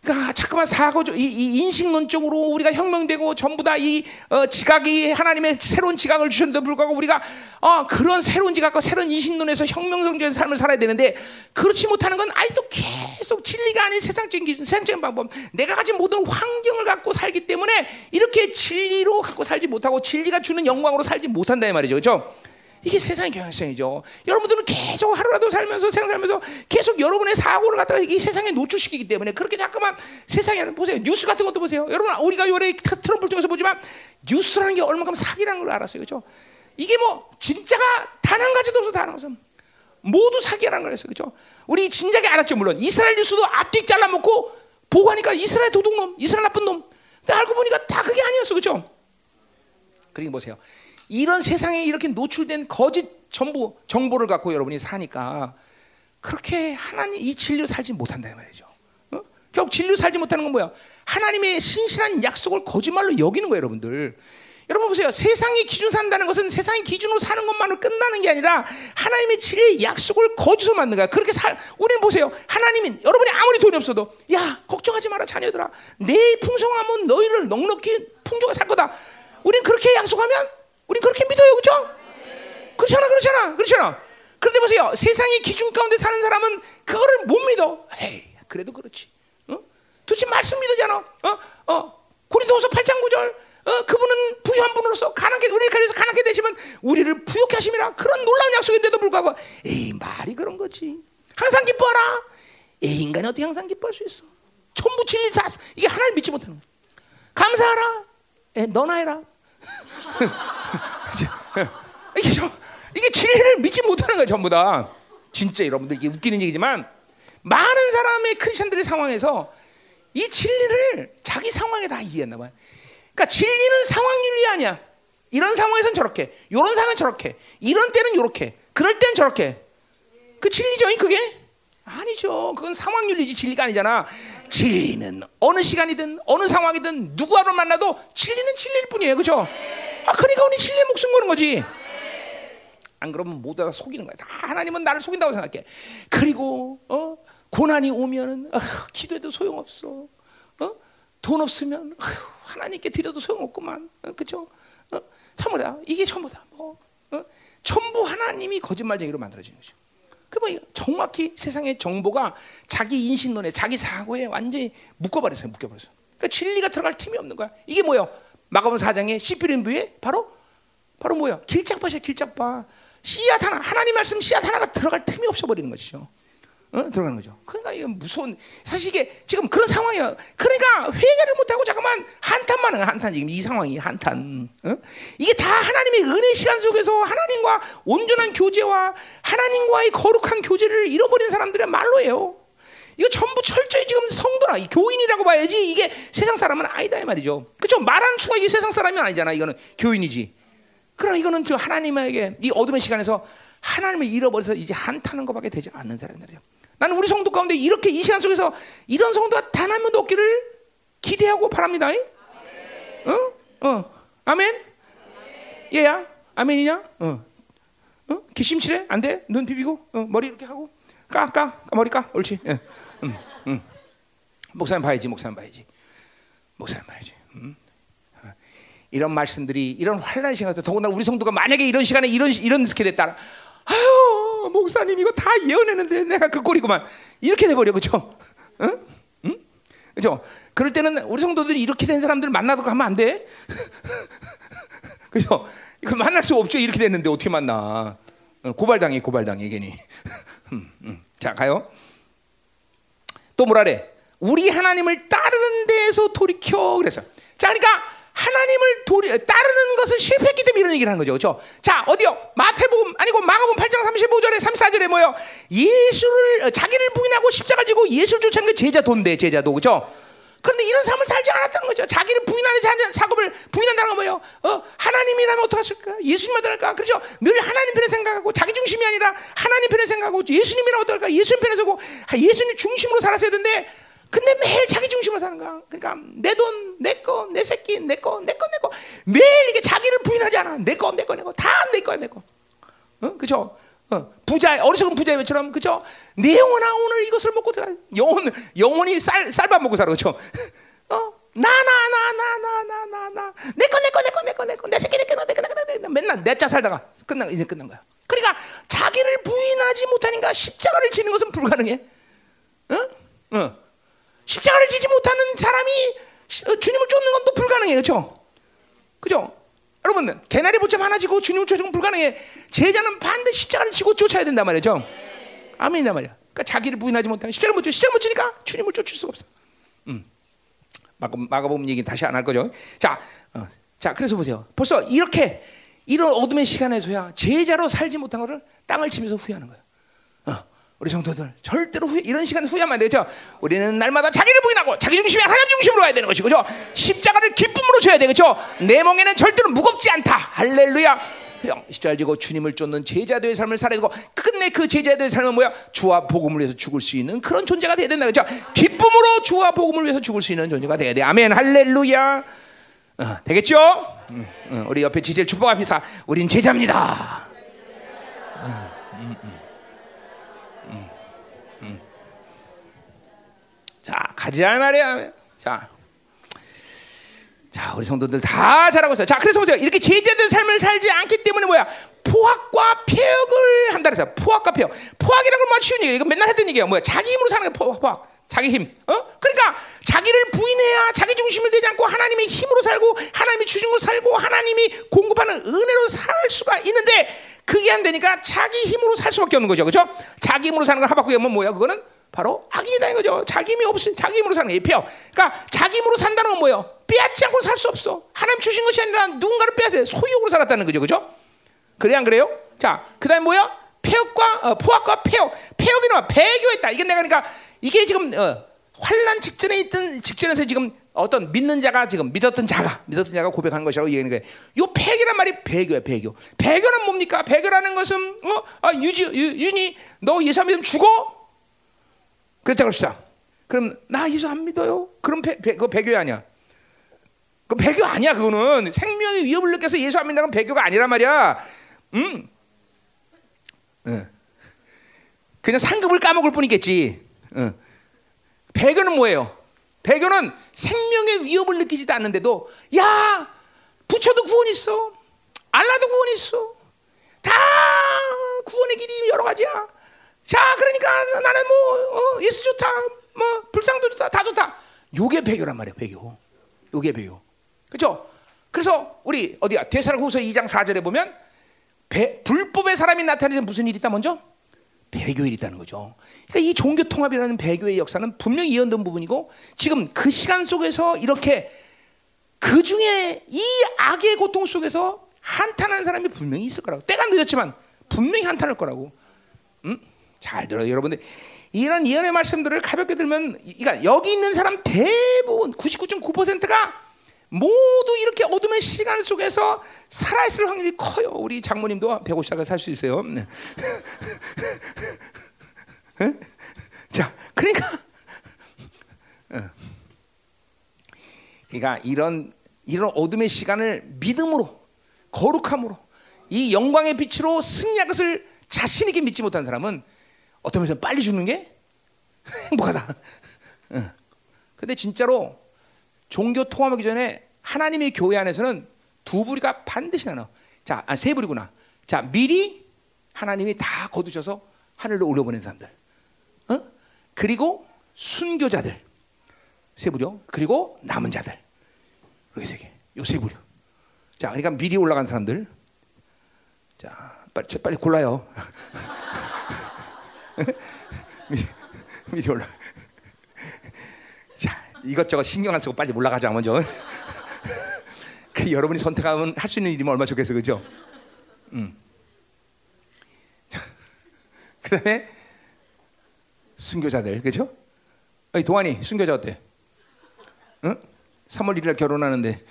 그러니까 잠깐만 사고적 이, 이 인식론적으로 우리가 혁명되고 전부 다이 어, 지각이 하나님의 새로운 지각을 주셨는데 불구하고 우리가 어, 그런 새로운 지각과 새로운 인식론에서 혁명성적인 삶을 살아야 되는데 그렇지 못하는 건 아직도 계속 진리가 아닌 세상적인 기준, 세상적인 방법, 내가 가진 모든 환경을 갖고 살기 때문에 이렇게 진리로 갖고 살지 못하고 진리가 주는 영광으로 살지 못한다 이 말이죠, 그렇죠? 이게 세상의 경향성이죠. 여러분들은 계속 하루라도 살면서 생활 살면서 계속 여러분의 사고를 갖다가 이 세상에 노출시키기 때문에 그렇게 자꾸만 세상에 보세요. 뉴스 같은 것도 보세요. 여러분 우리가 요래 트럼프를 통해서 보지만 뉴스라는 게 얼마큼 사기라는 걸 알았어요. 그렇죠? 이게 뭐 진짜가 단 한 가지도 없어 단 없어. 모두 사기라는 거랬어요. 그렇죠? 우리 진작에 알았죠. 물론 이스라엘 뉴스도 앞뒤 잘라먹고 보고 하니까 이스라엘 도둑놈, 이스라엘 나쁜 놈. 근데 알고 보니까 다 그게 아니었어. 그렇죠? 그리고 보세요. 이런 세상에 이렇게 노출된 거짓 전부 정보를 갖고 여러분이 사니까 그렇게 하나님 이 진료 살지 못한다 이 말이죠. 어? 결국 진료 살지 못하는 건 뭐야? 하나님의 신실한 약속을 거짓말로 여기는 거예요, 여러분들. 여러분 보세요. 세상의 기준 산다는 것은 세상의 기준으로 사는 것만으로 끝나는 게 아니라 하나님의 진리의 약속을 거짓으로 만든 거야. 그렇게 살 우리는 보세요. 하나님이 여러분이 아무리 돈이 없어도 야 걱정하지 마라 자녀들아. 내 풍성함은 너희를 넉넉히 풍조가 살 거다. 우리는 그렇게 약속하면 우린 그렇게 믿어요, 그죠? 그렇잖아, 그렇잖아, 그렇잖아. 그런데 보세요, 세상의 기준 가운데 사는 사람은 그거를 못 믿어. 에이, 그래도 그렇지. 어? 도대체 말씀 믿으잖아. 어? 어? 고린도서 8장 9절. 어, 그분은 부유한 분으로서 가난하게 은혜를 가려서 가난하게 되시면 우리를 부욕케 하심이라 그런 놀라운 약속인데도 불구하고 에이 말이 그런 거지 항상 기뻐하라 에이 인간이 어떻게 항상 기뻐할 수 있어 전부 진리 다 이게 하나님 믿지 못하는 거야 감사하라 에, 너나 해라 이게 저, 이게 진리를 믿지 못하는 거예요, 전부 다. 진짜 여러분들 이게 웃기는 얘기지만 많은 사람의 크리스천들의 상황에서 이 진리를 자기 상황에 다 이해했나 봐요. 그러니까 진리는 상황 윤리 아니야. 이런 상황에선 저렇게, 이런 상황은 저렇게, 이런 때는 이렇게, 그럴 땐 저렇게. 그 진리죠, 그게? 아니죠. 그건 상황윤리지 진리가 아니잖아. 진리는 어느 시간이든 어느 상황이든 누구와를 만나도 진리는 진리일 뿐이에요. 그죠? 아, 그러니까 우리 진리에 목숨 거는 거지. 안 그러면 모두가 속이는 거야. 다 하나님은 나를 속인다고 생각해. 그리고 어? 고난이 오면은 어, 기도해도 소용없어. 어? 돈 없으면 어, 하나님께 드려도 소용없구만. 어, 그죠? 어? 전부 다 이게 전부 다 뭐, 어? 전부 하나님이 거짓말쟁이로 만들어지는 거죠. 그뭐 정확히 세상의 정보가 자기 인식론에 자기 사고에 완전히 묶어버렸어요. 묶여버렸어. 그러니까 진리가 들어갈 틈이 없는 거야. 이게 뭐예요? 마가복 4장의 시피린부에 바로 바로 뭐야? 길짝밭이야 길짝밭. 씨앗 하나 하나님 말씀 씨앗 하나가 들어갈 틈이 없어 버리는 것이죠. 어? 들어가는 거죠. 그러니까 이게 무서운 사실 이게 지금 그런 상황이야. 그러니까 회개를 못 하고 잠깐만 한탄만 하 한탄 지금 이 상황이 한탄. 어? 이게 다 하나님의 은혜 시간 속에서 하나님과 온전한 교제와 하나님과의 거룩한 교제를 잃어버린 사람들의 말로예요. 이거 전부 철저히 지금 성도나 교인이라고 봐야지 이게 세상 사람은 아니다 이 말이죠. 그렇죠? 말하는 추가 이게 세상 사람이 아니잖아. 이거는 교인이지. 그러나 이거는 저 하나님에게 이 어둠의 시간에서 하나님을 잃어버려서 이제 한타는 것밖에 되지 않는 사람들이죠. 나는 우리 성도 가운데 이렇게 이 시간 속에서 이런 성도가 단 한 명도 없기를 기대하고 바랍니다. 어? 어? 아멘? 얘야? 아멘이냐? 어? 어? 기심칠해? 안 돼? 눈 비비고? 어? 머리 이렇게 하고? 까, 까, 머리 까? 옳지. 예. 음, 음. 목사님 봐야지, 목사님 봐야지. 목사님 봐야지. 음. 어. 이런 말씀들이 이런 환란 시간에 더구나 우리 성도가 만약에 이런 시간에 이런 이런 게 됐다. 아유 목사님 이거 다 예언했는데 내가 그 꼴이구만 이렇게 돼버려 그죠? 응? 응? 그죠? 그럴 때는 우리 성도들이 이렇게 된 사람들 만나도 가면 안 돼. *laughs* 그죠? 그 만날 수 없죠. 이렇게 됐는데 어떻게 만나? 어, 고발당해 고발당해 괜히. *laughs* 음, 음. 자 가요. 또 뭐라래? 우리 하나님을 따르는 데에서 돌이켜 그래서 자 그러니까 하나님을 도리, 따르는 것을 실패했기 때문에 이런 얘기를 하는 거죠. 그렇죠? 자, 어디요? 마태복음 아니고 마가복음 8장 35절에 34절에 뭐요? 예수를 어, 자기를 부인하고 십자가를 지고 예수를 쫓아가는 게 제자 돈데 제자도 그렇죠? 그런데 이런 삶을 살지 않았다는 거죠. 자기를 부인하는 자, 작업을 부인한다는 건 뭐예요? 어, 하나님이라면 어떡하실까? 예수님 어떨까? 그렇죠? 늘 하나님 편에 생각하고 자기 중심이 아니라 하나님 편에 생각하고 예수님이라면 어떨까? 예수님 편에 서고 예수님 중심으로 살았어야 되는데 근데 매일 자기 중심으로 사는 거야. 그러니까 내 돈, 내 거, 내 새끼, 내 거, 내 거, 내 거. 매일 이게 자기를 부인하지 않아. 내 거, 내 거, 내 거. 다 내 거야, 내 거. 어? 그죠? 어, 부자, 어리석은 부자처럼, 그죠? 내 영혼아, 오늘 이것을 먹고. 영혼, 영혼이 쌀, 쌀밥 먹고 살아, 그죠? 어? 나, 나, 나, 나, 나, 나, 나, 나. 내 거, 내 거, 내 거, 내 거, 내 거. 내 새끼, 내 거, 내 거, 내 거, 내 거. 맨날 내자 살다가 끝난, 이제 끝난 거야. 그러니까 자기를 부인하지 못하니까 십자가를 지는 것은 불가능해. 어? 어. 십자가를 지지 못하는 사람이 주님을 쫓는 건 또 불가능해요. 그렇죠? 그죠? 여러분, 개나리 보참 하나 지고 주님을 쫓는 건 불가능해. 제자는 반드시 십자가를 지고 쫓아야 된단 말이죠. 아멘이란 말이야. 그러니까 자기를 부인하지 못하는 십자가를 못 쫓, 십자가를 못 쫓으니까 주님을 쫓을 수가 없어. 음. 마가, 마가복음 얘기 다시 안 할 거죠. 자, 어, 자, 그래서 보세요. 벌써 이렇게 이런 어둠의 시간에서야 제자로 살지 못한 것을 땅을 치면서 후회하는 거예요. 우리 성도들 절대로 후회, 이런 시간 후회하면 안 되죠. 우리는 날마다 자기를 부인하고 자기 중심이 하나님 중심으로 와야 되는 것이죠. 십자가를 기쁨으로 줘야 되겠죠. 내 멍에는 절대로 무겁지 않다. 할렐루야. 십자가를 지고 주님을 쫓는 제자들의 삶을 살아야 되고 끝내 그 제자들의 삶은 뭐야? 주와 복음을 위해서 죽을 수 있는 그런 존재가 돼야 된다. 그죠? 기쁨으로 주와 복음을 위해서 죽을 수 있는 존재가 돼야 돼. 아멘. 할렐루야. 어, 되겠죠? 응, 응, 우리 옆에 지젤 축복합시다. 우린 제자입니다. 응, 자, 가자 말이야. 자. 자, 우리 성도들 다 잘하고 있어요. 자, 그래서 보세요. 이렇게 제자들 삶을 살지 않기 때문에 뭐야? 포악과 폐역을 한다 그래서 포악과 폐역. 포악이라는 건뭐 쉬운 얘기야. 이거 맨날 했던 얘기야. 뭐야? 자기 힘으로 사는 게 포악. 포악. 자기 힘. 어? 그러니까 자기를 부인해야 자기 중심을 되지 않고 하나님의 힘으로 살고 하나님이 주신 거 살고 하나님이 공급하는 은혜로 살 수가 있는데 그게 안 되니까 자기 힘으로 살 수밖에 없는 거죠. 그렇죠? 자기 힘으로 사는 걸 하박국이 하면 뭐야? 그거는 바로 악인이다 이거죠. 자기 힘이 없이 자기 힘으로 사는 게 폐업. 그러니까 자기 힘으로 산다는 건 뭐예요? 빼앗지 않고 살 수 없어. 하나님 주신 것이 아니라 누군가를 빼앗아 소유욕으로 살았다는 거죠, 그죠? 그래 안 그래요? 자, 그다음 뭐야? 폐역과 어, 포악과 폐역. 폐역이나 배교했다. 이게 내가 그러니까 이게 지금 어, 환란 직전에 있던 직전에서 지금 어떤 믿는 자가 지금 믿었던 자가 믿었던 자가 고백한 것이라고 얘기하는 거예요. 요 폐기란 말이 배교야, 배교. 배교는 뭡니까? 배교라는 것은 어, 아, 유지 유, 윤이 너 예수 믿으면 죽어? 그랬다 그럽시다. 그럼 나 예수 안 믿어요? 그럼 배, 배, 그거 배교 아니야. 그 배교 아니야. 그거는 생명의 위협을 느껴서 예수 안 믿는 건 배교가 아니란 말이야. 음. 응. 그냥 상급을 까먹을 뿐이겠지. 응. 배교는 뭐예요? 배교는 생명의 위협을 느끼지도 않는데도 야 부처도 구원 있어, 알라도 구원 있어, 다 구원의 길이 여러 가지야. 자, 그러니까 나는 뭐 어, 예수 좋다, 뭐 불상도 좋다, 다 좋다. 요게 배교란 말이야, 배교. 요게 배교. 그렇죠? 그래서 우리 어디야? 대사로후서 2장 4절에 보면 배, 불법의 사람이 나타내는 무슨 일이 있다 먼저? 배교일이 있다는 거죠. 그러니까 이 종교 통합이라는 배교의 역사는 분명히 이어던 부분이고 지금 그 시간 속에서 이렇게 그 중에 이 악의 고통 속에서 한탄하는 사람이 분명히 있을 거라고. 때가 늦었지만 분명히 한탄할 거라고. 음? 잘 들어요, 여러분들. 이런 예언의 말씀들을 가볍게 들면, 그러니까 여기 있는 사람 대부분 99.9%가 모두 이렇게 어둠의 시간 속에서 살아있을 확률이 커요. 우리 장모님도 150살까지 살 수 있어요. *laughs* 네. 자, 그러니까, 어. 그러니까 이런 이런 어둠의 시간을 믿음으로 거룩함으로 이 영광의 빛으로 승리할 것을 자신 있게 믿지 못한 사람은 어떤 면에서 빨리 죽는 게 *laughs* 행복하다. 근데 진짜로 종교 통합하기 전에 하나님의 교회 안에서는 두 부리가 반드시 나눠. 자, 아, 세 부리구나. 자, 미리 하나님이 다 거두셔서 하늘로 올려보낸 사람들. 어? 그리고 순교자들. 세 부려. 그리고 남은 자들. 이렇게 세 개. 요세 부려. 자, 그러니까 미리 올라간 사람들. 자, 빨리, 빨리 골라요. *laughs* 미리, 미리 올라. 자, 이것저것 신경 안 쓰고 빨리 올라가자 먼저. *laughs* 여러분이 선택하면 할 수 있는 일이면 얼마나 좋겠어, 그죠? 음. *laughs* 그다음에 순교자들, 그죠? 어이 동환이 순교자 어때? 응? 3월 1일 결혼하는데, *laughs*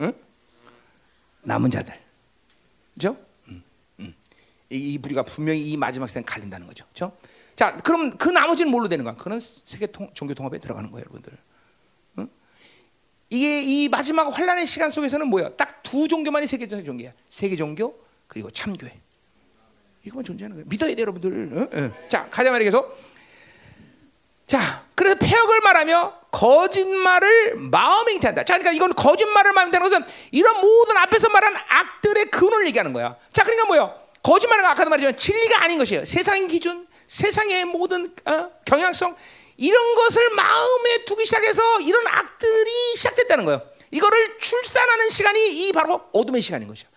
응? 남은 자들, 그죠? 음, 음. 이, 이 부리가 분명히 이 마지막 시대에 갈린다는 거죠, 그죠? 자, 그럼 그 나머지는 뭘로 되는 거야? 그는 세계 통, 종교 통합에 들어가는 거예요, 여러분들. 응? 이게 이 마지막 환란의 시간 속에서는 뭐야? 딱 두 종교만이 세계 종교야. 세계 종교 그리고 참교회. 이거만 존재하는 거예요. 믿어야 돼, 여러분들. 응? 응. 자, 가자 말이겠서. 자, 그래서 폐역을 말하며 거짓말을 마음에 잉태한다. 자, 그러니까 이건 거짓말을 말한다는 것은 이런 모든 앞에서 말한 악들의 근원을 얘기하는 거야. 자, 그러니까 뭐요? 거짓말은 아까도 말했지만 진리가 아닌 것이에요. 세상의 기준, 세상의 모든 어, 경향성 이런 것을 마음에 두기 시작해서 이런 악들이 시작됐다는 거예요. 이거를 출산하는 시간이 이 바로 어둠의 시간인 것이죠.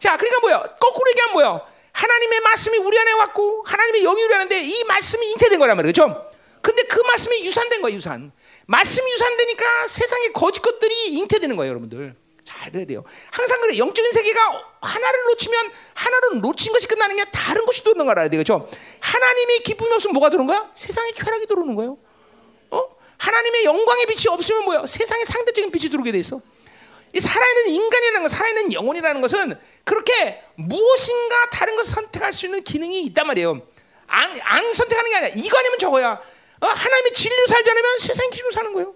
자, 그러니까 뭐야? 거꾸로 얘기하면 뭐야? 하나님의 말씀이 우리 안에 왔고 하나님의 영이 우리 안에 이 말씀이 잉태된 거란 말이죠. 그렇죠? 근데 그 말씀이 유산된 거예요, 유산. 말씀이 유산되니까 세상의 거짓 것들이 잉태되는 거예요, 여러분들. 잘 그래야 돼요. 항상 그래. 영적인 세계가 하나를 놓치면 하나를 놓친 것이 끝나는 게 다른 것이 들어오는 걸 알아야 되겠죠. 하나님의 기쁨이 없으면 뭐가 들어오는 거야? 세상의 쾌락이 들어오는 거예요. 어? 하나님의 영광의 빛이 없으면 뭐야? 세상에 상대적인 빛이 들어오게 돼 있어. 이 살아있는 인간이라는 것, 살아있는 영혼이라는 것은 그렇게 무엇인가 다른 것을 선택할 수 있는 기능이 있단 말이에요. 안, 안 선택하는 게 아니라 이거 아니면 저거야. 어? 하나님의 진리로 살지 않으면 세상 기준으로 사는 거예요.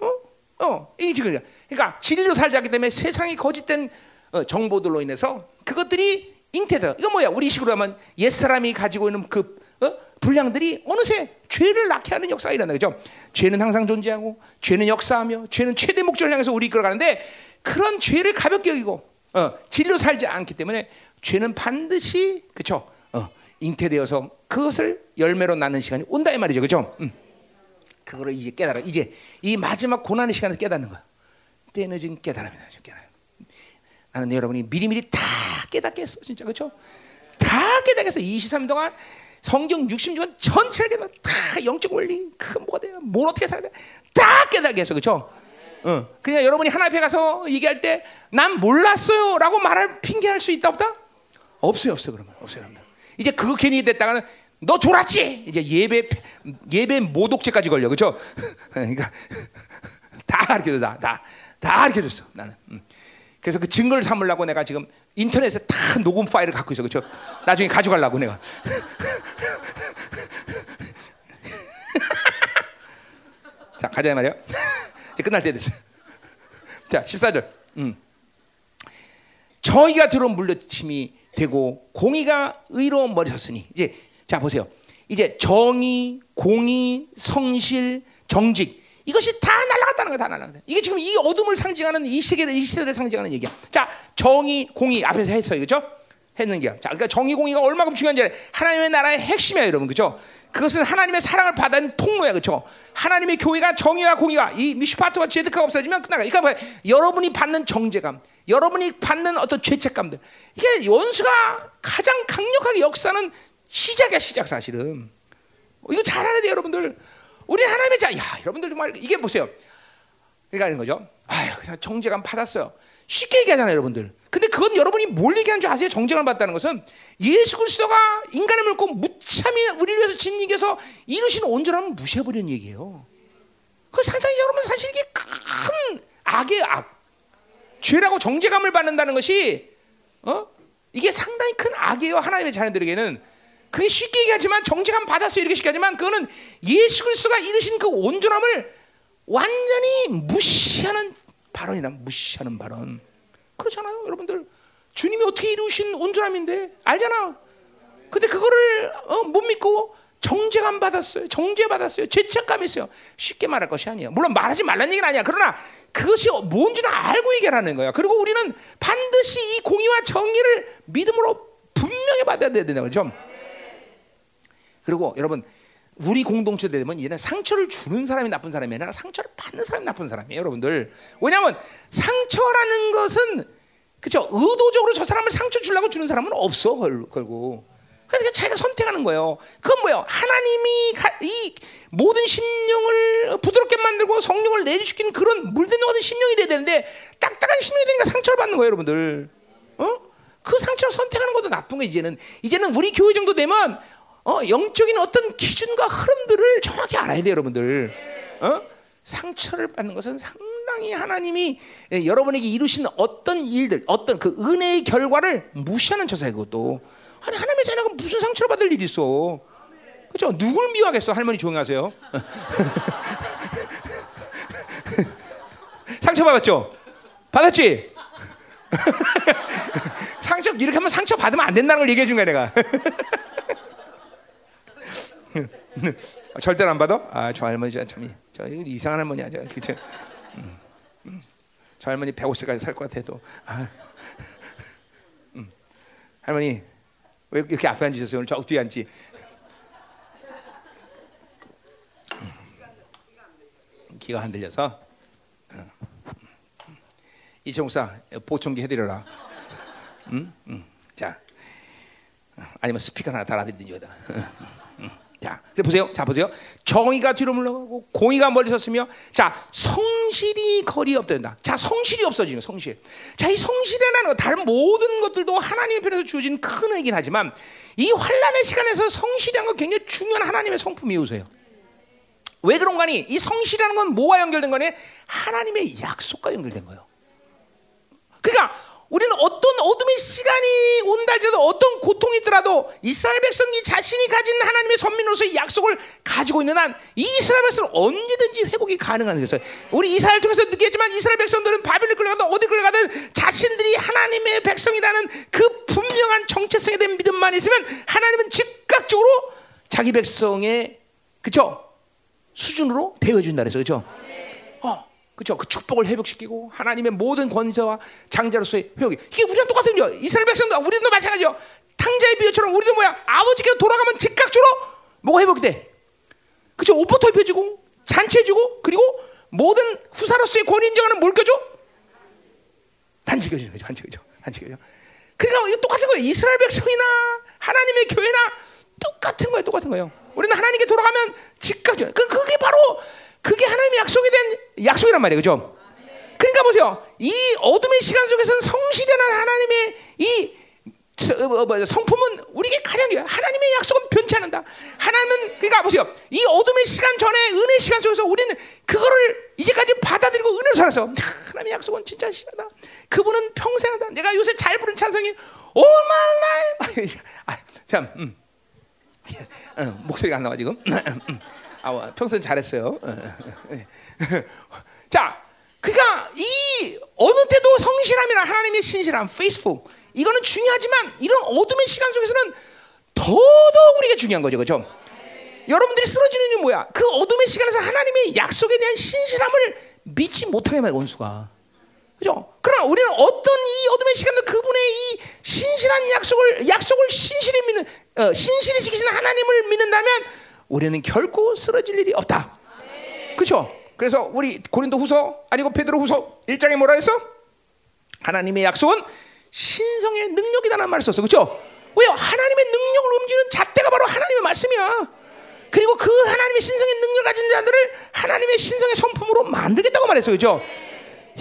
어? 어, 이게 지금 그러니까 진리로 살자기 때문에 세상이 거짓된 어, 정보들로 인해서 그것들이 잉태돼. 이거 뭐야? 우리 식으로 하면 옛 사람이 가지고 있는 그 어? 분량들이 어느새 죄를 낳게 하는 역사가 일어나 그죠? 죄는 항상 존재하고 죄는 역사하며 죄는 최대 목적을 향해서 우리 이끌어가는데 그런 죄를 가볍게 여기고 어, 진리로 살지 않기 때문에 죄는 반드시 그죠? 어, 잉태되어서 그것을 열매로 낳는 시간이 온다 이 말이죠, 그죠? 음. 그거를 이제 깨달아. 이제 이 마지막 고난의 시간을 깨닫는 거야. 지금 깨달음이다. 깨달음. 나는 여러분이 미리미리 다 깨닫겠어, 진짜 그렇죠? 다 깨닫겠어. 23년 동안 성경 66권 전체를 깨닫 다 영적 원리, 그 뭐가 돼요? 뭘 어떻게 살아야 돼? 다 깨닫겠어, 그렇죠? 어. 그냥 여러분이 하나 앞에 가서 얘기할 때 난 몰랐어요라고 말할 핑계할 수 있다 없다? 없어요, 없어 그러면 없어요, 여러분. 이제 그거 괜히 됐다가는 너 졸았지? 이제 예배 예배 모독죄까지 걸려, 그렇죠? *laughs* 그러니까 *laughs* 다 가르쳐줘, 다, 다, 다 가르쳐줬어, 나는. 음. 그래서 그 증거를 삼으려고 내가 지금 인터넷에 다 녹음 파일을 갖고 있어, 그렇죠? 나중에 가져가려고 내가. *laughs* 자, 가자 말이야. *laughs* 이제 끝날 때 됐어. 자, 14절. 음. 저희가 들어온 물려침이 되고 공의가 의로운 머리 섰으니 이제 자 보세요. 이제 정의, 공의, 성실, 정직 이것이 다 날아갔다는 거야, 다 날아갔다. 이게 지금 이 어둠을 상징하는 이 시대를 이 시대를 상징하는 얘기야. 자, 정의, 공의 앞에서 했어요, 그렇죠? 했는 게. 자, 그러니까 정의, 공의가 얼마큼 중요한지 하나님의 나라의 핵심이야, 여러분, 그렇죠? 그것은 하나님의 사랑을 받은 통로야, 그렇죠? 하나님의 교회가 정의와 공의가 이 미슈파트와 제드카가 없어지면 끝나가. 그러니까 뭐, 여러분이 받는 정죄감, 여러분이 받는 어떤 죄책감들, 이게 원수가 가장 강력하게 역사는 시작이야 시작 사실은. 이거 잘 알아야 돼 여러분들. 우리 하나님의 자, 야 여러분들 정말 이게 보세요. 그러니까 이런 거죠. 아유 그냥 정죄감 받았어요. 쉽게 얘기하잖아요 여러분들. 근데 그건 여러분이 뭘 얘기하는 줄 아세요? 정죄감 받다는 것은 예수 그리스도가 인간을 물고 무참히 우리를 위해서 진리에서 이루신 온전함을 무시해버리는 얘기예요. 그 상당히 여러분 사실 이게 큰 악의 악. 죄라고 정죄감을 받는다는 것이 어? 이게 상당히 큰 악이에요. 하나님의 자녀들에게는 그게 쉽게 얘기하지만 정직함 받았어요 이렇게 쉽게 하지만 그거는 예수 그리스도가 이루신 그 온전함을 완전히 무시하는 발언이나 무시하는 발언. 그렇잖아요 여러분들. 주님이 어떻게 이루신 온전함인데? 알잖아. 근데 그거를 어, 못 믿고 정죄감 받았어요. 정죄 받았어요. 죄책감 있어요. 쉽게 말할 것이 아니에요. 물론 말하지 말라는 얘기는 아니야. 그러나 그것이 뭔지는 알고 얘기하는 거야. 그리고 우리는 반드시 이 공의와 정의를 믿음으로 분명히 받아야 된다. 그죠 그리고 여러분 우리 공동체 되면 얘는 상처를 주는 사람이 나쁜 사람이 아니라 상처를 받는 사람이 나쁜 사람이에요, 여러분들. 왜냐하면 상처라는 것은 그죠 의도적으로 저 사람을 상처 주려고 주는 사람은 없어 걸, 걸고 그러니까 자기가 선택하는 거예요. 그건 뭐예요? 하나님이 가, 이 모든 심령을 부드럽게 만들고 성령을 내주시키는 그런 물든 것 같은 심령이 돼야 되는데 딱딱한 심령이 되니까 상처를 받는 거예요, 여러분들. 어? 그 상처를 선택하는 것도 나쁜 거 이제는 이제는 우리 교회 정도 되면 어, 영적인 어떤 기준과 흐름들을 정확히 알아야 돼요, 여러분들. 어? 상처를 받는 것은 상당히 하나님이 예, 여러분에게 이루신 어떤 일들, 어떤 그 은혜의 결과를 무시하는 처사예요, 그것도. 아니 하나님의 자녀가 무슨 상처를 받을 일이 있어? 그죠? 누굴 미워하겠어? 할머니 조용히 하세요. *laughs* 상처 받았죠? 받았지? *laughs* 상처 이렇게 하면 상처 받으면 안 된다는 걸 얘기해 준 거야 내가. *laughs* *laughs* 절대로 안 받아? 아, 저 할머니 참, 저 이상한 할머니야, 저 그죠? 음, 음. 저 할머니 150까지 살 것 같아도. 아, *laughs* 음. 할머니 왜 이렇게 앞에 앉으셨어요? 오늘 저 뒤에 앉지. 귀가 흔들려서. 어. 이청사 보청기 해드려라. 음? 음. 자, 아니면 스피커 하나 달아드리든지 여기다. *laughs* 자, 보세요. 자, 보세요. 정의가 뒤로 물러가고 공의가 멀리 섰으며, 자, 성실이 거리 없된다. 자, 성실이 없어지는 성실. 자, 이 성실이라는 거 다른 모든 것들도 하나님의 편에서 주어진 큰 의긴 하지만 이 환란의 시간에서 성실이라는 건 굉장히 중요한 하나님의 성품이 요소예요. 왜 그런가니? 이 성실이라는 건 뭐와 연결된 거니? 하나님의 약속과 연결된 거예요. 그러니까 우리는 어떤 어둠의 시간이 온다 할지라도 어떤 고통이 있더라도 이스라엘 백성이 자신이 가진 하나님의 선민으로서의 약속을 가지고 있는 한 이스라엘 백성은 언제든지 회복이 가능한 것이요 우리 이스라엘 통해서 느끼지만 이스라엘 백성들은 바벨을 끌려가든 어디 끌려가든 자신들이 하나님의 백성이라는 그 분명한 정체성에 대한 믿음만 있으면 하나님은 즉각적으로 자기 백성의 그쵸 수준으로 대해 준다 그래서 그죠? 어. 그렇죠. 그 축복을 회복시키고 하나님의 모든 권세와 장자로서의 회복이 이게 우리랑 똑같은 거죠. 이스라엘 백성도 우리도 마찬가지죠. 탕자의 비유처럼 우리도 뭐야 아버지께로 돌아가면 즉각적으로 뭐가 회복이 돼. 그렇죠. 옷부터 입혀주고 잔치해주고 그리고 모든 후사로서의 권위 인정하는 뭘 껴줘? 반지겨주는 거죠. 반지겨줘. 반지겨줘. 그러니까 이거 똑같은 거예요. 이스라엘 백성이나 하나님의 교회나 똑같은 거예요. 똑같은 거예요. 우리는 하나님께 돌아가면 즉각적으로 그 그게 바로 그게 하나님의 약속에 대한 약속이란 말이에요. 그죠? 그러니까 보세요. 이 어둠의 시간 속에서는 성실한 하나님의 이 어, 뭐, 성품은 우리에게 가장 중요해. 하나님의 약속은 변치 않는다. 하나님은 그러니까 보세요. 이 어둠의 시간 전에 은혜 시간 속에서 우리는 그거를 이제까지 받아들이고 은혜로 살아서 하나님의 약속은 진짜 실하다. 그분은 평생 하다. 내가 요새 잘 부른 찬성이 life. *laughs* 아, 참, 음. *laughs* 어, 목소리가 안 나와 지금. *laughs* 음. 아, 평소에 잘했어요. *laughs* 자, 그러니까 이 어느 때도 성실함이나 하나님의 신실함, faithful 이거는 중요하지만 이런 어둠의 시간 속에서는 더더욱 우리가 중요한 거죠, 그렇죠? 여러분들이 쓰러지는 이유 뭐야? 그 어둠의 시간에서 하나님의 약속에 대한 신실함을 믿지 못하게 만든 원수가. 그죠? 그러나 우리는 어떤 이 어둠의 시간도 그분의 이 신실한 약속을 약속을 신실히 믿는 어, 신실히 지키시는 하나님을 믿는다면 우리는 결코 쓰러질 일이 없다. 그렇죠? 그래서 우리 고린도 후서 아니고 베드로 후서 1장에 뭐라 했어? 하나님의 약속은 신성의 능력이다라는 말을 썼어. 그렇죠? 왜요? 하나님의 능력을 움직이는 잣대가 바로 하나님의 말씀이야. 그리고 그 하나님의 신성의 능력을 가진 자들을 하나님의 신성의 성품으로 만들겠다고 말했어. 그렇죠?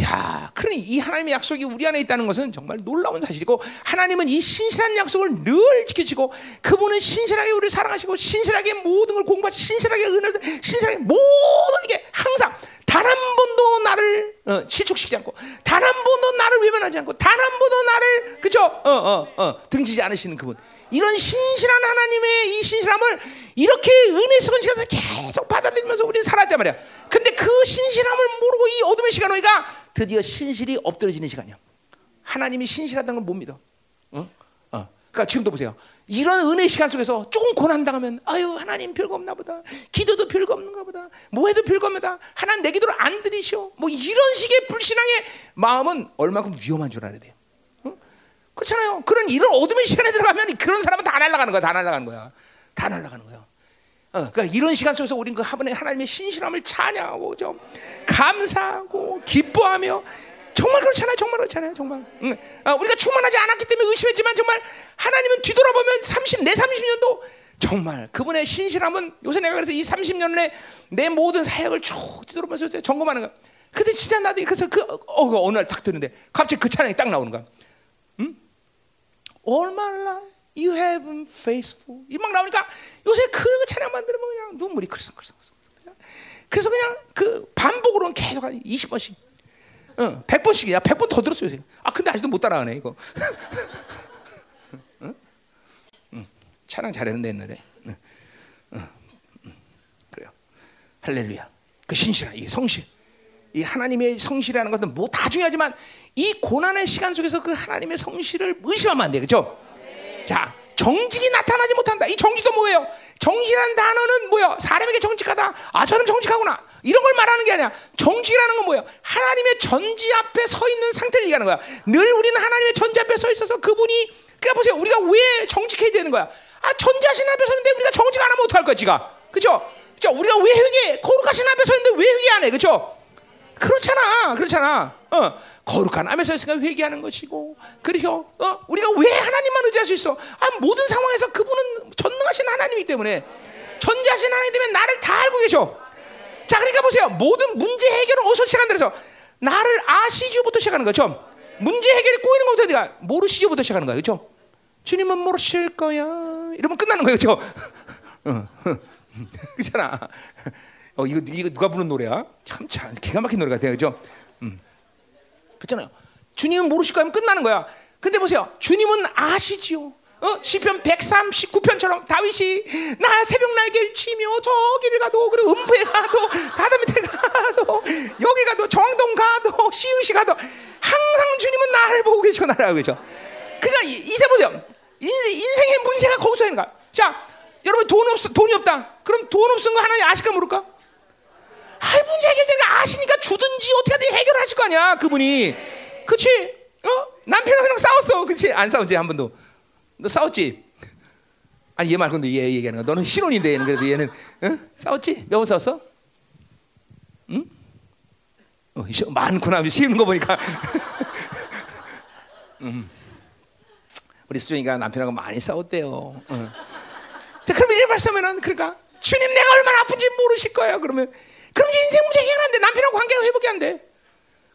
야, 그러니 이 하나님의 약속이 우리 안에 있다는 것은 정말 놀라운 사실이고 하나님은 이 신실한 약속을 늘 지키시고 그분은 신실하게 우리를 사랑하시고 신실하게 모든 걸 공부하시 신실하게 은혜를 신실하게 모든 게 항상 단 한 번도 나를 어, 실축시키지 않고 단 한 번도 나를 외면하지 않고 단 한 번도 나를 그죠? 어, 어, 어, 등지지 않으시는 그분. 이런 신실한 하나님의 이 신실함을 이렇게 은혜 속은 시간에서 계속 받아들이면서 우리는 살았단 말이야. 근데 그 신실함을 모르고 이 어둠의 시간 오니까 드디어 신실이 엎드려지는 시간이야. 하나님이 신실하다는 걸 못 믿어. 어? 어. 그러니까 지금도 보세요. 이런 은혜 시간 속에서 조금 고난 당하면 아유 하나님 별거 없나 보다. 기도도 별거 없는가 보다. 뭐 해도 별거 없다. 하나님 내 기도를 안 들으셔. 뭐 이런 식의 불신앙의 마음은 얼마큼 위험한 줄 알아야 돼요. 어? 그렇잖아요. 그런 이런 어둠의 시간에 들어가면 그런 사람은 다 날아가는 거야. 다 날아가는 거야. 다 날아가는 거야. 어, 그러니까 이런 시간 속에서 우리는 그 하나님의 신실함을 찬양하고 좀 감사하고 기뻐하며 정말 그렇잖아요. 정말 그렇잖아요. 정말. 응. 아, 우리가 충만하지 않았기 때문에 의심했지만 정말 하나님은 뒤돌아보면 30, 내 30년도 정말 그분의 신실함은 요새 내가 그래서 이 30년에 내 모든 사역을 쭉 뒤돌아보면서 점검하는 거야. 근데 진짜 나도 그래서 그 어, 어, 어느 날딱 듣는데 갑자기 그 찬양이 딱 나오는 거야. 응? All my life you have been faithful. 이 막 나오니까 요새 그 찬양 만 들으면 그냥 눈물이 글썽글썽. 그래서 그냥 그 반복으로는 계속 한 20번씩. 어, 100번씩이야. 100번 더 들었어요. 요새. 아, 근데 아직도 못 따라가네, 이거. *laughs* 응? 응. 찬양 잘했는데, 옛날에. 응. 응. 그래요. 할렐루야. 그 신실한, 이 성실. 이 하나님의 성실이라는 것은 뭐 다 중요하지만 이 고난의 시간 속에서 그 하나님의 성실을 의심하면 안 돼. 그죠? 자, 정직이 나타나지 못한다. 이 정직도 뭐예요? 정직이라는 단어는 뭐야? 사람에게 정직하다. 아, 저는 정직하구나. 이런 걸 말하는 게 아니야. 정직이라는 건 뭐야? 하나님의 전지 앞에 서 있는 상태를 얘기하는 거야. 늘 우리는 하나님의 전지 앞에 서 있어서 그분이 그러니까 보세요. 우리가 왜 정직해야 되는 거야? 아, 전지하신 앞에 서는데 우리가 정직 안 하면 어떡할 거야, 지가? 그죠? 그죠? 우리가 왜 회개? 거룩하신 앞에 서 있는데 왜 회개 안 해? 그죠? 그렇잖아. 그렇잖아. 어. 거룩한 암에서 있으니까 회개하는 것이고 그리고 어? 우리가 왜 하나님만 의지할 수 있어? 아, 모든 상황에서 그분은 전능하신 하나님이기 때문에 전지하신 하나님 때문에 나를 다 알고 계셔. 자, 그러니까 보세요. 모든 문제 해결은 어디서 시작한다 그래서 나를 아시죠부터 시작하는 거죠. 문제 해결이 꼬이는 것부터 내가 모르시죠부터 시작하는 거야, 그렇죠? 주님은 모르실 거야. 이러면 끝나는 거예요, 그렇죠? *laughs* *laughs* 그렇잖아. 어, 이거 이거 누가 부른 노래야? 참, 참 기가 막힌 노래 같아요, 그렇죠? 음. 그렇잖아요. 주님은 모르실 거면 끝나는 거야. 근데 보세요. 주님은 아시지요. 어? 시편 139편처럼 다윗이 나 새벽 날개를 치며 저기를 가도 그리고 음부에 가도 가다 밑에 가도 여기 가도 정동 가도 시흥시 가도 항상 주님은 나를 보고 알고 계셔. 그러니까 이제 보세요. 인생의 문제가 거기서 있는 거야. 자, 여러분 돈 없 돈이 없다. 그럼 돈 없은 거 하나님 아실까 모를까? 아, 문제 해결되는 거 아시니까 주든지 어떻게 하든 해결하실 거 아니야, 그분이. 그치? 어? 남편이랑 싸웠어. 그치? 안 싸웠지, 한 번도. 너 싸웠지? 아니, 얘 말고 얘 얘기하는 거. 너는 신혼인데, 얘는 그래도 얘는, 어? 싸웠지? 몇 번 싸웠어? 응? 어, 많구나. 쉬는 거 보니까. *laughs* 음. 우리 수정이가 남편하고 많이 싸웠대요. 어. 자, 그러면 이런 말씀하면 그러니까 주님 내가 얼마나 아픈지 모르실 거야. 그러면 그럼 인생 문제 해결 안 돼. 남편하고 관계가 회복이 안 돼.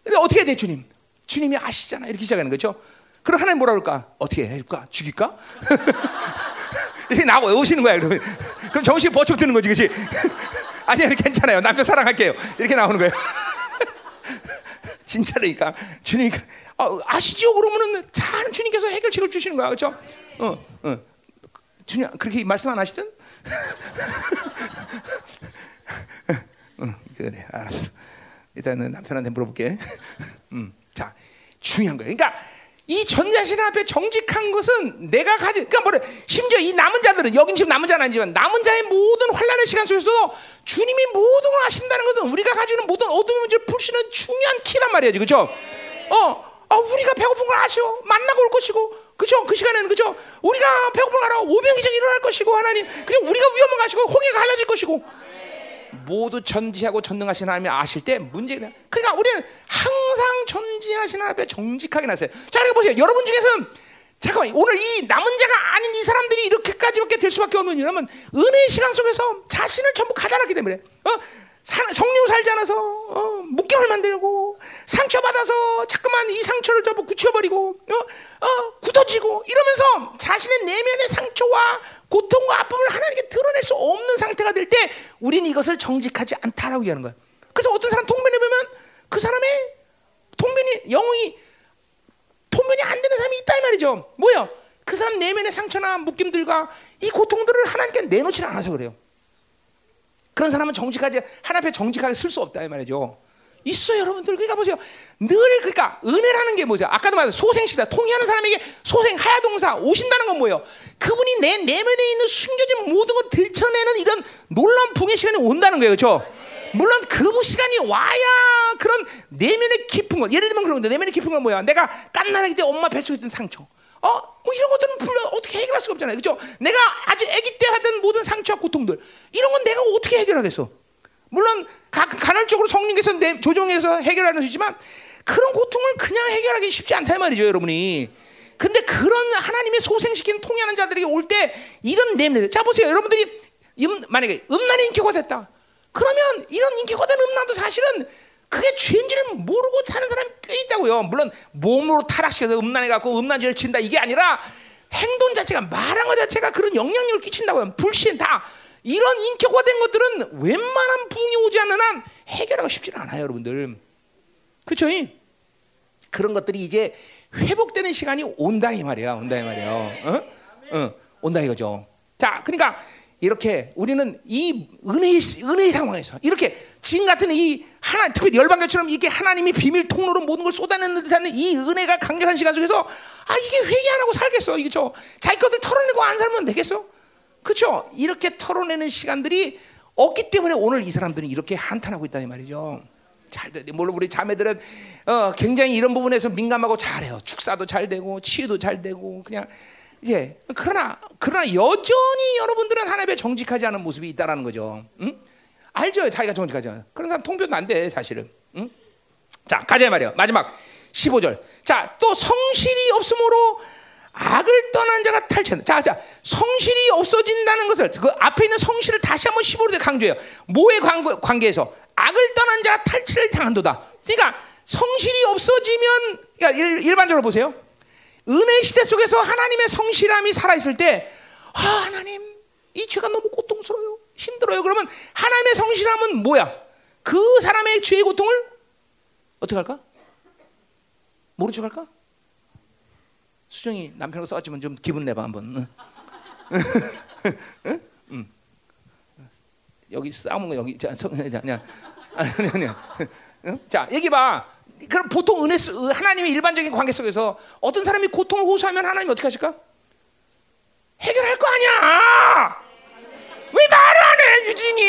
근데 어떻게 해야 돼, 주님? 주님이 아시잖아. 이렇게 시작하는 거죠. 그럼 하나님 뭐라 그럴까? 어떻게 해줄까? 죽일까? *laughs* 이렇게 나와 오시는 거야. 그러면 그럼 정신 버쩍 드는 거지, 그렇지? *laughs* 아니요, 괜찮아요. 남편 사랑할게요. 이렇게 나오는 거예요. *laughs* 진짜니까 주님 아, 아시죠? 그러면은 다 주님께서 해결책을 주시는 거야, 그렇죠? 어, 어. 주님 그렇게 말씀 안 하시든? 응, 그래, 알았어. 일단은 남편한테 물어볼게. *laughs* 음, 자, 중요한 거야. 그러니까 이 전자신 앞에 정직한 것은 내가 가진, 그러니까 뭐래? 심지어 이 남은 자들은 여긴 지금 남은 자는 아니지만 남은 자의 모든 환란의 시간 속에서도 주님이 모든 걸 하신다는 것은 우리가 가지고 있는 모든 어둠 문제를 풀시는 중요한 키란 말이야지, 그죠? 어, 어, 우리가 배고픈 걸 아셔. 만나고 올 것이고, 그죠? 그 시간에는 그죠? 우리가 배고픈 걸 알아. 오병이적 일어날 것이고 하나님, 그죠? 우리가 위험을 가시고 홍해가 갈라질 것이고. 모두 전지하고 전능하신 하나님이 아실 때 문제가 그러니까 우리는 항상 전지하신 하나님에 정직하게 나세요. 자, 그리고 보세요. 여러분 중에서는 잠깐만 오늘 이 남은 자가 아닌 이 사람들이 이렇게까지밖에 될 수밖에 없는 이유는 은혜의 시간 속에서 자신을 전부 가다놨기 때문에 어? 성령 살지 않아서 어, 목경을 만들고 상처 받아서 자꾸만 이 상처를 전부 굳혀버리고 어? 어, 굳어지고 이러면서 자신의 내면의 상처와 고통과 아픔을 하나님께 드러낼 수 없는 상태가 될 때 우리는 이것을 정직하지 않다라고 얘기하는 거야. 그래서 어떤 사람 통변해 보면 그 사람의 통변이 영웅이 통변이 안 되는 사람이 있다 이 말이죠. 뭐야? 그 사람 내면의 상처나 묶임들과 이 고통들을 하나님께 내놓지 않아서 그래요. 그런 사람은 정직하지 하나님 앞에 정직하게 쓸 수 없다 이 말이죠. 있어요, 여러분들. 그러니까 보세요. 늘 그러니까 은혜라는 게 뭐죠? 아까도 말했 소생시다. 통일하는 사람에게 소생 하야 동사 오신다는 건 뭐예요? 그분이 내 내면에 있는 숨겨진 모든 걸 들춰내는 이런 놀라운 붕의 시간이 온다는 거예요, 그렇죠? 물론 그 시간이 와야 그런 내면의 깊은 것. 예를 들면 그런 건데 내면의 깊은 건 뭐야? 내가 깐난하기 때 엄마 뱃속에 있던 상처. 어? 뭐 이런 것들은 불러 어떻게 해결할 수가 없잖아요. 그죠? 내가 아주 아기 때 하던 모든 상처와 고통들. 이런 건 내가 어떻게 해결하겠어? 물론 가, 간헐적으로 성령께서 내, 조정해서 해결하는 수지만 그런 고통을 그냥 해결하기 쉽지 않단 말이죠, 여러분이. 근데 그런 하나님의 소생시키는 통하는 자들에게 올 때 이런 냄새. 자 보세요, 여러분들이 음, 만약에 음란의 인격화 됐다. 그러면 이런 인격화 된 음란도 사실은 그게 죄인지를 모르고 사는 사람이 꽤 있다고요. 물론 몸으로 타락시켜서 음란해 갖고 음란죄를 친다 이게 아니라 행동 자체가 말한 것 자체가 그런 영향력을 끼친다고요. 불신 다 이런 인격화된 것들은 웬만한 부흥이 오지 않는 한 해결하기 쉽지 않아요, 여러분들. 그렇죠? 그런 것들이 이제 회복되는 시간이 온다 이 말이야, 온다 이 말이야. 어? 어, 온다 이거죠. 자, 그러니까 이렇게 우리는 이 은혜의 은혜의 상황에서 이렇게 지금 같은 이 하나 특별히 열방교처럼 이게 하나님이 비밀 통로로 모든 걸 쏟아내는 듯한 이 은혜가 강력한 시간 속에서 아 이게 회개 안 하고 살겠어. 이거죠 자기 것들 털어내고 안 살면 되겠어? 그렇죠 이렇게 털어내는 시간들이 없기 때문에 오늘 이 사람들은 이렇게 한탄하고 있다는 말이죠. 잘 돼. 물론 우리 자매들은 어, 굉장히 이런 부분에서 민감하고 잘해요. 축사도 잘 되고 치유도 잘 되고 그냥 예. 그러나 그러나 여전히 여러분들은 하나님의 정직하지 않은 모습이 있다라는 거죠. 응? 알죠? 자기가 정직하지 않아. 그런 사람 통변도 안 돼, 사실은. 응? 자, 가자 말이요. 마지막 15절. 자, 또 성실이 없으므로 악을 떠난 자가 탈취한다. 자, 자, 성실이 없어진다는 것을 그 앞에 있는 성실을 다시 한번 15절에 강조해요. 뭐의 관계 에서 악을 떠난 자가 탈취를 당한도다. 그러니까 성실이 없어지면 그러니까 일, 반적으로 보세요. 은혜 시대 속에서 하나님의 성실함이 살아있을 때, 아, 하나님, 이 죄가 너무 고통스러워요. 힘들어요. 그러면 하나님의 성실함은 뭐야? 그 사람의 죄의 고통을 어떻게 할까? 모른 척 할까? 수정이 남편과 싸웠지만 좀 기분 내봐 한번. 응? *laughs* 응? 여기 싸우는 거 여기 아니야. 아니 아니야. 응? 자, 얘기 봐. 그럼 보통 은혜 하나님의 일반적인 관계 속에서 어떤 사람이 고통을 호소하면 하나님 어떻게 하실까? 해결할 거 아니야. 왜 말을 안 해, 유진이?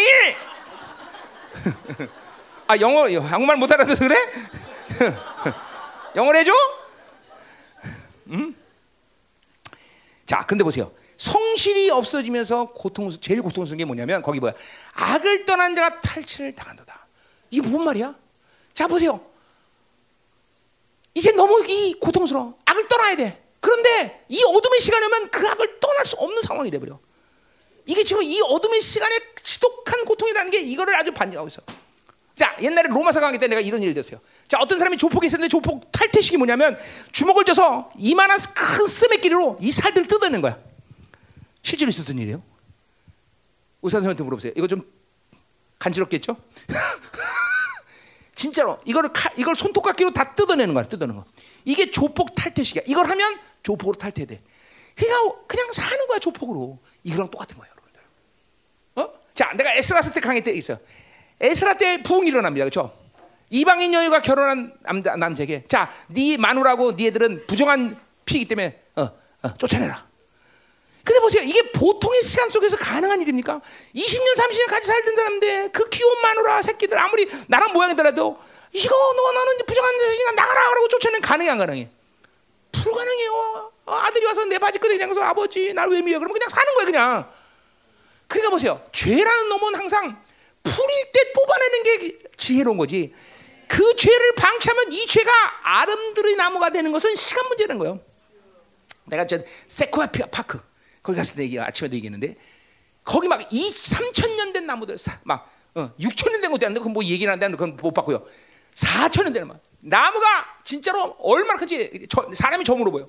*laughs* 아 영어 한국말 못 알아서 그래? *laughs* 영어로 해줘? 음? 자, 근데 보세요. 성실이 없어지면서 고통 제일 고통스러운 게 뭐냐면 거기 뭐야? 악을 떠난 자가 탈취를 당한다. 이게 뭔 말이야? 자 보세요. 이제 너무 이 고통스러워. 악을 떠나야 돼. 그런데 이 어둠의 시간이 오면 그 악을 떠날 수 없는 상황이 돼버려. 이게 지금 이 어둠의 시간에 지독한 고통이라는 게 이거를 아주 반증하고 있어. 자, 옛날에 로마서 강의 때 내가 이런 일을 했어요. 자, 어떤 사람이 조폭이 있었는데 조폭 탈퇴식이 뭐냐면 주먹을 져서 이만한 큰 스매끼리로 이 살들을 뜯어내는 거야. 실제로 있었던 일이에요. 의사 선생님한테 물어보세요. 이거 좀 간지럽겠죠? *laughs* 진짜로 이거를 칼, 이걸 손톱깎이로 다 뜯어내는 거야, 뜯어내는 거. 이게 조폭 탈퇴식이야. 이걸 하면 조폭으로 탈퇴돼. 그냥 그냥 사는 거야 조폭으로. 이거랑 똑같은 거예요, 여러분들. 어? 자, 내가 에스라스 때 강의 때 있어. 에스라 때 부흥이 일어납니다, 그렇죠? 이방인 여인과 결혼한 남자, 남자에게 자, 네 마누라고 네 애들은 부정한 피이기 때문에 어, 어, 쫓아내라. 근데 보세요. 이게 보통의 시간 속에서 가능한 일입니까? 20년, 30년 같이 살던 사람인데 그 귀여운 마누라 새끼들 아무리 나랑 모양이더라도 이거 너 너는 부정한 자식이나 나가라 그러고 쫓아내는 가능해 안 가능해? 불가능해요. 어, 아들이 와서 내 바지 끄덕이 장서 아버지 날왜 미워? 그러면 그냥 사는 거예요 그냥. 그러니까 보세요. 죄라는 놈은 항상 풀일 때 뽑아내는 게 지혜로운 거지. 그 죄를 방치하면 이 죄가 아름드리 나무가 되는 것은 시간 문제라는 거예요. 내가 저 세코야 파크 거기 때 얘기 아침에도 얘기했는데 거기 막 2, 3천 년 된 나무들 막 어, 6천 년 된 것도 아닌데 그건 뭐 얘기는 안 되는데 그건 못 봤고요. 4천 년 되는 막 나무가 진짜로 얼마나 큰지 저, 사람이 점으로 보여.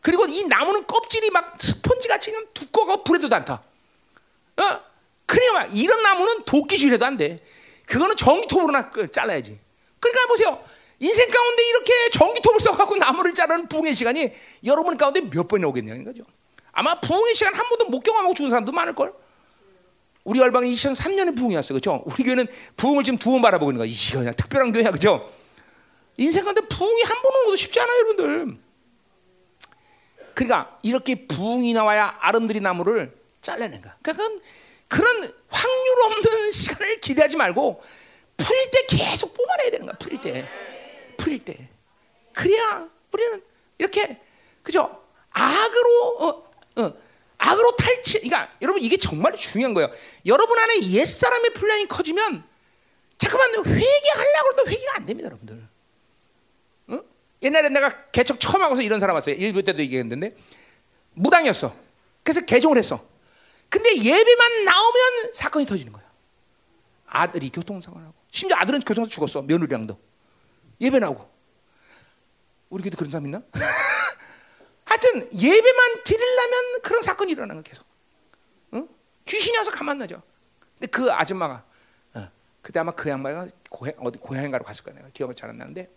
그리고 이 나무는 껍질이 막 스펀지 같이 그냥 두꺼워 불에도 안 타. 어? 그러니까 막 이런 나무는 도끼질해도 안 돼. 그거는 전기톱으로나 잘라야지. 그러니까 보세요. 인생 가운데 이렇게 전기톱을 써갖고 나무를 자르는 붕의 시간이 여러분 가운데 몇 번이나 오겠냐는 거죠. 아마 부흥의 시간 한 번도 못 경험하고 죽은 사람도 많을 걸. 우리 열방이 2003년에 부흥이었어, 그렇죠? 우리 교회는 부흥을 지금 두 번 바라보고 있는 거야. 이거 그냥 특별한 교회야, 그렇죠? 인생 가운데 부흥이 한 번 오는 것도 쉽지 않아요, 여러분들. 그러니까 이렇게 부흥이 나와야 아름드리 나무를 잘라낸 거야. 그러니까 그런 확률 없는 *laughs* 시간을 기대하지 말고 풀릴 때 계속 뽑아내야 되는 거야. 풀릴 때, 풀릴 때. 그래야 우리는 이렇게 그죠? 악으로 어, 어, 악으로 탈취. 그러니까 여러분 이게 정말 중요한 거예요. 여러분 안에 옛 사람의 분량이 커지면 잠깐만 회개하려고 해도 회개가 안 됩니다, 여러분들. 옛날에 내가 개척 처음 하고서 이런 사람 왔어요. 일부 때도 얘기했는데 무당이었어. 그래서 개종을 했어. 근데 예배만 나오면 사건이 터지는 거야. 아들이 교통사고 나고 심지어 아들은 교통사고 죽었어. 며느리랑도 예배 나오고 우리 교도 그런 사람 있나? *laughs* 하여튼 예배만 드리려면 그런 사건이 일어나는 거 계속. 응? 귀신이 와서 가만 나죠. 근데 그 아줌마가 어, 그때 아마 그 양반가 고향 어디 고향인가로 갔을 거야. 내가 기억을 잘 안 나는데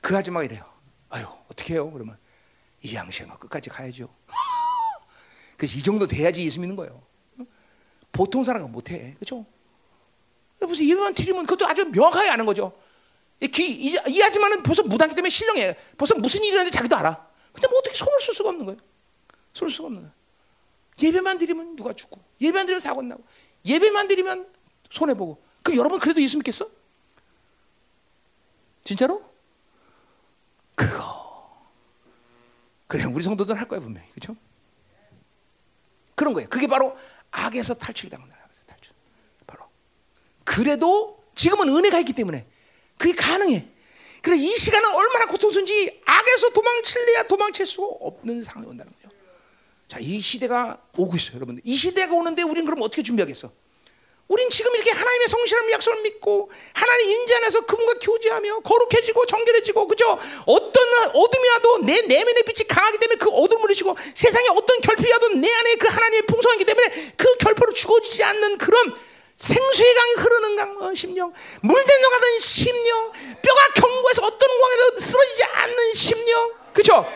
그 아줌마가 이래요. 아유 어떻게 해요? 그러면 이 양식은 끝까지 가야죠. *laughs* 그래서 이 정도 돼야지 예수 믿는 거예요. 보통 사람은 못해, 그렇죠? 무슨 예배만 드리면 그것도 아주 명확하게 아는 거죠. 이, 이, 이 아줌마는 벌써 무당기 때문에 신령해. 벌써 무슨 일이 일어는지 자기도 알아. 근데 뭐 어떻게 손을 쓸 수가 없는 거예요? 손을 쓸 수가 없는 거예요. 예배만 드리면 누가 죽고, 예배만 드리면 사고 나고, 예배만 드리면 손해 보고. 그럼 여러분 그래도 예수 믿겠어? 진짜로? 그거. 그래 우리 성도들은 할 거야 분명히, 그렇죠? 그런 거예요. 그게 바로 악에서 탈출당한 거예요. 탈출. 바로. 그래도 지금은 은혜가 있기 때문에 그게 가능해. 그래 이 시간은 얼마나 고통스러운지 악에서 도망칠래야 도망칠 수 없는 상황이 온다는 거죠. 자, 이 시대가 오고 있어요, 여러분들. 이 시대가 오는데 우리는 그럼 어떻게 준비하겠어? 우린 지금 이렇게 하나님의 성실한 약속을 믿고 하나님 임재 안에서 그분과 교제하며 거룩해지고 정결해지고 그죠? 어떤 어둠이 와도 내 내면의 빛이 강하기 때문에 그 어둠을 이시고 세상에 어떤 결핍이 와도 내 안에 그 하나님의 풍성하기 때문에 그 결핍으로 죽어지지 않는 그런 생수의 강이 흐르는 강 어, 심령, 물된 영 같은 심령, 뼈가 경고해서 어떤 공항에도 쓰러지지 않는 심령, 그죠?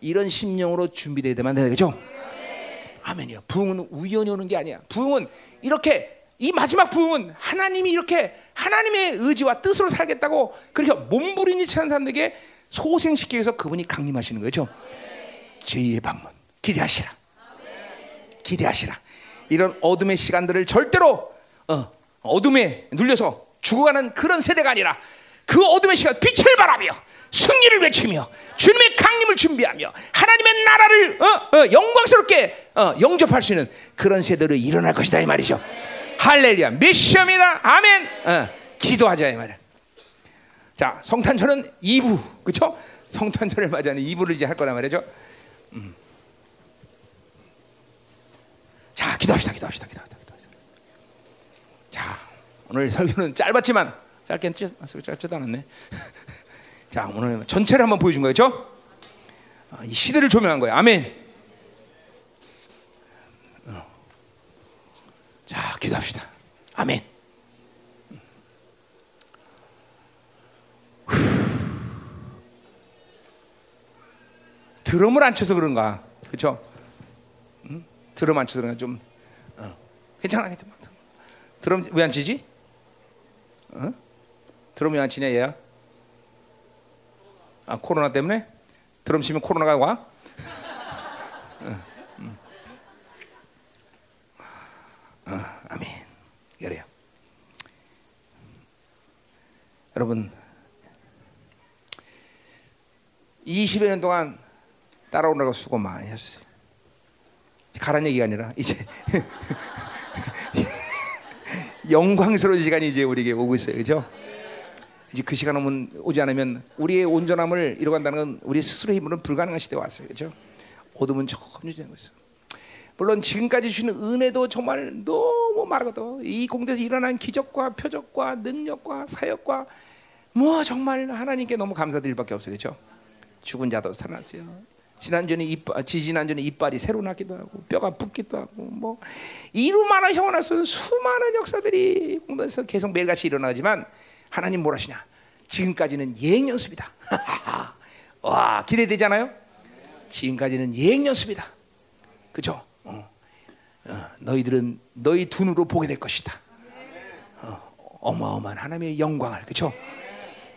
이런 심령으로 준비되어야 되면 되는 거죠. 아멘이요. 부흥은 우연히 오는 게 아니야. 부흥은 이렇게 이 마지막 부흥은 하나님이 이렇게 하나님의 의지와 뜻으로 살겠다고 그렇게 몸부림이 찬 사람들에게 소생시키기 위해서 그분이 강림하시는 거죠. 제2의 방문 기대하시라. 기대하시라. 이런 어둠의 시간들을 절대로 어, 어둠에 눌려서 죽어가는 그런 세대가 아니라 그 어둠의 시간 빛을 바라며 승리를 외치며 주님의 강림을 준비하며 하나님의 나라를 어, 어, 영광스럽게 어, 영접할 수 있는 그런 세대로 일어날 것이다 이 말이죠. 할렐루야 미션이다 아멘 어, 기도하자 이 말이야 자 성탄절은 2부 그쵸 성탄절을 맞이하는 2부를 이제 할 거란 말이죠 음. 자 기도합시다 기도합시다, 기도합시다. 자 오늘 설교는 짧았지만 짧게 짧지도 않았네 *laughs* 자 오늘 전체를 한번 보여준 거죠 어, 이 시대를 조명한 거예요 아멘 자, 기도합시다. 아멘. 드럼을 안 쳐서 그런가? 그렇죠? 응? 드럼 안 쳐서 그런가 좀 어. 괜찮아, 괜찮아. 드럼 왜 안 치지? 어? 드럼 왜 안 치냐 얘야? 아 코로나 때문에? 드럼 치면 코로나가 와? 어, 아멘. 그래요. 여러분 20여 년 동안 따라오느라고 수고 많이 하셨어요. 가란 얘기가 아니라 이제 *laughs* 영광스러운 시간이 이제 우리에게 오고 있어요. 그죠? 이제 그 시간 오면 오지 않으면 우리의 온전함을 이뤄간다는 건 우리 스스로의 힘으로는 불가능한 시대에 왔어요. 그죠? 어둠은 점점 유지되고 있어요. 물론 지금까지 주시는 은혜도 정말 너무 많거든. 이 공대에서 일어난 기적과 표적과 능력과 사역과 뭐 정말 하나님께 너무 감사드릴 밖에 없어요. 그렇죠? 죽은 자도 살았어요. 지난주에 이빨, 지지난주에 이빨이 새로 나기도 하고 뼈가 붓기도 하고 뭐 이루마나 형원에서 수많은 역사들이 공동에서 계속 매일같이 일어나지만 하나님 뭘 하시냐? 지금까지는 예행 연습이다. *laughs* 와 기대되잖아요. 지금까지는 예행 연습이다. 그죠? 어, 너희들은 너희 두 눈으로 보게 될 것이다. 어, 마어마한 하나님의 영광을 그렇죠?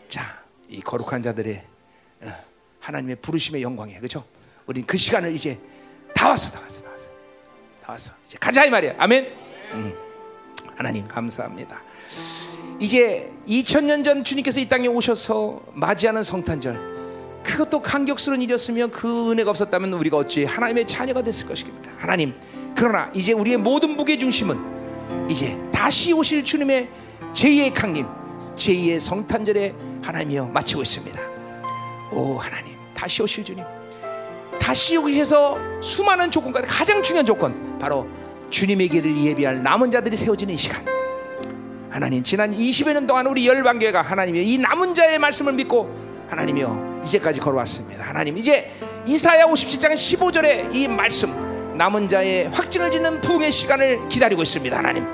자, 이 거룩한 자들의 어, 하나님의 부르심의 영광이에요, 그렇죠? 우리 그 시간을 이제 다 왔어, 다 왔어, 다 왔어, 다 왔어. 이제 가자 이 말이야, 아멘. 음, 하나님 감사합니다. 이제 2000년 전 주님께서 이 땅에 오셔서 맞이하는 성탄절. 그것도 감격스러운 일이었으면 그 은혜가 없었다면 우리가 어찌 하나님의 자녀가 됐을 것입니까? 하나님 그러나 이제 우리의 모든 무게 중심은 이제 다시 오실 주님의 제2의 강림, 제2의 성탄절에 하나님이여 마치고 있습니다. 오 하나님 다시 오실 주님. 다시 오기셔서 수많은 조건 가운데 가장 중요한 조건 바로 주님의 길을 예비할 남은 자들이 세워지는 이 시간. 하나님 지난 20여 년 동안 우리 열방교회가 하나님의 이 남은 자의 말씀을 믿고 하나님이여 이제까지 걸어왔습니다. 하나님 이제 이사야 57장 15절의 이 말씀 남은 자의 확증을 짓는 부흥의 시간을 기다리고 있습니다. 하나님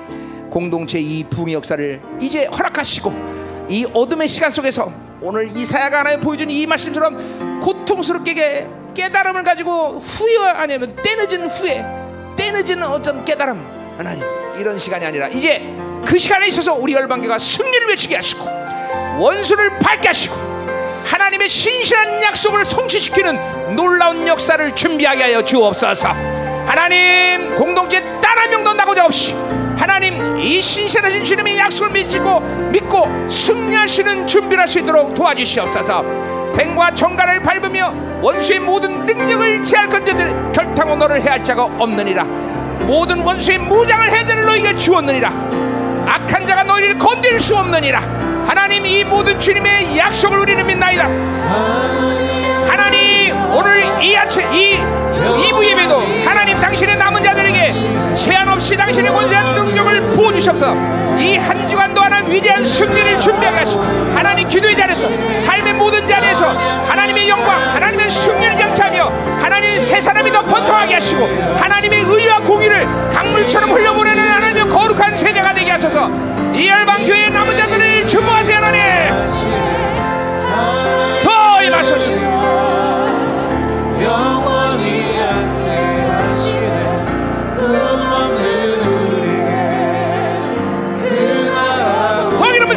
공동체 이 부흥의 역사를 이제 허락하시고 이 어둠의 시간 속에서 오늘 이사야가 하나님 보여준 이 말씀처럼 고통스럽게 깨달음을 가지고 후회 아니면 때늦은 후회 때늦은 어떤 깨달음. 하나님 이런 시간이 아니라 이제 그 시간에 있어서 우리 열방교가 승리를 외치게 하시고 원수를 밝게 하시고 하나님의 신실한 약속을 성취시키는 놀라운 역사를 준비하게 하여 주옵소서. 하나님 공동체 단한 명도 나고자 없이 하나님 이 신실하신 주님의 약속을 믿고 믿고 승리하시는 준비를 할 수 있도록 도와주시옵소서. 뱀과 정갈을 밟으며 원수의 모든 능력을 제할 건져들 결탄고 너를 해할 자가 없느니라. 모든 원수의 무장을 해제를 너에게 주었느니라. 악한 자가 너희를 건드릴 수 없느니라. 하나님 이 모든 주님의 약속을 우리는 믿나이다. 하나님 오늘 이 아침 이 2부 예배도 하나님 당신의 남은 자들에게 제한 없이 당신의 권세한 능력을 부어주셔서. 이 한 주간도 하나 위대한 승리를 준비하게 하시고 하나님 기도의 자리에서 삶의 모든 자리에서 하나님의 영광 하나님의 승리를 장차하며 하나님 새 사람이 더 번통하게 하시고 하나님의 의와 공의를 강물처럼 흘려보내는 하나님의 거룩한 세대가 되게 하소서. 이 열방 교회의 남은 자들을 주목하세요 하나님. 더 임하소서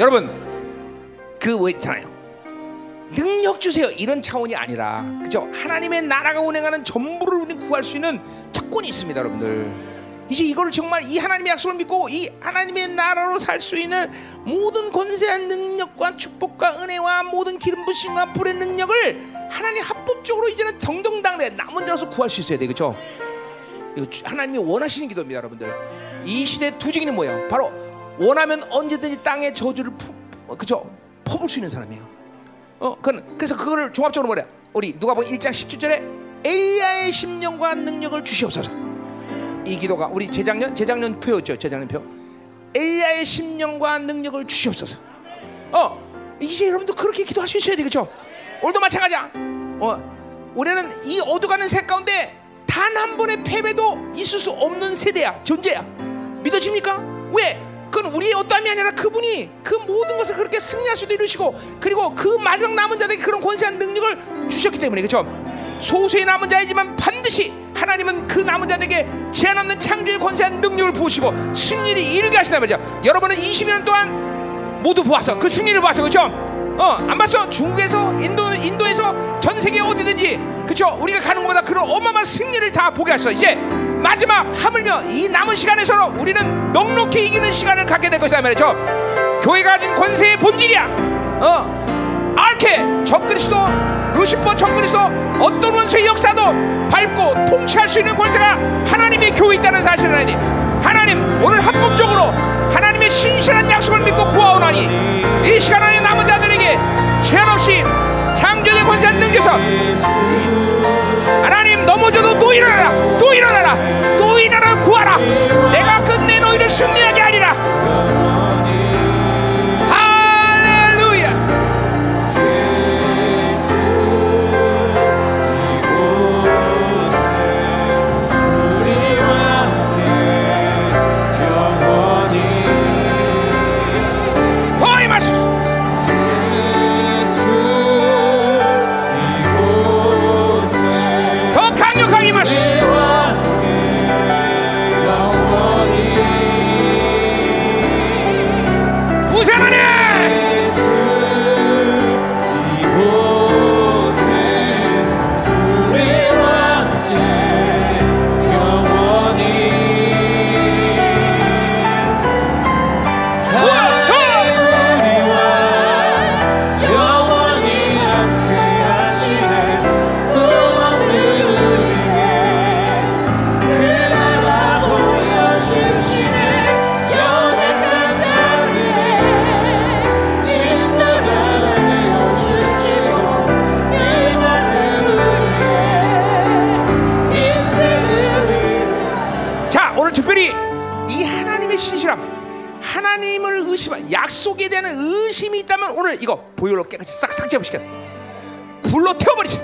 여러분 그뭐 있잖아요. 능력 주세요. 이런 차원이 아니라 그죠? 하나님의 나라가 운행하는 전부를 우리 구할 수 있는 특권이 있습니다 여러분들. 이제 이걸 정말 이 하나님의 약속을 믿고 이 하나님의 나라로 살 수 있는 모든 권세한 능력과 축복과 은혜와 모든 기름 부심과 불의 능력을 하나님 합법적으로 이제는 정정당대 남은 자로서 구할 수 있어야 돼 그죠? 하나님이 원하시는 기도입니다, 여러분들. 이 시대 두 증인은 뭐예요? 바로 원하면 언제든지 땅의 저주를 푸, 푸- 그죠? 퍼볼 수 있는 사람이에요. 어, 그 그래서 그거를 종합적으로 뭐래? 우리 누가 보면 1장 17절에 엘리야의 심령과 능력을 주시옵소서. 이 기도가 우리 재작년 재작년 표였죠, 재작년 표. 엘리야의 심령과 능력을 주시옵소서. 어, 이제 여러분도 그렇게 기도할 수 있어야 되겠죠? 오늘도 마찬가지야. 어, 우리는 이 어두가는 새 가운데 단 한 번의 패배도 있을 수 없는 세대야, 존재야. 믿어집니까? 왜? 그건 우리의 어떠함이 아니라 그분이 그 모든 것을 그렇게 승리할 수도 이루시고 그리고 그 마지막 남은 자들에게 그런 권세한 능력을 주셨기 때문에 그렇죠? 소수의 남은 자이지만 반드시 하나님은 그 남은 자들에게 제한 없는 창조의 권세한 능력을 부으시고 승리를 이루게 하시단 말이죠. 여러분은 20년 동안 모두 보았어. 그 승리를 보았어. 그렇죠? 어, 안 봤어? 중국에서 인도 인도에서 전 세계 어디든지 그렇죠? 우리가 가는 것보다 그런 어마어마한 승리를 다 보게 했어. 이제 마지막 하물며 이 남은 시간에서 우리는 넉넉히 이기는 시간을 갖게 될 것이다 말이죠. 교회가 가진 권세의 본질이야. 어, 알케 적그리스도 루시퍼 적그리스도 어떤 원수의 역사도 밟고 통치할 수 있는 권세가 하나님의 교회에 있다는 사실을 하니 하나님 오늘 합법적으로 하나님의 신실한 약속을 믿고 구하오나니 이 시간 안에 남은 자들에게 제한 없이 창조의 권세한 능력에서 하나님 넘어져도 또 일어나라. 또 일어나라. 또 일어나 구하라. 내가 끝내 너희를 승리하게 하리라 오늘 이거 보혈로 깨끗이 싹 삭제시켜 불로 태워버리지.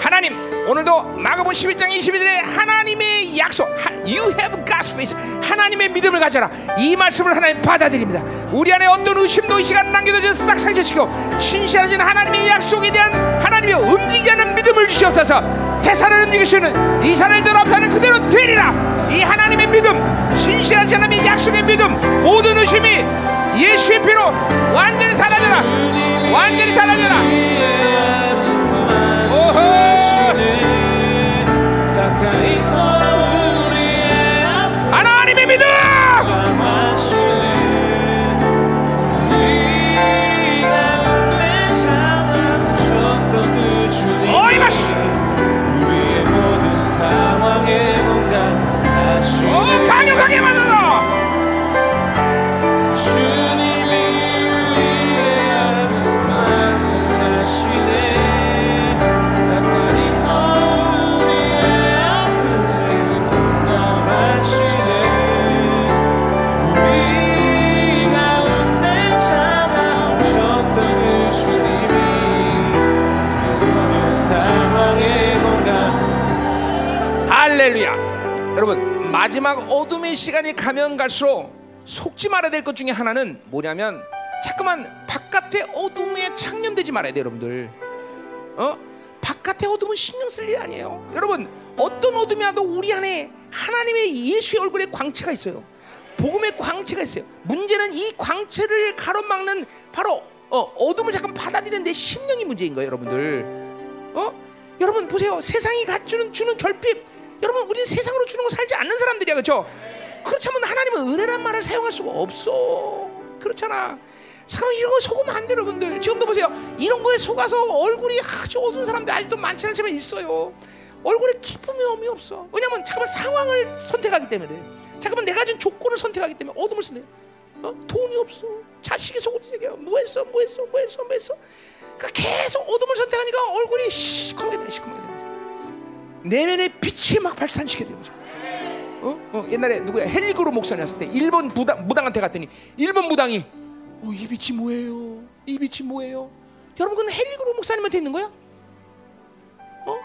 하나님 오늘도 마가복 11장 21절에 하나님의 약속 하- You have God's faith 하나님의 믿음을 가져라. 이 말씀을 하나님 받아들입니다. 우리 안에 어떤 의심도 이 시간 남겨둬서 싹 삭제시키고 신실하신 하나님의 약속에 대한 하나님의 움직이지 않는 믿음을 주시옵소서. 태산을 움직일 수 있는 이 산을 들어가는 그대로 되리라. 이 하나님의 믿음 신실하신 하나님의 약속의 믿음 모든 의심이 예수의 피로 완전히 사라져라. 완전히 사라져라. 오호. 하나님의 믿음 마지막 어둠의 시간이 가면 갈수록 속지 말아야 될 것 중에 하나는 뭐냐면 자꾸만 바깥의 어둠에 창념되지 말아야 돼요 여러분들 어? 바깥의 어둠은 신경 쓸 일 아니에요 여러분 어떤 어둠이 와도 우리 안에 하나님의 예수의 얼굴에 광채가 있어요 복음의 광채가 있어요 문제는 이 광채를 가로막는 바로 어, 어둠을 잠깐 받아들이는 내 심령이 문제인 거예요 여러분들 어? 여러분 보세요. 세상이 갖주는 주는 결핍. 여러분 우리는 세상으로 주는 거 살지 않는 사람들이야, 그렇죠? 그렇다면 하나님은 은혜란 말을 사용할 수가 없어. 그렇잖아. 사람 이런 거 속으면 안 돼, 여러분들. 지금도 보세요. 이런 거에 속아서 얼굴이 아주 어두운 사람들 아직도 많지 않지만 있어요. 얼굴에 기쁨이 너무 없어. 왜냐면 잠깐만 상황을 선택하기 때문에. 잠깐만 내가 준 조건을 선택하기 때문에 어둠을 선택. 어? 돈이 없어. 자식이 속을 새겨. 뭐 했어? 뭐 했어? 뭐 했어? 뭐 했어? 그러니까 계속 어둠을 선택하니까 얼굴이 시커멓게 되는 시커멓게. 내면의 빛이 막 발산시게 되는 거죠. 어? 어, 옛날에 누구야 헬리그로 목사였을 때 일본 무당, 무당한테 갔더니 일본 무당이 어, 이 빛이 뭐예요? 이 빛이 뭐예요? 여러분 그건 헬리그로 목사님한테 있는 거야? 어?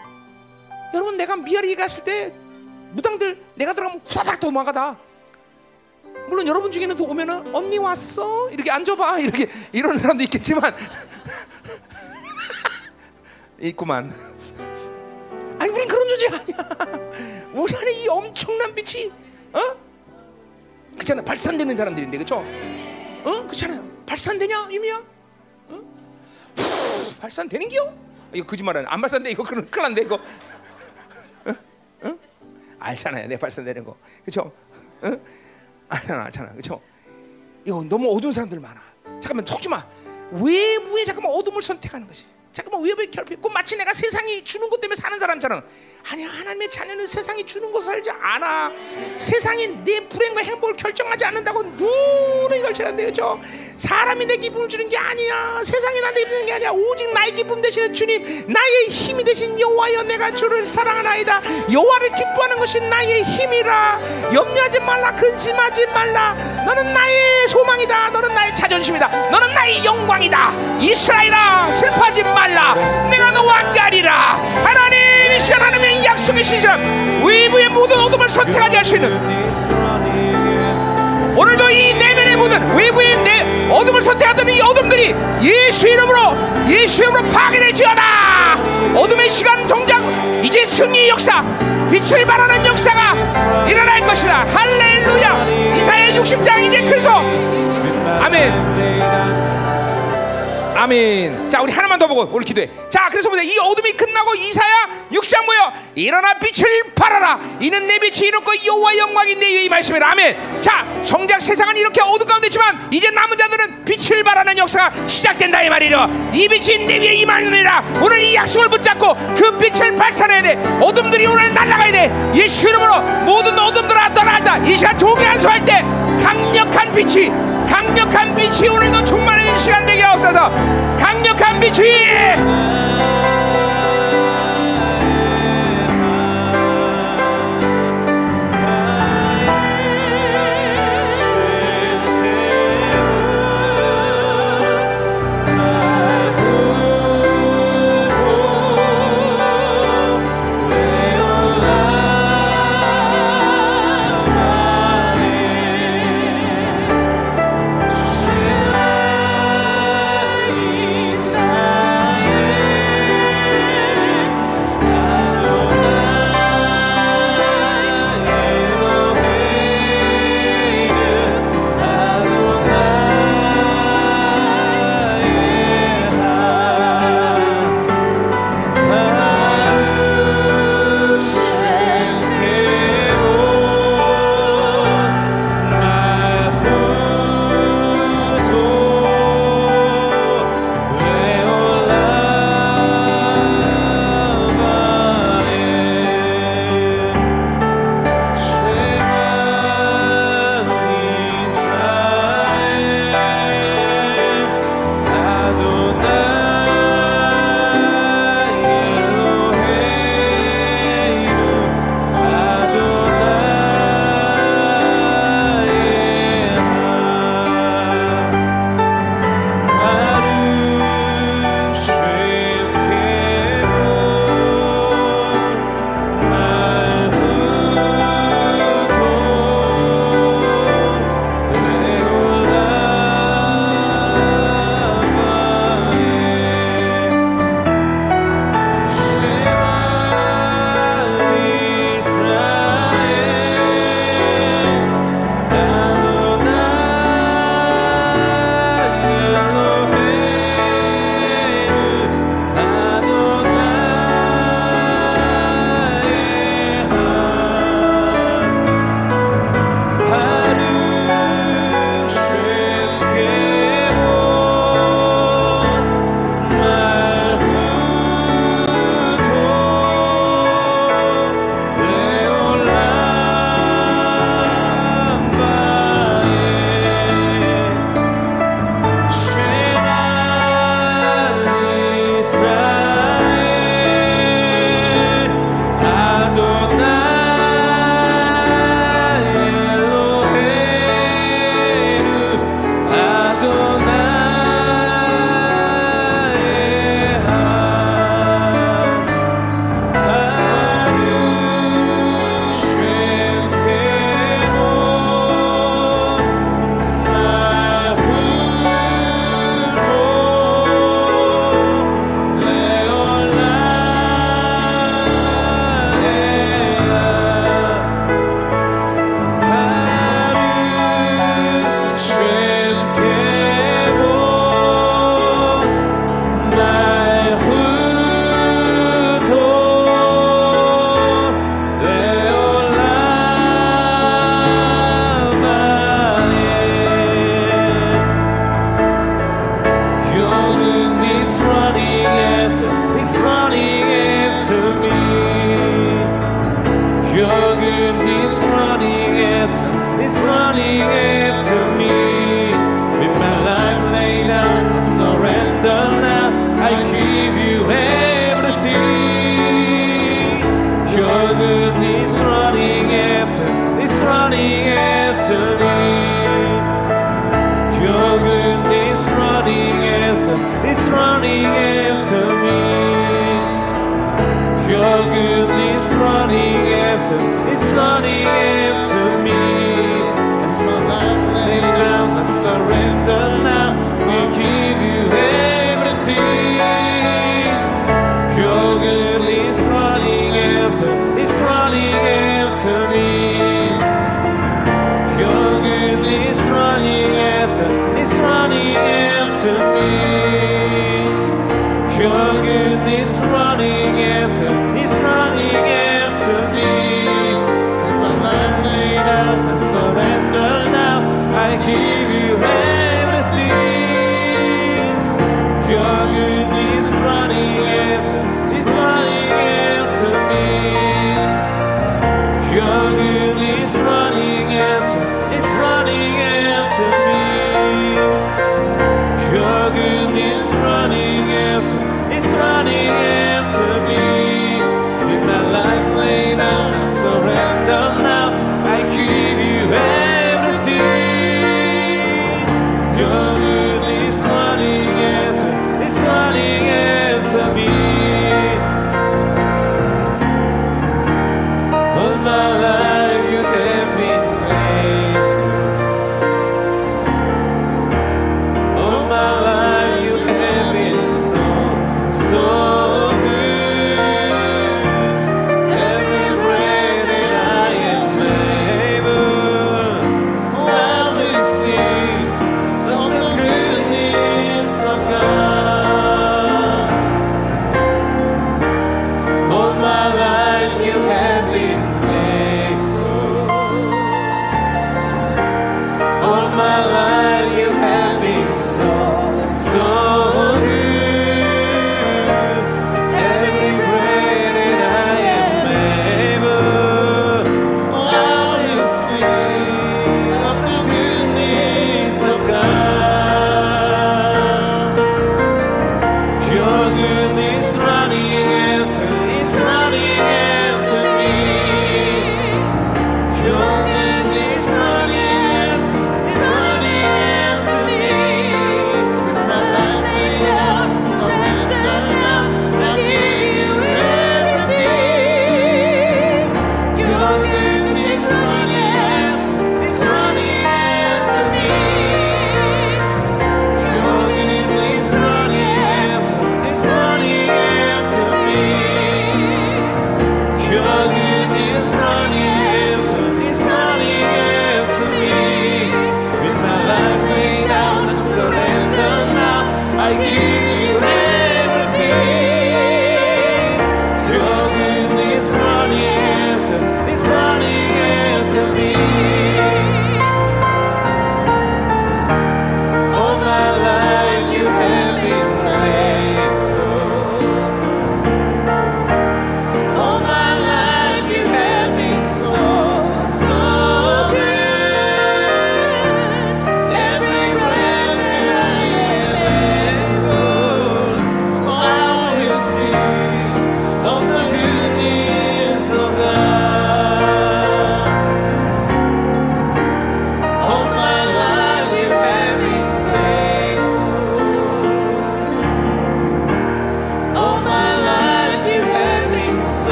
여러분 내가 미아리 갔을 때 무당들 내가 들어가면 후다닥 도망가다. 물론 여러분 중에는 또 오면은 언니 왔어 이렇게 앉아봐 *laughs* 이렇게 이런 사람도 있겠지만 *laughs* 있구만. 아니 우린 그런 존재가 아니야. 우리 안에 이 엄청난 빛이 어? 그렇잖아 발산되는 사람들인데 그렇죠? 어? 그렇잖아요. 발산되냐 유미야? 어? 후, 발산되는겨? 이거 거짓말은 안 발산돼 이거 그런 큰일 난데 이거. 어? 어? 알잖아요 내 발산되는 거 그렇죠? 어? 알잖아 알잖아 그렇죠? 이거 너무 어두운 사람들 많아. 잠깐만 속지 마. 외부에 잠깐만 어둠을 선택하는 것이. 잠깐만 외부에 결핍. 그 마치 내가 세상이 주는 것 때문에 사는 사람처럼. 아니야 하나님의 자녀는 세상이 주는 것을 살지 않아. 세상이 내 불행과 행복을 결정하지 않는다고 눈을 결정한대 그죠? 사람이 내 기쁨을 주는 게 아니야. 세상이 나한테 주는 게 아니야. 오직 나의 기쁨 되시는 주님, 나의 힘이 되신 여호와여 내가 주를 사랑하나이다. 여호와를 기뻐하는 것이 나의 힘이라. 염려하지 말라, 근심하지 말라. 너는 나의 소망이다. 너는 나의 자존심이다. 너는 나의 영광이다. 이스라엘아 슬퍼하지 말라. 내가 너와 함께하리라. 하나님 이 시간 하나님의 약속의 시작. 외부의 모든 어둠을 선택하지 있는 오늘도 이 내면의 모든 외부의 내 어둠을 선택하던 이 어둠들이 예수 이름으로 예수 이름으로 파괴될지어다 어둠의 시간 정장 이제 승리 역사 빛을 발하는 역사가 일어날 것이다 할렐루야 이사야 60장 이제 그래서 아멘 아멘. 자, 우리 하나만 더 보고 우리 기도해. 자, 그래서 보자. 이 어둠이 끝나고 이사야 6장 뭐야? 일어나 빛을 발하라. 이는 내 빛이 이렇고 여호와 영광인데 이 말씀이라. 아멘. 자, 정작 세상은 이렇게 어둠 가운데 있지만 이제 남은 자들은 빛을 발하는 역사가 시작된다 이 말이려. 이 빛이 내 위에 임하느니라. 오늘 이 약속을 붙잡고 그 빛을 발산해야 돼. 어둠들이 오늘 날아가야 돼. 예수 이름으로 모든 어둠들아 떠나자. 이 시간 종이 안수할 때 강력한 빛이 강력한 빛이 오늘도 충만한 시간 되게 하옵소서 강력한 빛이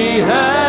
we have.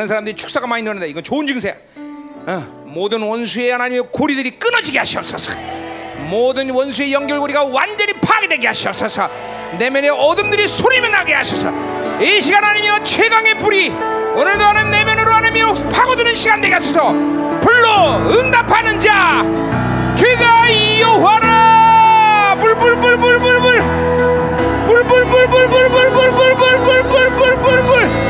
많은 사람들이 축사가 많이 일어난다. 이건 좋은 증세야. 어, 모든 원수의 하나님의 고리들이 끊어지게 하시옵소서. 모든 원수의 연결고리가 완전히 파괴되게 하시옵소서. 내면의 어둠들이 소리며 나게 하소서. 이 시간 하나님이여 최강의 불이 오늘도 하는 내면으로 하나님이여 파고드는 시간 되게 하소서. 불로 응답하는 자 그가 이여호와라 불불불불불불 불불불불불불불불불불불불불불불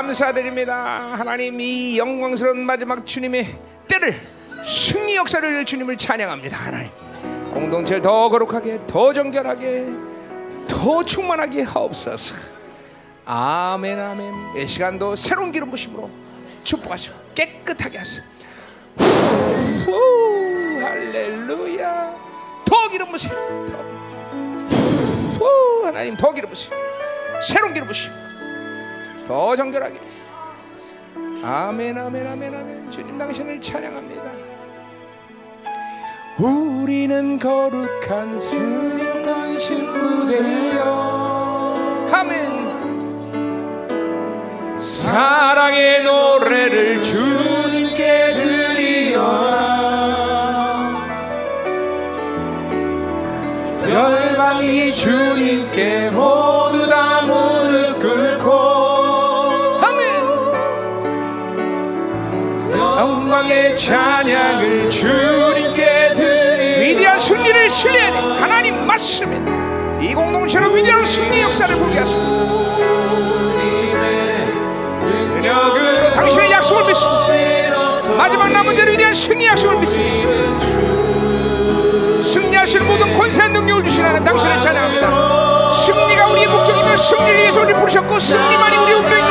감사드립니다. 하나님 이 영광스러운 마지막 주님의 때를 승리 역사를 주님을 찬양합니다 하나님. 공동체를 더 거룩하게 더 정결하게 더 충만하게 하옵소서. 아멘 아멘. 이 시간도 새로운 기름 부심으로 축복하시고 더 정결하게. 아멘 아멘 아멘 아멘. 주님 당신을 찬양합니다. 우리는 거룩한 주님과 신부되어 아멘. 사랑의 노래를 주님께 드리어라. 열방이 주님께 모 찬양을 주님께 드리 위대한 승리를 신뢰해 하나님 말씀에 이 공동체로 위대한 승리 역사를 보게 하소서. 능력으로 당신의 약속을 믿습니다. 마지막 남은 자를 위대한 승리 약속을 믿습니다. 승리하실 모든 권세 능력을 하나님 당신을 찬양합니다. 승리가 우리의 목적이며 승리를 위해서 우리를 부르셨고 승리만이 우리의 믿나이다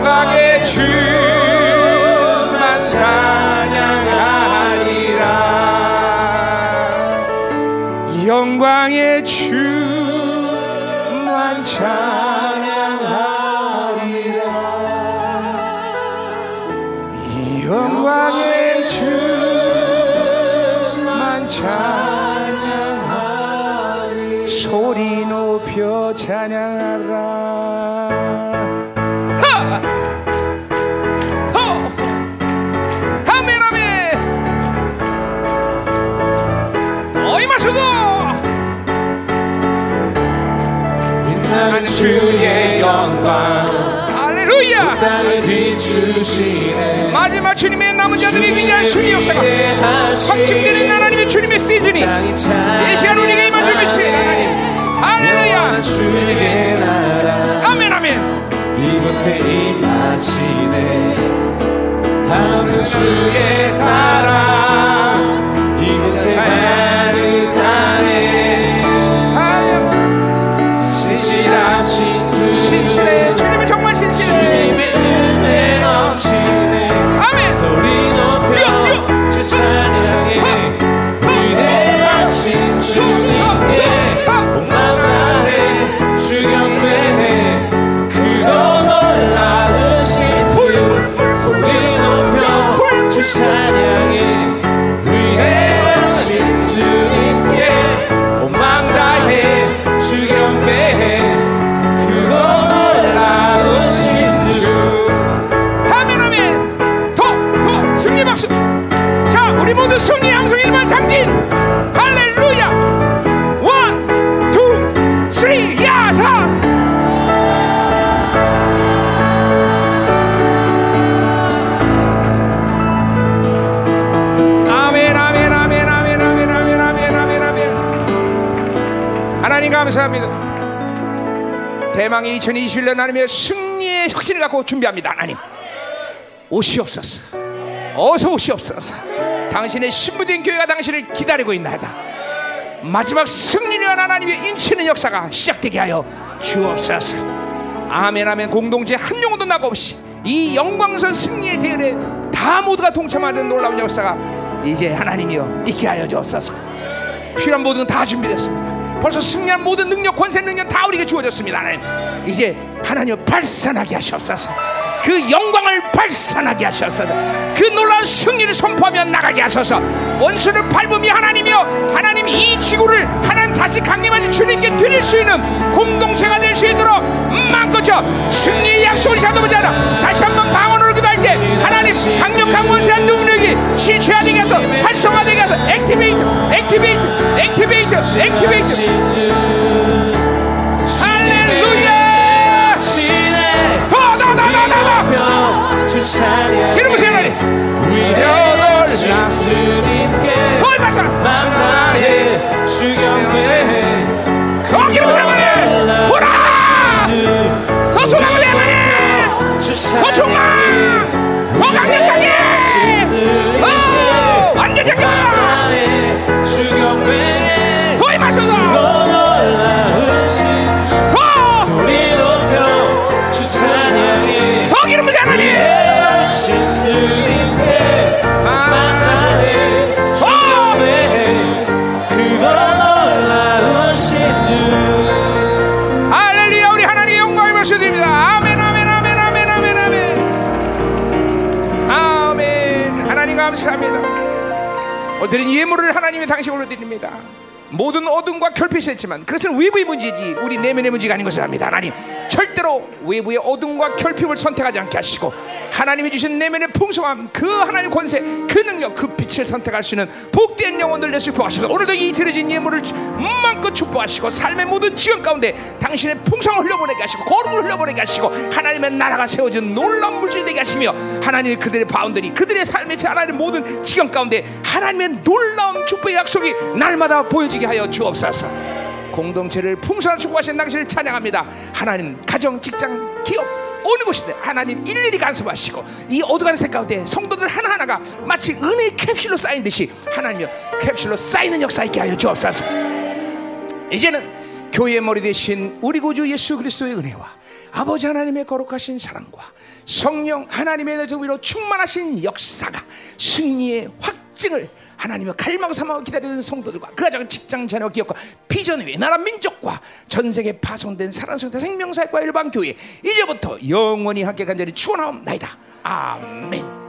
영광의 주만 찬양하리라. 영광의 주만 찬양하리라. 영광의 주만 찬양하리 소리 높여 찬양하라 땅에 비추시네. 마지막 주님의 남은 자들이 위대한 승리 역사가 확증되는 하나님의 주님의 시즌이 이 시간 우리에게 줄 믿으시는 하나님 할렐루야. 주의 나라. 아멘 아멘. 이곳에 임하시네. 하나님 주의 사랑. 이곳에 가득하네. 신실하신 주 신실해. 주님은 넘치네 아멘 소리. 높여 주 찬양해. 위대하신 주님께 온망나해 주경배해 그거 놀라우신 주 소리 높여 주 찬양해 감사합니다. 대망의 2021년 하나님의 승리의 혁신을 갖고 준비합니다. 하나님 오시옵소서. 어서 오시옵소서. 당신의 신부된 교회가 당신을 기다리고 있나이다. 마지막 승리를 위한 하나님의 인치는 역사가 시작되게 하여 주옵소서. 아멘 아멘. 공동체 한 영혼도 나고 없이 이 영광선 승리의 대열에 다 모두가 동참하는 놀라운 역사가 이제 하나님이여 있게 하여 주옵소서. 필요한 모든 건다 준비됐습니다. 벌써 승리한 모든 능력, 권세, 능력 다 우리에게 주어졌습니다. 하나님. 이제 하나님 발산하게 하시옵소서. 그 영광을 발산하게 하셔서 그 놀라운 승리를 선포하며 나가게 하소서 원수를 밟으며 하나님이여 하나님 이 지구를 하나님 다시 강림하신 주님께 드릴 수 있는 공동체가 될 수 있도록 마음껏저 승리의 약속을 잡아보자 다시 한번 기도할 때 하나님 강력한 원수한 능력이 실체화되게 해서 활성화되게 해서 activate activate activate activate. 할렐루야! 더, 더, 더, 더, 더, 더. 이름 보세요 하나님. 거기 마셔라 거기 Yeah! 오늘은 예물을 하나님의 당신 올려드립니다. 모든 어둠과 결핍이 있지만 그것은 외부의 문제지 우리 내면의 문제가 아닌 것을 압니다. 하나님 절대로 외부의 어둠과 결핍을 선택하지 않게 하시고 하나님이 주신 내면의 풍성함 그 하나님 권세 그 능력 그 빛을 선택할 수 있는 복된 영혼들 내수 축복하시고 오늘도 이 드려진 예물을 마음껏 축복하시고 삶의 모든 지경 가운데 당신의 풍성을 흘려보내게 하시고 거룩을 흘려보내게 하시고 하나님의 나라가 세워진 놀라운 물질 되게 하시며 하나님의 그들의 바운들이 그들의 삶의 하나님의 모든 지경 가운데 하나님의 놀라운 축복의 약속이 날마다 보여지게 하여 주옵소서 공동체를 풍성한 축복하신 당신을 찬양합니다. 하나님 가정 직장 기업 어느 곳이든 하나님 일일이 간섭하시고 이 어두간 색 가운데 성도들 하나하나가 마치 은혜의 캡슐로 쌓인 듯이 하나님여 캡슐로 쌓이는 역사 있게 하여 주옵소서. 이제는 교회의 머리 대신 우리 구주 예수 그리스도의 은혜와 아버지 하나님의 거룩하신 사랑과 성령 하나님의 위로 충만하신 역사가 승리의 확증을 하나님의 갈망 삼아 기다리는 성도들과 그 가정 직장 자녀 기업과 비전 외 나라 민족과 전 세계 파손된 사랑성대 생명사과 일반 교회 이제부터 영원히 함께 간절히 축원하옵나이다 아멘.